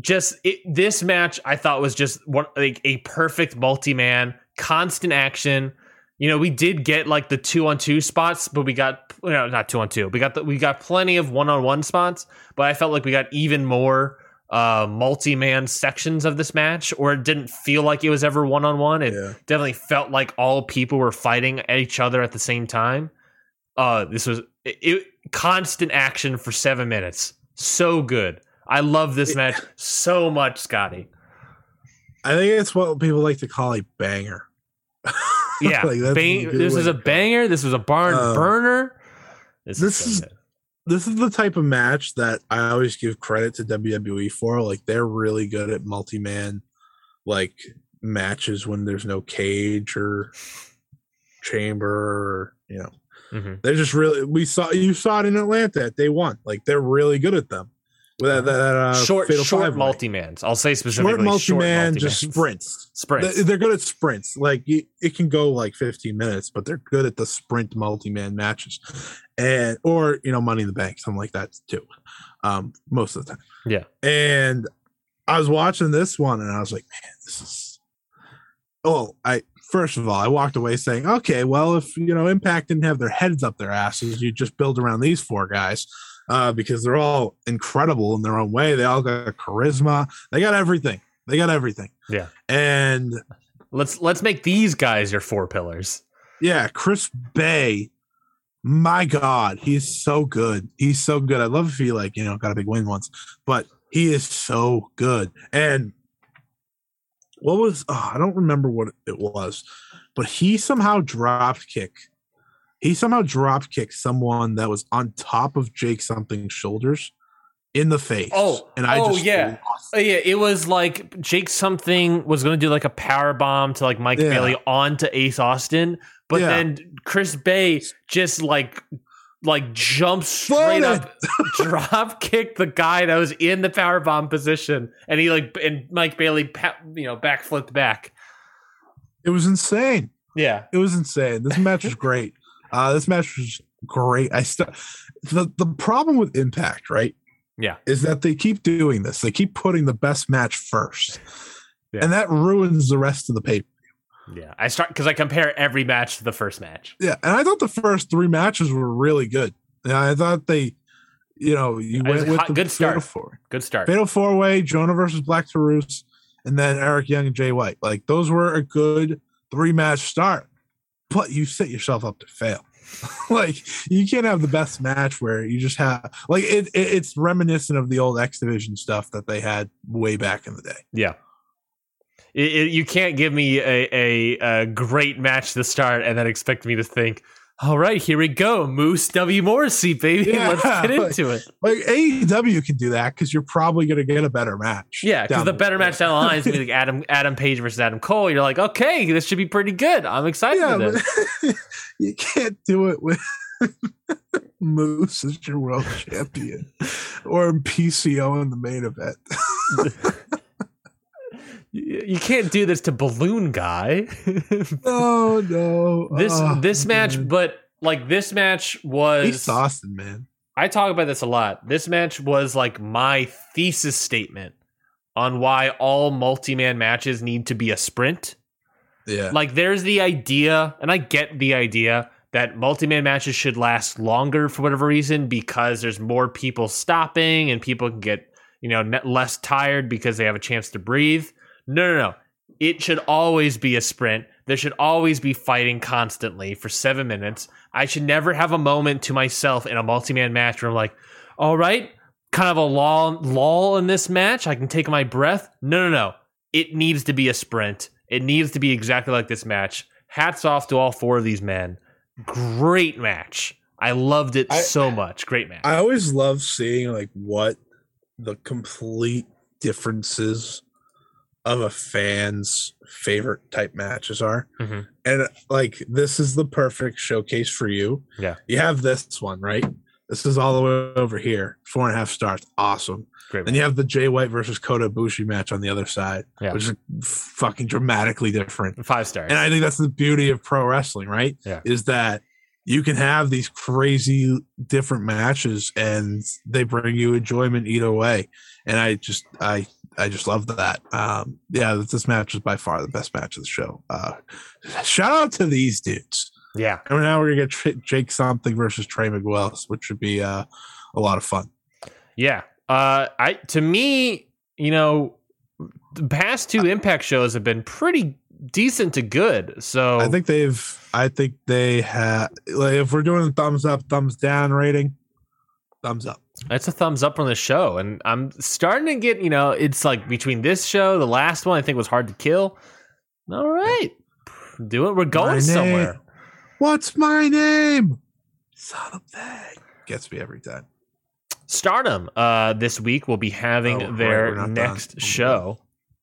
Just it, this match, I thought was just one like a perfect multi man, constant action, you know, we did get like the two on two spots, but we got you know, not two on two. We got the, we got plenty of one on one spots, but I felt like we got even more uh multi man sections of this match, or it didn't feel like it was ever one on one. It Yeah. definitely felt like all people were fighting at each other at the same time. Uh, this was it, it, constant action for seven minutes. So good. I love this match so much, Scotty. I think it's what people like to call a banger. Yeah, Like, bang- this way was a banger. This was a barn Uh, burner. This, this is, so is- this is the type of match that I always give credit to WWE for. Like they're really good at multi-man like matches when there's no cage or chamber or you know. Mhm. They're just really we saw you saw it in Atlanta They won. Like they're really good at them. That, that uh, short short Five-Way. multi mans. I'll say specifically short multi-man, multi-mans. just sprints. sprints. They- They're good at sprints. Like it can go like 15 minutes, but they're good at the sprint multi-man matches, and or you know Money in the Bank, something like that too. Um, most of the time. Yeah. And I was watching this one, and I was like, man, this is. Oh, I first of all, I walked away saying, okay, well, if you know Impact didn't have their heads up their asses, you just build around these four guys. Uh, because they're all incredible in their own way. They all got charisma. They got everything. They got everything. Yeah. And let's let's make these guys your four pillars. yeah, Chris Bey, my God, he's so good. He's so good. I love if he like, you know, got a big win once, but he is so good. And what was oh, I don't remember what it was, but he somehow dropped kick. He somehow drop kicked someone that was on top of Jake something's shoulders in the face. Oh, and I oh, just yeah. lost Oh, yeah, it was like Jake something was going to do like a power bomb to like Mike Yeah. Bailey onto Ace Austin, but Yeah. then Chris Bey just like like jumps straight up, drop kicked the guy that was in the power bomb position, and he like and Mike Bailey you know backflipped back. It was insane. Yeah, it was insane. This match was great. Uh, this match was great. I still the the problem with Impact, right? Yeah. is that they keep doing this. They keep putting the best match first, Yeah. and that ruins the rest of the paper. yeah. I start because I compare every match to the first match. Yeah, and I thought the first three matches were really good. And I thought they, you know, you went with hot- the good start. Fatal Four, Good start. Fatal Four Way, Jonah versus Black Taurus, and then Eric Young and Jay White. Like those were a good three match start, but you set yourself up to fail. like you can't have the best match where you just have like it, it it's reminiscent of the old X Division stuff that they had way back in the day. Yeah. It, you can't give me a, a, a great match to start and then expect me to think, all right, here we go. Moose W. Morrissey, baby. Yeah, Let's get like- into it. Like AEW can do that because you're probably gonna get a better match. Yeah, because the better match down the line is going to be like Adam Adam Page versus Adam Cole. You're like, okay, this should be pretty good. I'm excited Yeah, for this. you can't do it with Moose as your world champion or PCO in the main event. You can't do this to Balloon Guy. oh no! this Oh, this match, man. but like this match was Ace Austin, man. I talk about this a lot. This match was like my thesis statement on why all multi-man matches need to be a sprint. Yeah, Like there's the idea, and I get the idea that multi-man matches should last longer for whatever reason because there's more people stopping and people can get, you know, less tired because they have a chance to breathe. No, no, no. It should always be a sprint. There should always be fighting constantly for seven minutes. I should never have a moment to myself in a multi-man match where I'm like, all right, kind of a lull, lull in this match. I can take my breath. No, no, no. It needs to be a sprint. It needs to be exactly like this match. Hats off to all four of these men. Great match. I loved it I- so much. Great match. I always love seeing like what the complete differences of a fan's favorite type matches are. Mhm. And like this is the perfect showcase for you. Yeah. You have this one, right? This is all the way over here. Four and a half stars. Awesome. Great Then you have the Jay White versus Kota Ibushi match on the other side, Yeah. which is fucking dramatically different. Five stars. And I think that's the beauty of pro wrestling, right? Yeah. Is that you can have these crazy different matches and they bring you enjoyment either way. And I just I I just love that. Um, yeah, this match is by far the best match of the show. Uh, shout out to these dudes. Yeah. And now we're gonna get Jake something versus Trey Miguel, which would be uh, a lot of fun. Yeah. Uh, I to me, you know, the past two Impact shows have been pretty decent to good. So I think they've. I think they have. Like, if we're doing a thumbs up, thumbs down rating, thumbs up. That's a thumbs up on the show, and I'm starting to get. You know, it's like between this show, the last one, I think was hard to kill. All right, do it. We're going My somewhere. name. What's my name? Son of thing. Gets me every time. Stardom uh, this week will be having Oh, their we're next done. show.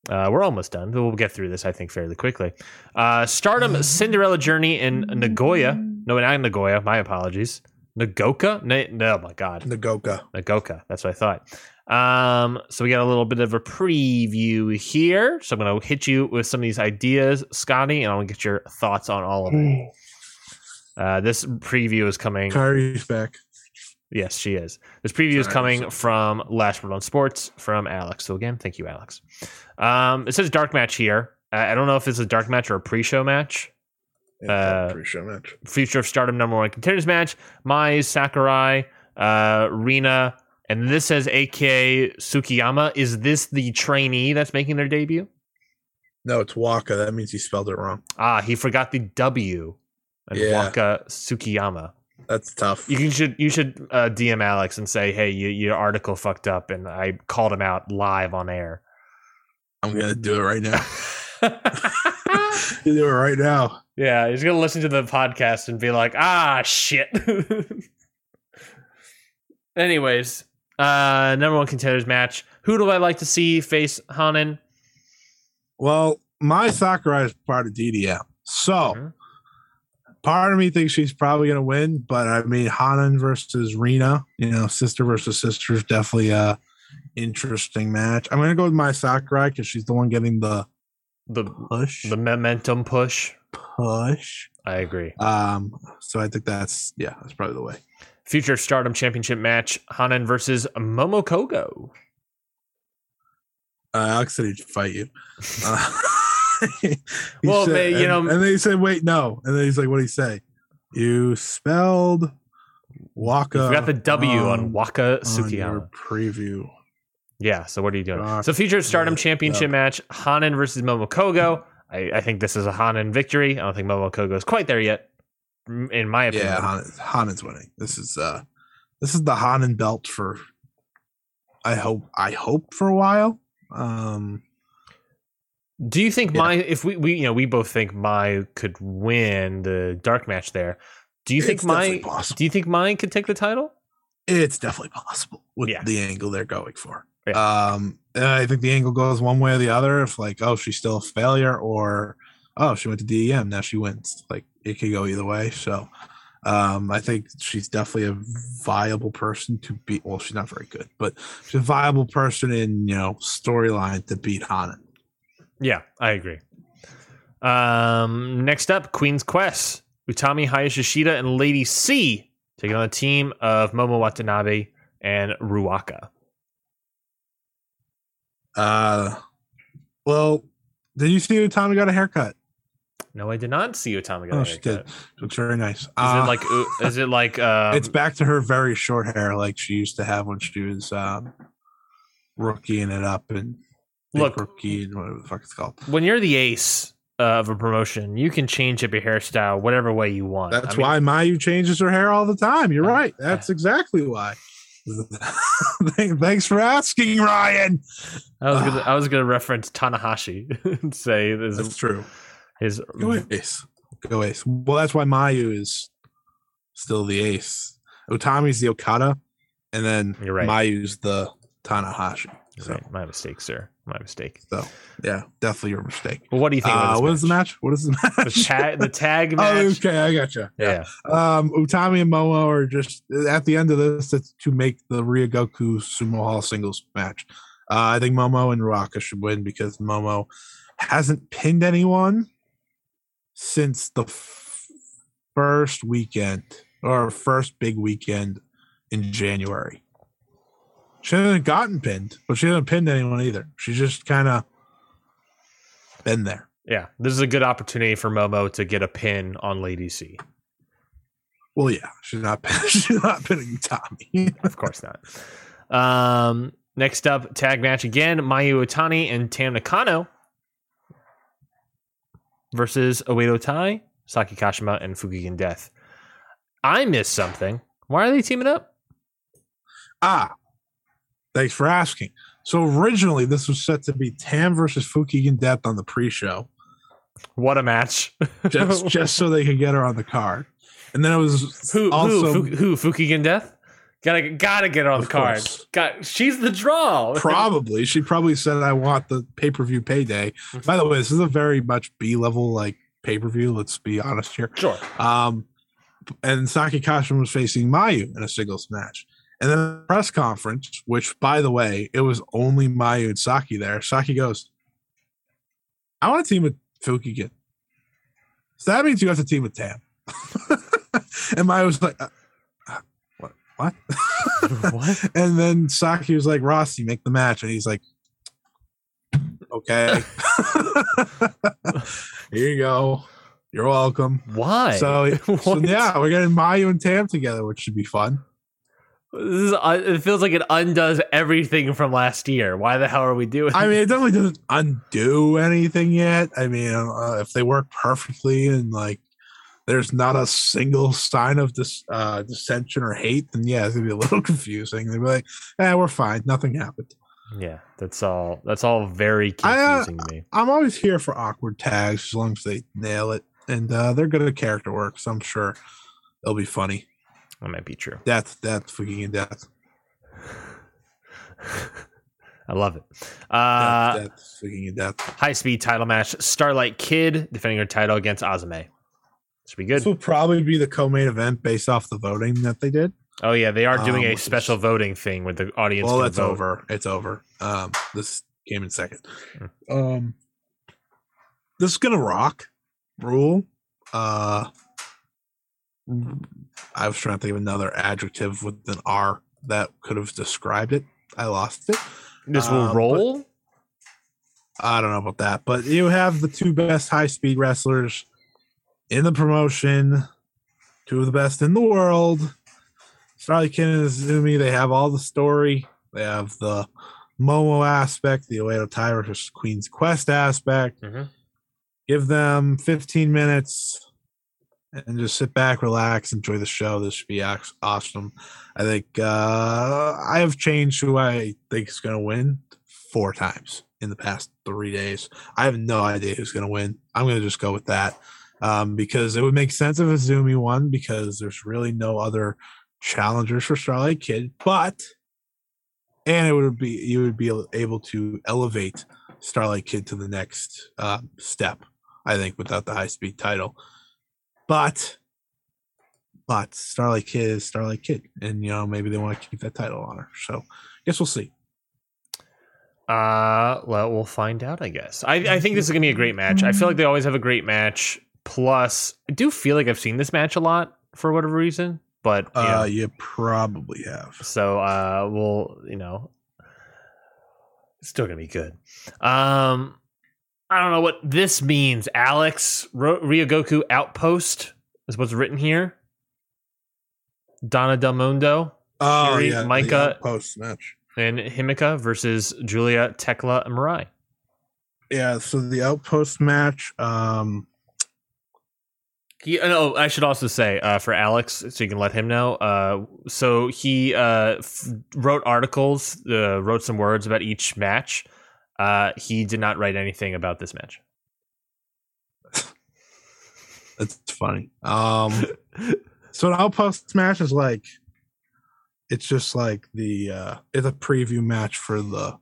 Uh, we're almost done. but We'll get through this, I think, fairly quickly. Uh, Stardom Cinderella Journey in Nagoya. No, not in Nagoya. My apologies. Nagoka? Na- no, oh my God. Nagoka. Nagoka. That's what I thought. Um, so we got a little bit of a preview here. So I'm going to hit you with some of these ideas, Scotty, and I'll get your thoughts on all of it. Uh, this preview is coming. Kairi's back. Yes, she is. This preview is coming from Last Word on Sports from Alex. So again, thank you, Alex. Um, it says dark match here. I don't know if it's a dark match or a pre-show match. Uh, pre-show match. Future of Stardom number one contenders match. Mai Sakurai, uh, Rina, and this says AKA Sukiyama. Is this the trainee that's making their debut? No, it's Waka. That means he spelled it wrong. Ah, he forgot the W. And Yeah. Waka Tsukiyama. That's tough. You should you should uh, DM Alex and say, "Hey, you, your article fucked up," and I called him out live on air. I'm gonna do it right now. You do it right now. yeah, he's gonna listen to the podcast and be like, "Ah, shit." Anyways, uh, number one contenders match. Who do I like to see face Hanan? Well, my Sakurai is part of DDM, so Mhm. part of me thinks she's probably gonna win. But I mean, Hanan versus Rina, you know, sister versus sister is definitely a interesting match. I'm gonna go with my Sakurai because she's the one getting the The push. the momentum push. push. I agree. Um, so I think that's yeah, that's probably the way. Future Stardom Championship match: Hanan versus Momo Kogo. Uh, Alex said he'd fight you. Uh, Well, said- man, you and, know- and then he said, "Wait, no." And then he's like, "What did he say? You spelled Waka. You got the W on Waka on your Tsukiyama. preview." Yeah, so what are you doing? Rock so Future Stardom it Championship up. match, Hanan versus Momo Kogo. I, I think this is a Hanan victory. I don't think Momo Kogo is quite there yet, in my opinion. Yeah, Hanan, Hanan's winning. This is uh, this is the Hanan belt for. I hope. I hope for a while. Um, Do you think Yeah. my if we, we you know we both think my could win the dark match there? Do you think my possible. do you think mine could take the title? it's definitely possible with Yeah. the angle they're going for. Yeah. Um, and I think the angle goes one way or the other. If like, oh, she's still a failure, or oh, she went to DEM, now she wins. Like it could go either way. So, um, I think she's definitely a viable person to beat. Well, she's not very good, but she's a viable person in you know storyline to beat Hanan. Yeah, I agree. Um, next up, Queen's Quest. Utami Hayashishita and Lady C taking on a team of Momo Watanabe and Ruaka. Uh, well, did you see Tommy got a haircut? No, I did not see Utami. Oh, she did. Looks very nice. Is Uh, it like uh, is it like um, it's back to her very short hair like she used to have when she was um rookieing it up and Look. rookie and whatever the fuck it's called. when you're the ace uh, of a promotion, you can change up your hairstyle whatever way you want. That's I mean, why Mayu changes her hair all the time. You're right. That's exactly why. Thank- Thanks for asking, Ryan. I was gonna I was gonna reference Tanahashi and say That's his, true. his Go ace. Go ace. Well, that's why Mayu is still the ace. Utami's the Okada, and then You're right. Mayu's the Tanahashi. So, Right, my mistake, sir. My mistake. so yeah, definitely your mistake. Well, what do you think? Uh, what this is the match? What is the match? The tag, the tag Oh, match. okay, I got gotcha. yeah. Um, Utami and Momo are just at the end of this it's to make the Ryogoku Sumo Hall singles match. Uh, I think Momo and Ruaka should win because Momo hasn't pinned anyone since the f- first weekend or first big weekend in January. She hasn't gotten pinned, but she hasn't pinned anyone either. She's just kind of been there. Yeah, this is a good opportunity for Momo to get a pin on Lady C. Well, yeah, she's not she's not pinning Tommy. of course not. Um, next up, tag match again: Mayu Iwatani and Tam Nakano versus Oedo Tai, Saki Kashima, and Fukigen Death. I missed something. Why are they teaming up? Ah, thanks for asking. So originally, this was set to be Tam versus Fukigen Death on the pre-show. What a match! just just so they could get her on the card, and then it was who also who, who Fukigen Death. Gotta gotta get her on the card. Got she's the draw. Probably she probably said I want the pay per view payday. By the way, this is a very much B level like pay per view. Let's be honest here. Sure. Um, and Saki Kashima was facing Mayu in a singles match. And then the press conference, which by the way, it was only Mayu and Saki there. Saki goes, I want to team with Fukigen. So that means you have to team with Tam. and Mayu was like, uh, uh, what? What? what? And then Saki was like, Rossy, make the match. And he's like, okay. Here you go. You're welcome. Why? So, so yeah, we're getting Mayu and Tam together, which should be fun. This is, uh, it feels like it undoes everything from last year. Why the hell are we doing? I mean, it definitely doesn't undo anything yet. I mean, uh, if they work perfectly and like there's not a single sign of this uh, dissension or hate, then yeah, it's gonna be a little confusing. They'd be like, "Eh, we're fine. Nothing happened." Yeah, that's all. That's all very confusing I, uh, to me. I'm always here for awkward tags as long as they nail it, and uh, they're good at character work, so I'm sure they'll be funny. That might be true. Death, death, fucking death. I love it. Uh, death, death, fucking death. High speed title match: Starlight Kid defending her title against Azumi. Should be good. This will probably be the co-main event based off the voting that they did. Oh yeah, they are doing Um, a special is- voting thing with the audience. Well, that's vote. over. It's over. Um, this came in second. Hmm. Um, this is gonna rock. Rule. Uh, I was trying to think of another adjective with an R that could have described it. I lost it. This will Uh, roll. I don't know about that, but you have the two best high speed wrestlers in the promotion, two of the best in the world. Starlight Kid and Izumi, they have all the story. They have the Momo aspect, the Oedo Tai versus Queen's Quest aspect. Mhm. Give them 15 minutes and just sit back, relax, enjoy the show. This should be awesome. I think uh, I have changed who I think is going to win four times in the past three days. I have no idea who's going to win. I'm going to just go with that um, because it would make sense if Izumi won because there's really no other challengers for Starlight Kid, but and it would be you would be able to elevate Starlight Kid to the next uh, step. I think without the high speed title, but but Starlight Kid is Starlight Kid, and you know maybe they want to keep that title on her. So I guess we'll see. Uh, well, we'll find out. I guess. I, I think this is gonna be a great match. I feel like they always have a great match. Plus, I do feel like I've seen this match a lot for whatever reason. But you know, Uh, you probably have. so uh, we'll you know, it's still gonna be good. Um, I don't know what this means. Alex Ro- Ryogoku Outpost is what's written here. Donna Del Mondo Oh yeah, Maika- post match. and Himeka versus Giulia, Thekla, and Mirai. Yeah, so the outpost match. Um, He, no, I should also say uh, for Alex, so you can let him know. Uh, so he uh, f- wrote articles, uh, wrote some words about each match. Uh, he did not write anything about this match. That's funny. Um, so an outpost match is like, it's just like the uh, it's a preview match for the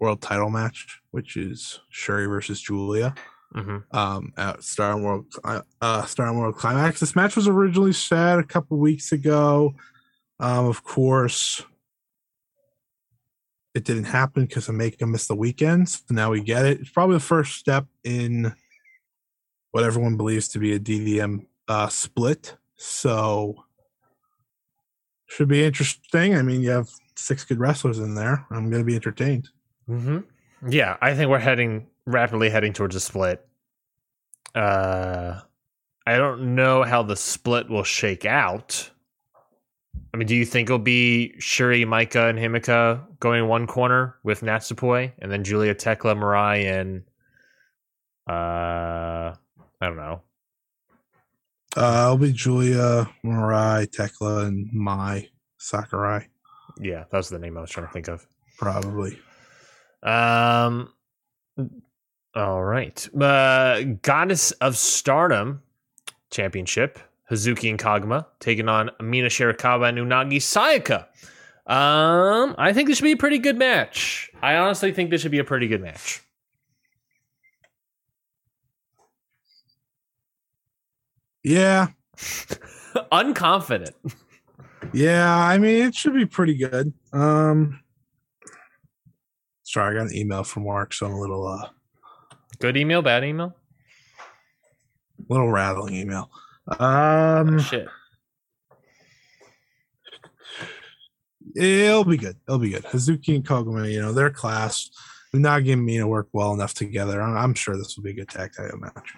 world title match, which is Syuri versus Giulia. hmm um, at Star World uh, uh, Star World Climax. This match was originally set a couple weeks ago. Um, of course, it didn't happen because Omega missed the weekend. So now we get it. It's probably the first step in what everyone believes to be a DDM uh, split. So should be interesting. I mean, you have six good wrestlers in there, I'm going to be entertained. Mm-hmm. Yeah, I think we're heading rapidly heading towards a split. Uh, I don't know how the split will shake out. I mean, do you think it'll be Syuri, Maika, and Himeka going one corner with Natsupoi, and then Giulia, Thekla, Mirai, and uh, I don't know. Uh, it'll be Giulia, Mirai, Thekla, and Mai Sakurai. Yeah, that was the name I was trying to think of. Probably. Um. All right. Uh, Goddess of Stardom Championship. Hazuki and Koguma taking on Mina Shirakawa and Unagi Sayaka. Um, I think this should be a pretty good match. I honestly think this should be a pretty good match. Yeah. Unconfident. Yeah, I mean it should be pretty good. Um sorry, I got an email from work, so I'm a little uh Good email, bad email? little rattling email. Um Shit. it'll be good. It'll be good. Hazuki and Koguma, you know, they're class. Unagi and Mina work well enough together. I'm, I'm sure this will be a good tag title match.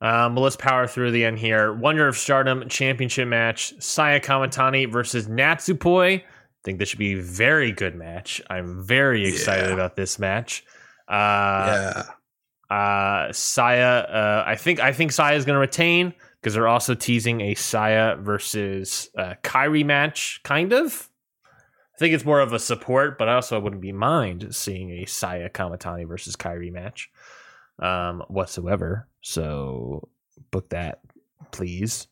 Um, but let's power through the end here. Wonder of Stardom Championship match: Saya Kamatani versus Natsupoi. I think this should be a very good match. I'm very excited Yeah. about this match. Uh, yeah. uh, Saya, uh, I think I think Saya is going to retain because they're also teasing a Saya versus uh, Kairi match, kind of. I think it's more of a support, but I also wouldn't be mind seeing a Saya Kamatani versus Kairi match um, whatsoever. So book that, please.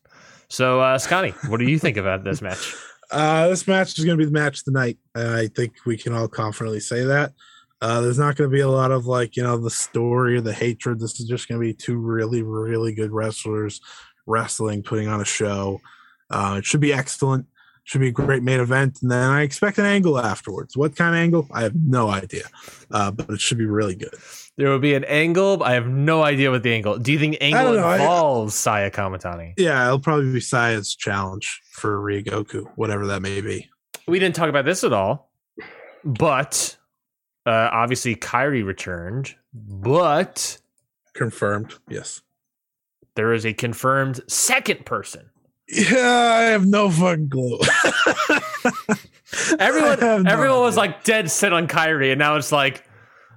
So, uh, Scotty, what do you think about this match? Uh, this match is going to be the match of the night. I think we can all confidently say that. Uh, there's not going to be a lot of like you know the story or the hatred. This is just going to be two really really good wrestlers wrestling, putting on a show. Uh, it should be excellent. Should be a great main event, and then I expect an angle afterwards. What kind of angle? I have no idea, uh, but it should be really good. There will be an angle. but I have no idea what the angle. Do you think angle don't I- involves Saya Kamatani? Yeah, it'll probably be Saya's challenge for Ryogoku, whatever that may be. We didn't talk about this at all, but uh, obviously Kairi returned, but Confirmed. Yes. There is a confirmed second person. Yeah, I have no fucking clue. Everyone, no everyone was like dead set on Kairi, and now it's like,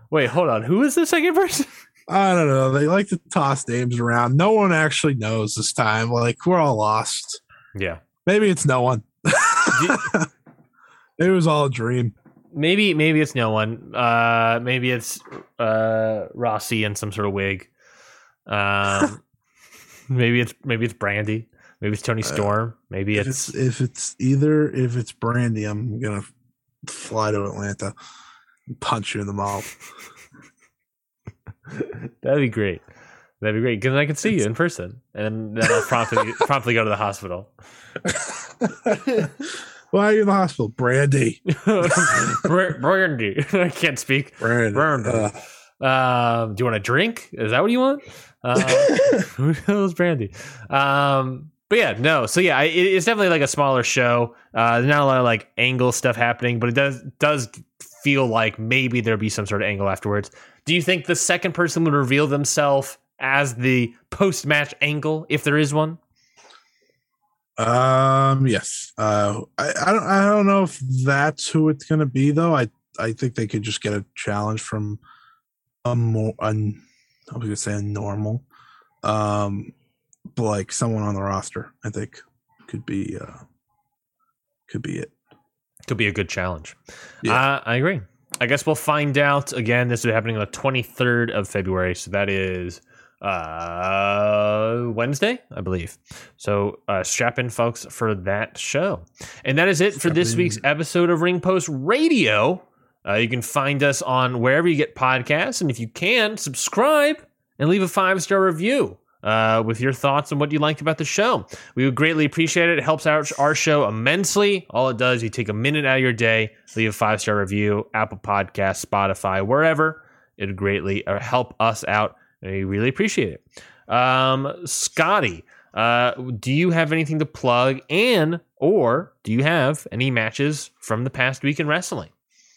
wait, hold on, who is the second person? I don't know. They like to toss names around. No one actually knows this time. Like we're all lost. Yeah, Maybe it's no one. it was all a dream. maybe maybe it's no one. Uh, maybe it's uh, Rossy in some sort of wig. Um, maybe it's maybe it's Brandi. Maybe it's Toni Uh, Storm. Maybe If it's it's if it's either if it's Brandi, I'm gonna fly to Atlanta, and punch you in the mouth. That'd be great. That'd be great because I can see you in person, and then I'll promptly promptly go to the hospital. Why are you in the hospital, Brandy? Brandy, I can't speak. Brandy. Brandy. Uh, Um, do you want a drink? Is that what you want? Um, who knows, Brandy? Um, but yeah, no. So yeah, it, it's definitely like a smaller show. Uh, there's not a lot of like angle stuff happening, but it does does feel like maybe there'll be some sort of angle afterwards. Do you think the second person would reveal themselves as the post match angle, if there is one? Um. Yes. Uh. I, I don't. I don't know if that's who it's gonna be though. I. I think they could just get a challenge from a more. Un, I was gonna say a normal. Um. But like someone on the roster, I think could be. Uh. Could be it. Could be a good challenge. Yeah. Uh, I agree. I guess we'll find out. Again, this is happening on the 23rd of February. So that is uh, Wednesday, I believe. So uh, strap in, folks, for that show. And that is it for this in. week's episode of Ring Post Radio. Uh, you can find us on wherever you get podcasts. And if you can, subscribe and leave a five star review. Uh, with your thoughts on what you liked about the show. We would greatly appreciate it. It helps out our show immensely. All it does, is you take a minute out of your day, leave a five star review, Apple Podcasts, Spotify, wherever. It would greatly uh, help us out. And we really appreciate it. Um, Scotty, uh, do you have anything to plug and or do you have any matches from the past week in wrestling?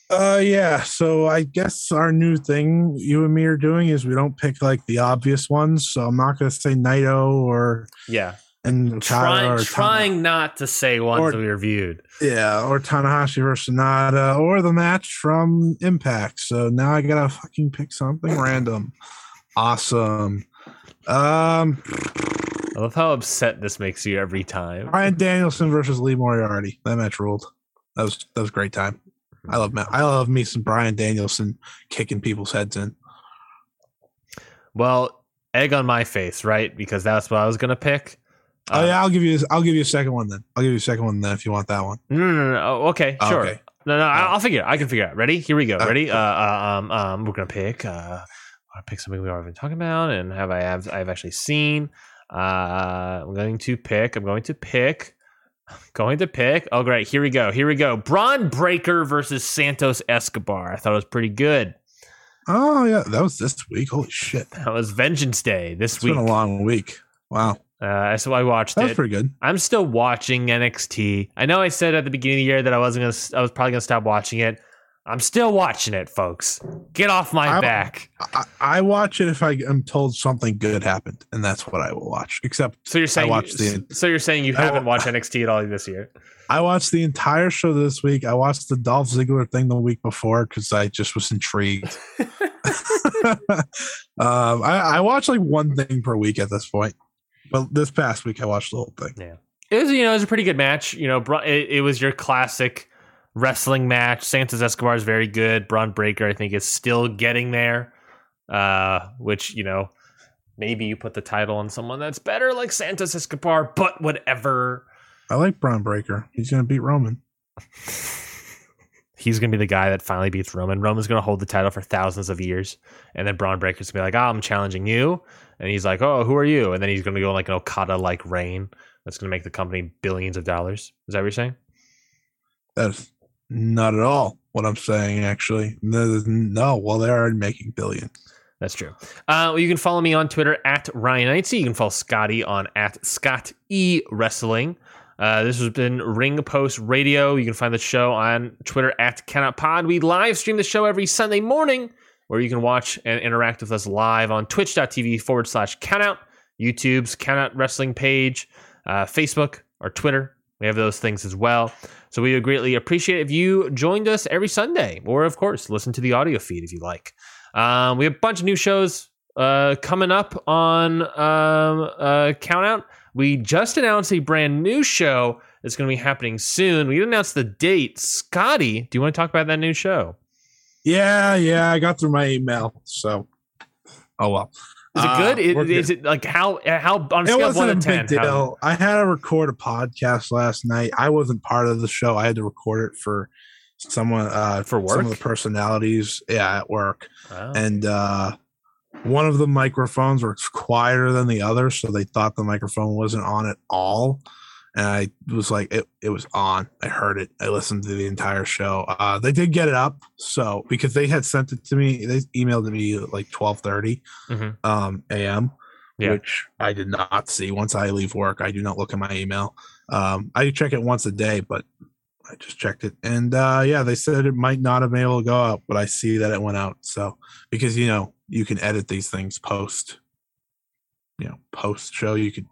Uh, yeah. So I guess our new thing you and me are doing is we don't pick like the obvious ones. So I'm not going to say Naito or Yeah, and trying or trying not to say ones Or- that we reviewed. yeah, or Tanahashi versus Sanada or the match from Impact. So now I gotta fucking pick something random. Awesome. Um, I love how upset this makes you every time. Bryan Danielson versus Lee Moriarty. That match ruled. That was that was a great time. I love I love me some Bryan Danielson kicking people's heads in. Well, egg on my face, right? Because that's what I was gonna pick. Oh Uh, yeah, I'll give you I'll give you a second one then. I'll give you a second one then if you want that one. No, no, no. Oh, okay, Oh, sure. okay. No, no. I- I'll figure. it. I can figure it. out. Ready? Here we go. Uh, Ready? Uh, uh, um, um, we're gonna pick. Uh, I pick something we already been talking about, and have I have I've actually seen. Uh, I'm going to pick. I'm going to pick. Going to pick. Oh, great. Here we go. Here we go. Bron Breakker versus Santos Escobar. I thought it was pretty good. Oh yeah, that was this week. Holy shit. That was Vengeance Day this It's week. It's been a long week. Wow. Uh, so I watched That was it. pretty good. I'm still watching NXT. I know I said at the beginning of the year that I wasn't gonna. I was probably gonna stop watching it. I'm still watching it, folks. Get off my I- back. I, I watch it if I am told something good happened, and that's what I will watch. Except So you're saying. I watched the- so you're saying you I haven't watched NXT at all this year? I watched the entire show this week. I watched the Dolph Ziggler thing the week before because I just was intrigued. um, I, I watch like one thing per week at this point, but this past week I watched the whole thing. Yeah, it was, you know, it was a pretty good match. You know, it, it was your classic wrestling match. Santos Escobar is very good. Bron Breakker, I think, is still getting there. Uh, which you know, maybe you put the title on someone that's better, like Santos Escobar. But whatever. I like Bron Breakker. He's gonna beat Roman. He's gonna be the guy that finally beats Roman. Roman's gonna hold the title for thousands of years, and then Bron Breakker's gonna be like, "Oh, I'm challenging you," and he's like, "Oh, who are you?" And then he's gonna go like an Okada like reign. That's gonna make the company billions of dollars. Is that what you're saying? That's not at all what I'm saying. Actually, no, no well, they're making billions. That's true. Uh, well, you can follow me on Twitter at Ryan Knightsey. You can follow Scotty on at Scott E Wrestling. Uh, this has been Ring Post Radio. You can find the show on Twitter at Cannot Pod. We live stream the show every Sunday morning, where you can watch and interact with us live on twitch.tv forward slash countout, YouTube's Countout Wrestling page, uh, Facebook, or Twitter. We have those things as well. So we would greatly appreciate if you joined us every Sunday, or of course, listen to the audio feed if you like. Um, we have a bunch of new shows uh, coming up on um, uh, Count Out. We just announced a brand new show that's going to be happening soon. We didn't the date. Scotty, do you want to talk about that new show? Yeah, yeah, I got through my email. So, oh well. Is it Uh, good? Is we're is it like how how on a it scale of one wasn't to ten? big how- I had to record a podcast last night. I wasn't part of the show. I had to record it for someone uh For some of the personalities yeah at work Oh. and uh one of the microphones was quieter than the other so they thought the microphone wasn't on at all and i was like it, it was on. I heard it. I listened to the entire show. Uh they did get it up. So because they had sent it to me they emailed me at like 12 Mhm. um am Yeah. which i did not see. Once i leave work i do not look at my email. Um i check it once a day but I just checked it, and uh, yeah, they said it might not have been able to go out, but I see that it went out. So because you know you can edit these things post, you know, post show, you could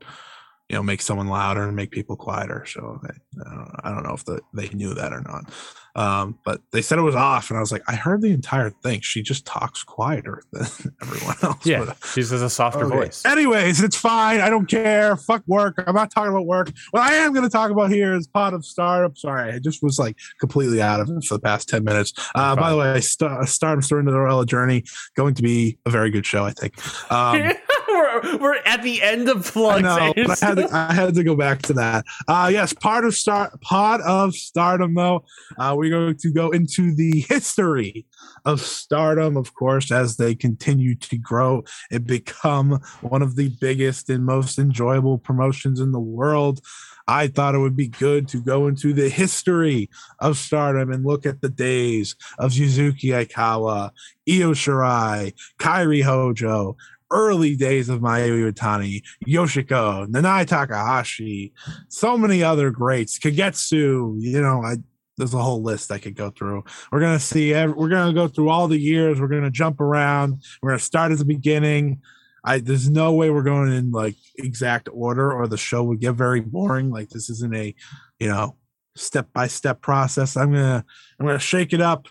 you know make someone louder and make people quieter. So they, I, don't, I don't know if the, they knew that or not, um, but they said it was off, and I was like, I heard the entire thing. She just talks quieter than everyone else. yeah, But, she has a softer Okay. voice. Anyways, it's fine. I don't care. Fuck work. I'm not talking about work. What I am going to talk about here is Pod of Stardom. Sorry, I just was like completely out of it for the past 10 minutes. Uh, by the way, Star- Stardom Cinderella Journey going to be a very good show, I think. Um, we're, we're at the end of I plugs. know, but I had, to, I had to go back to that. Uh, yes, part of star, pod of stardom. Though uh, we're going to go into the history of stardom, of course, as they continue to grow and become one of the biggest and most enjoyable promotions in the world. I thought it would be good to go into the history of stardom and look at the days of Yuzuki Aikawa, Io Shirai, Kairi Hojo, early days of Mayu Iwatani, Yoshiko, Nanae Takahashi, so many other greats, Kagetsu, you know, I there's a whole list I could go through. We're gonna see. We're gonna go through all the years. We're gonna jump around. We're gonna start at the beginning. I there's no way we're going in like exact order, or the show would get very boring. Like this isn't a, you know, step by step process. I'm gonna I'm gonna shake it up.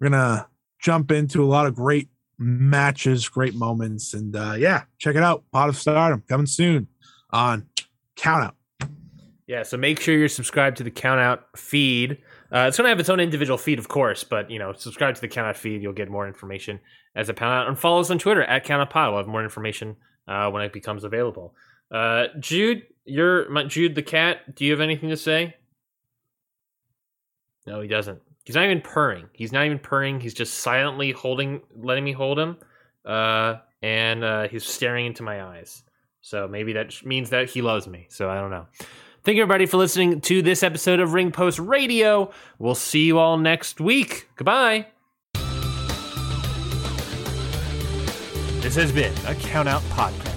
We're gonna jump into a lot of great matches, great moments, and uh, yeah, check it out. Pod of Stardom coming soon on Countout. Yeah, so make sure you're subscribed to the Countout feed. Uh, it's going to have its own individual feed, of course, but you know, subscribe to the Countout feed. You'll get more information as a pound out, and follow us on Twitter at CountOutPod. We'll have more information uh, when it becomes available. Uh, Jude, you're Jude the cat. Do you have anything to say? No, he doesn't. He's not even purring. He's not even purring. He's just silently holding, letting me hold him, uh, and uh, he's staring into my eyes. So maybe that means that he loves me. So I don't know. Thank you, everybody, for listening to this episode of Ring Post Radio. We'll see you all next week. Goodbye. This has been a Count Out Podcast.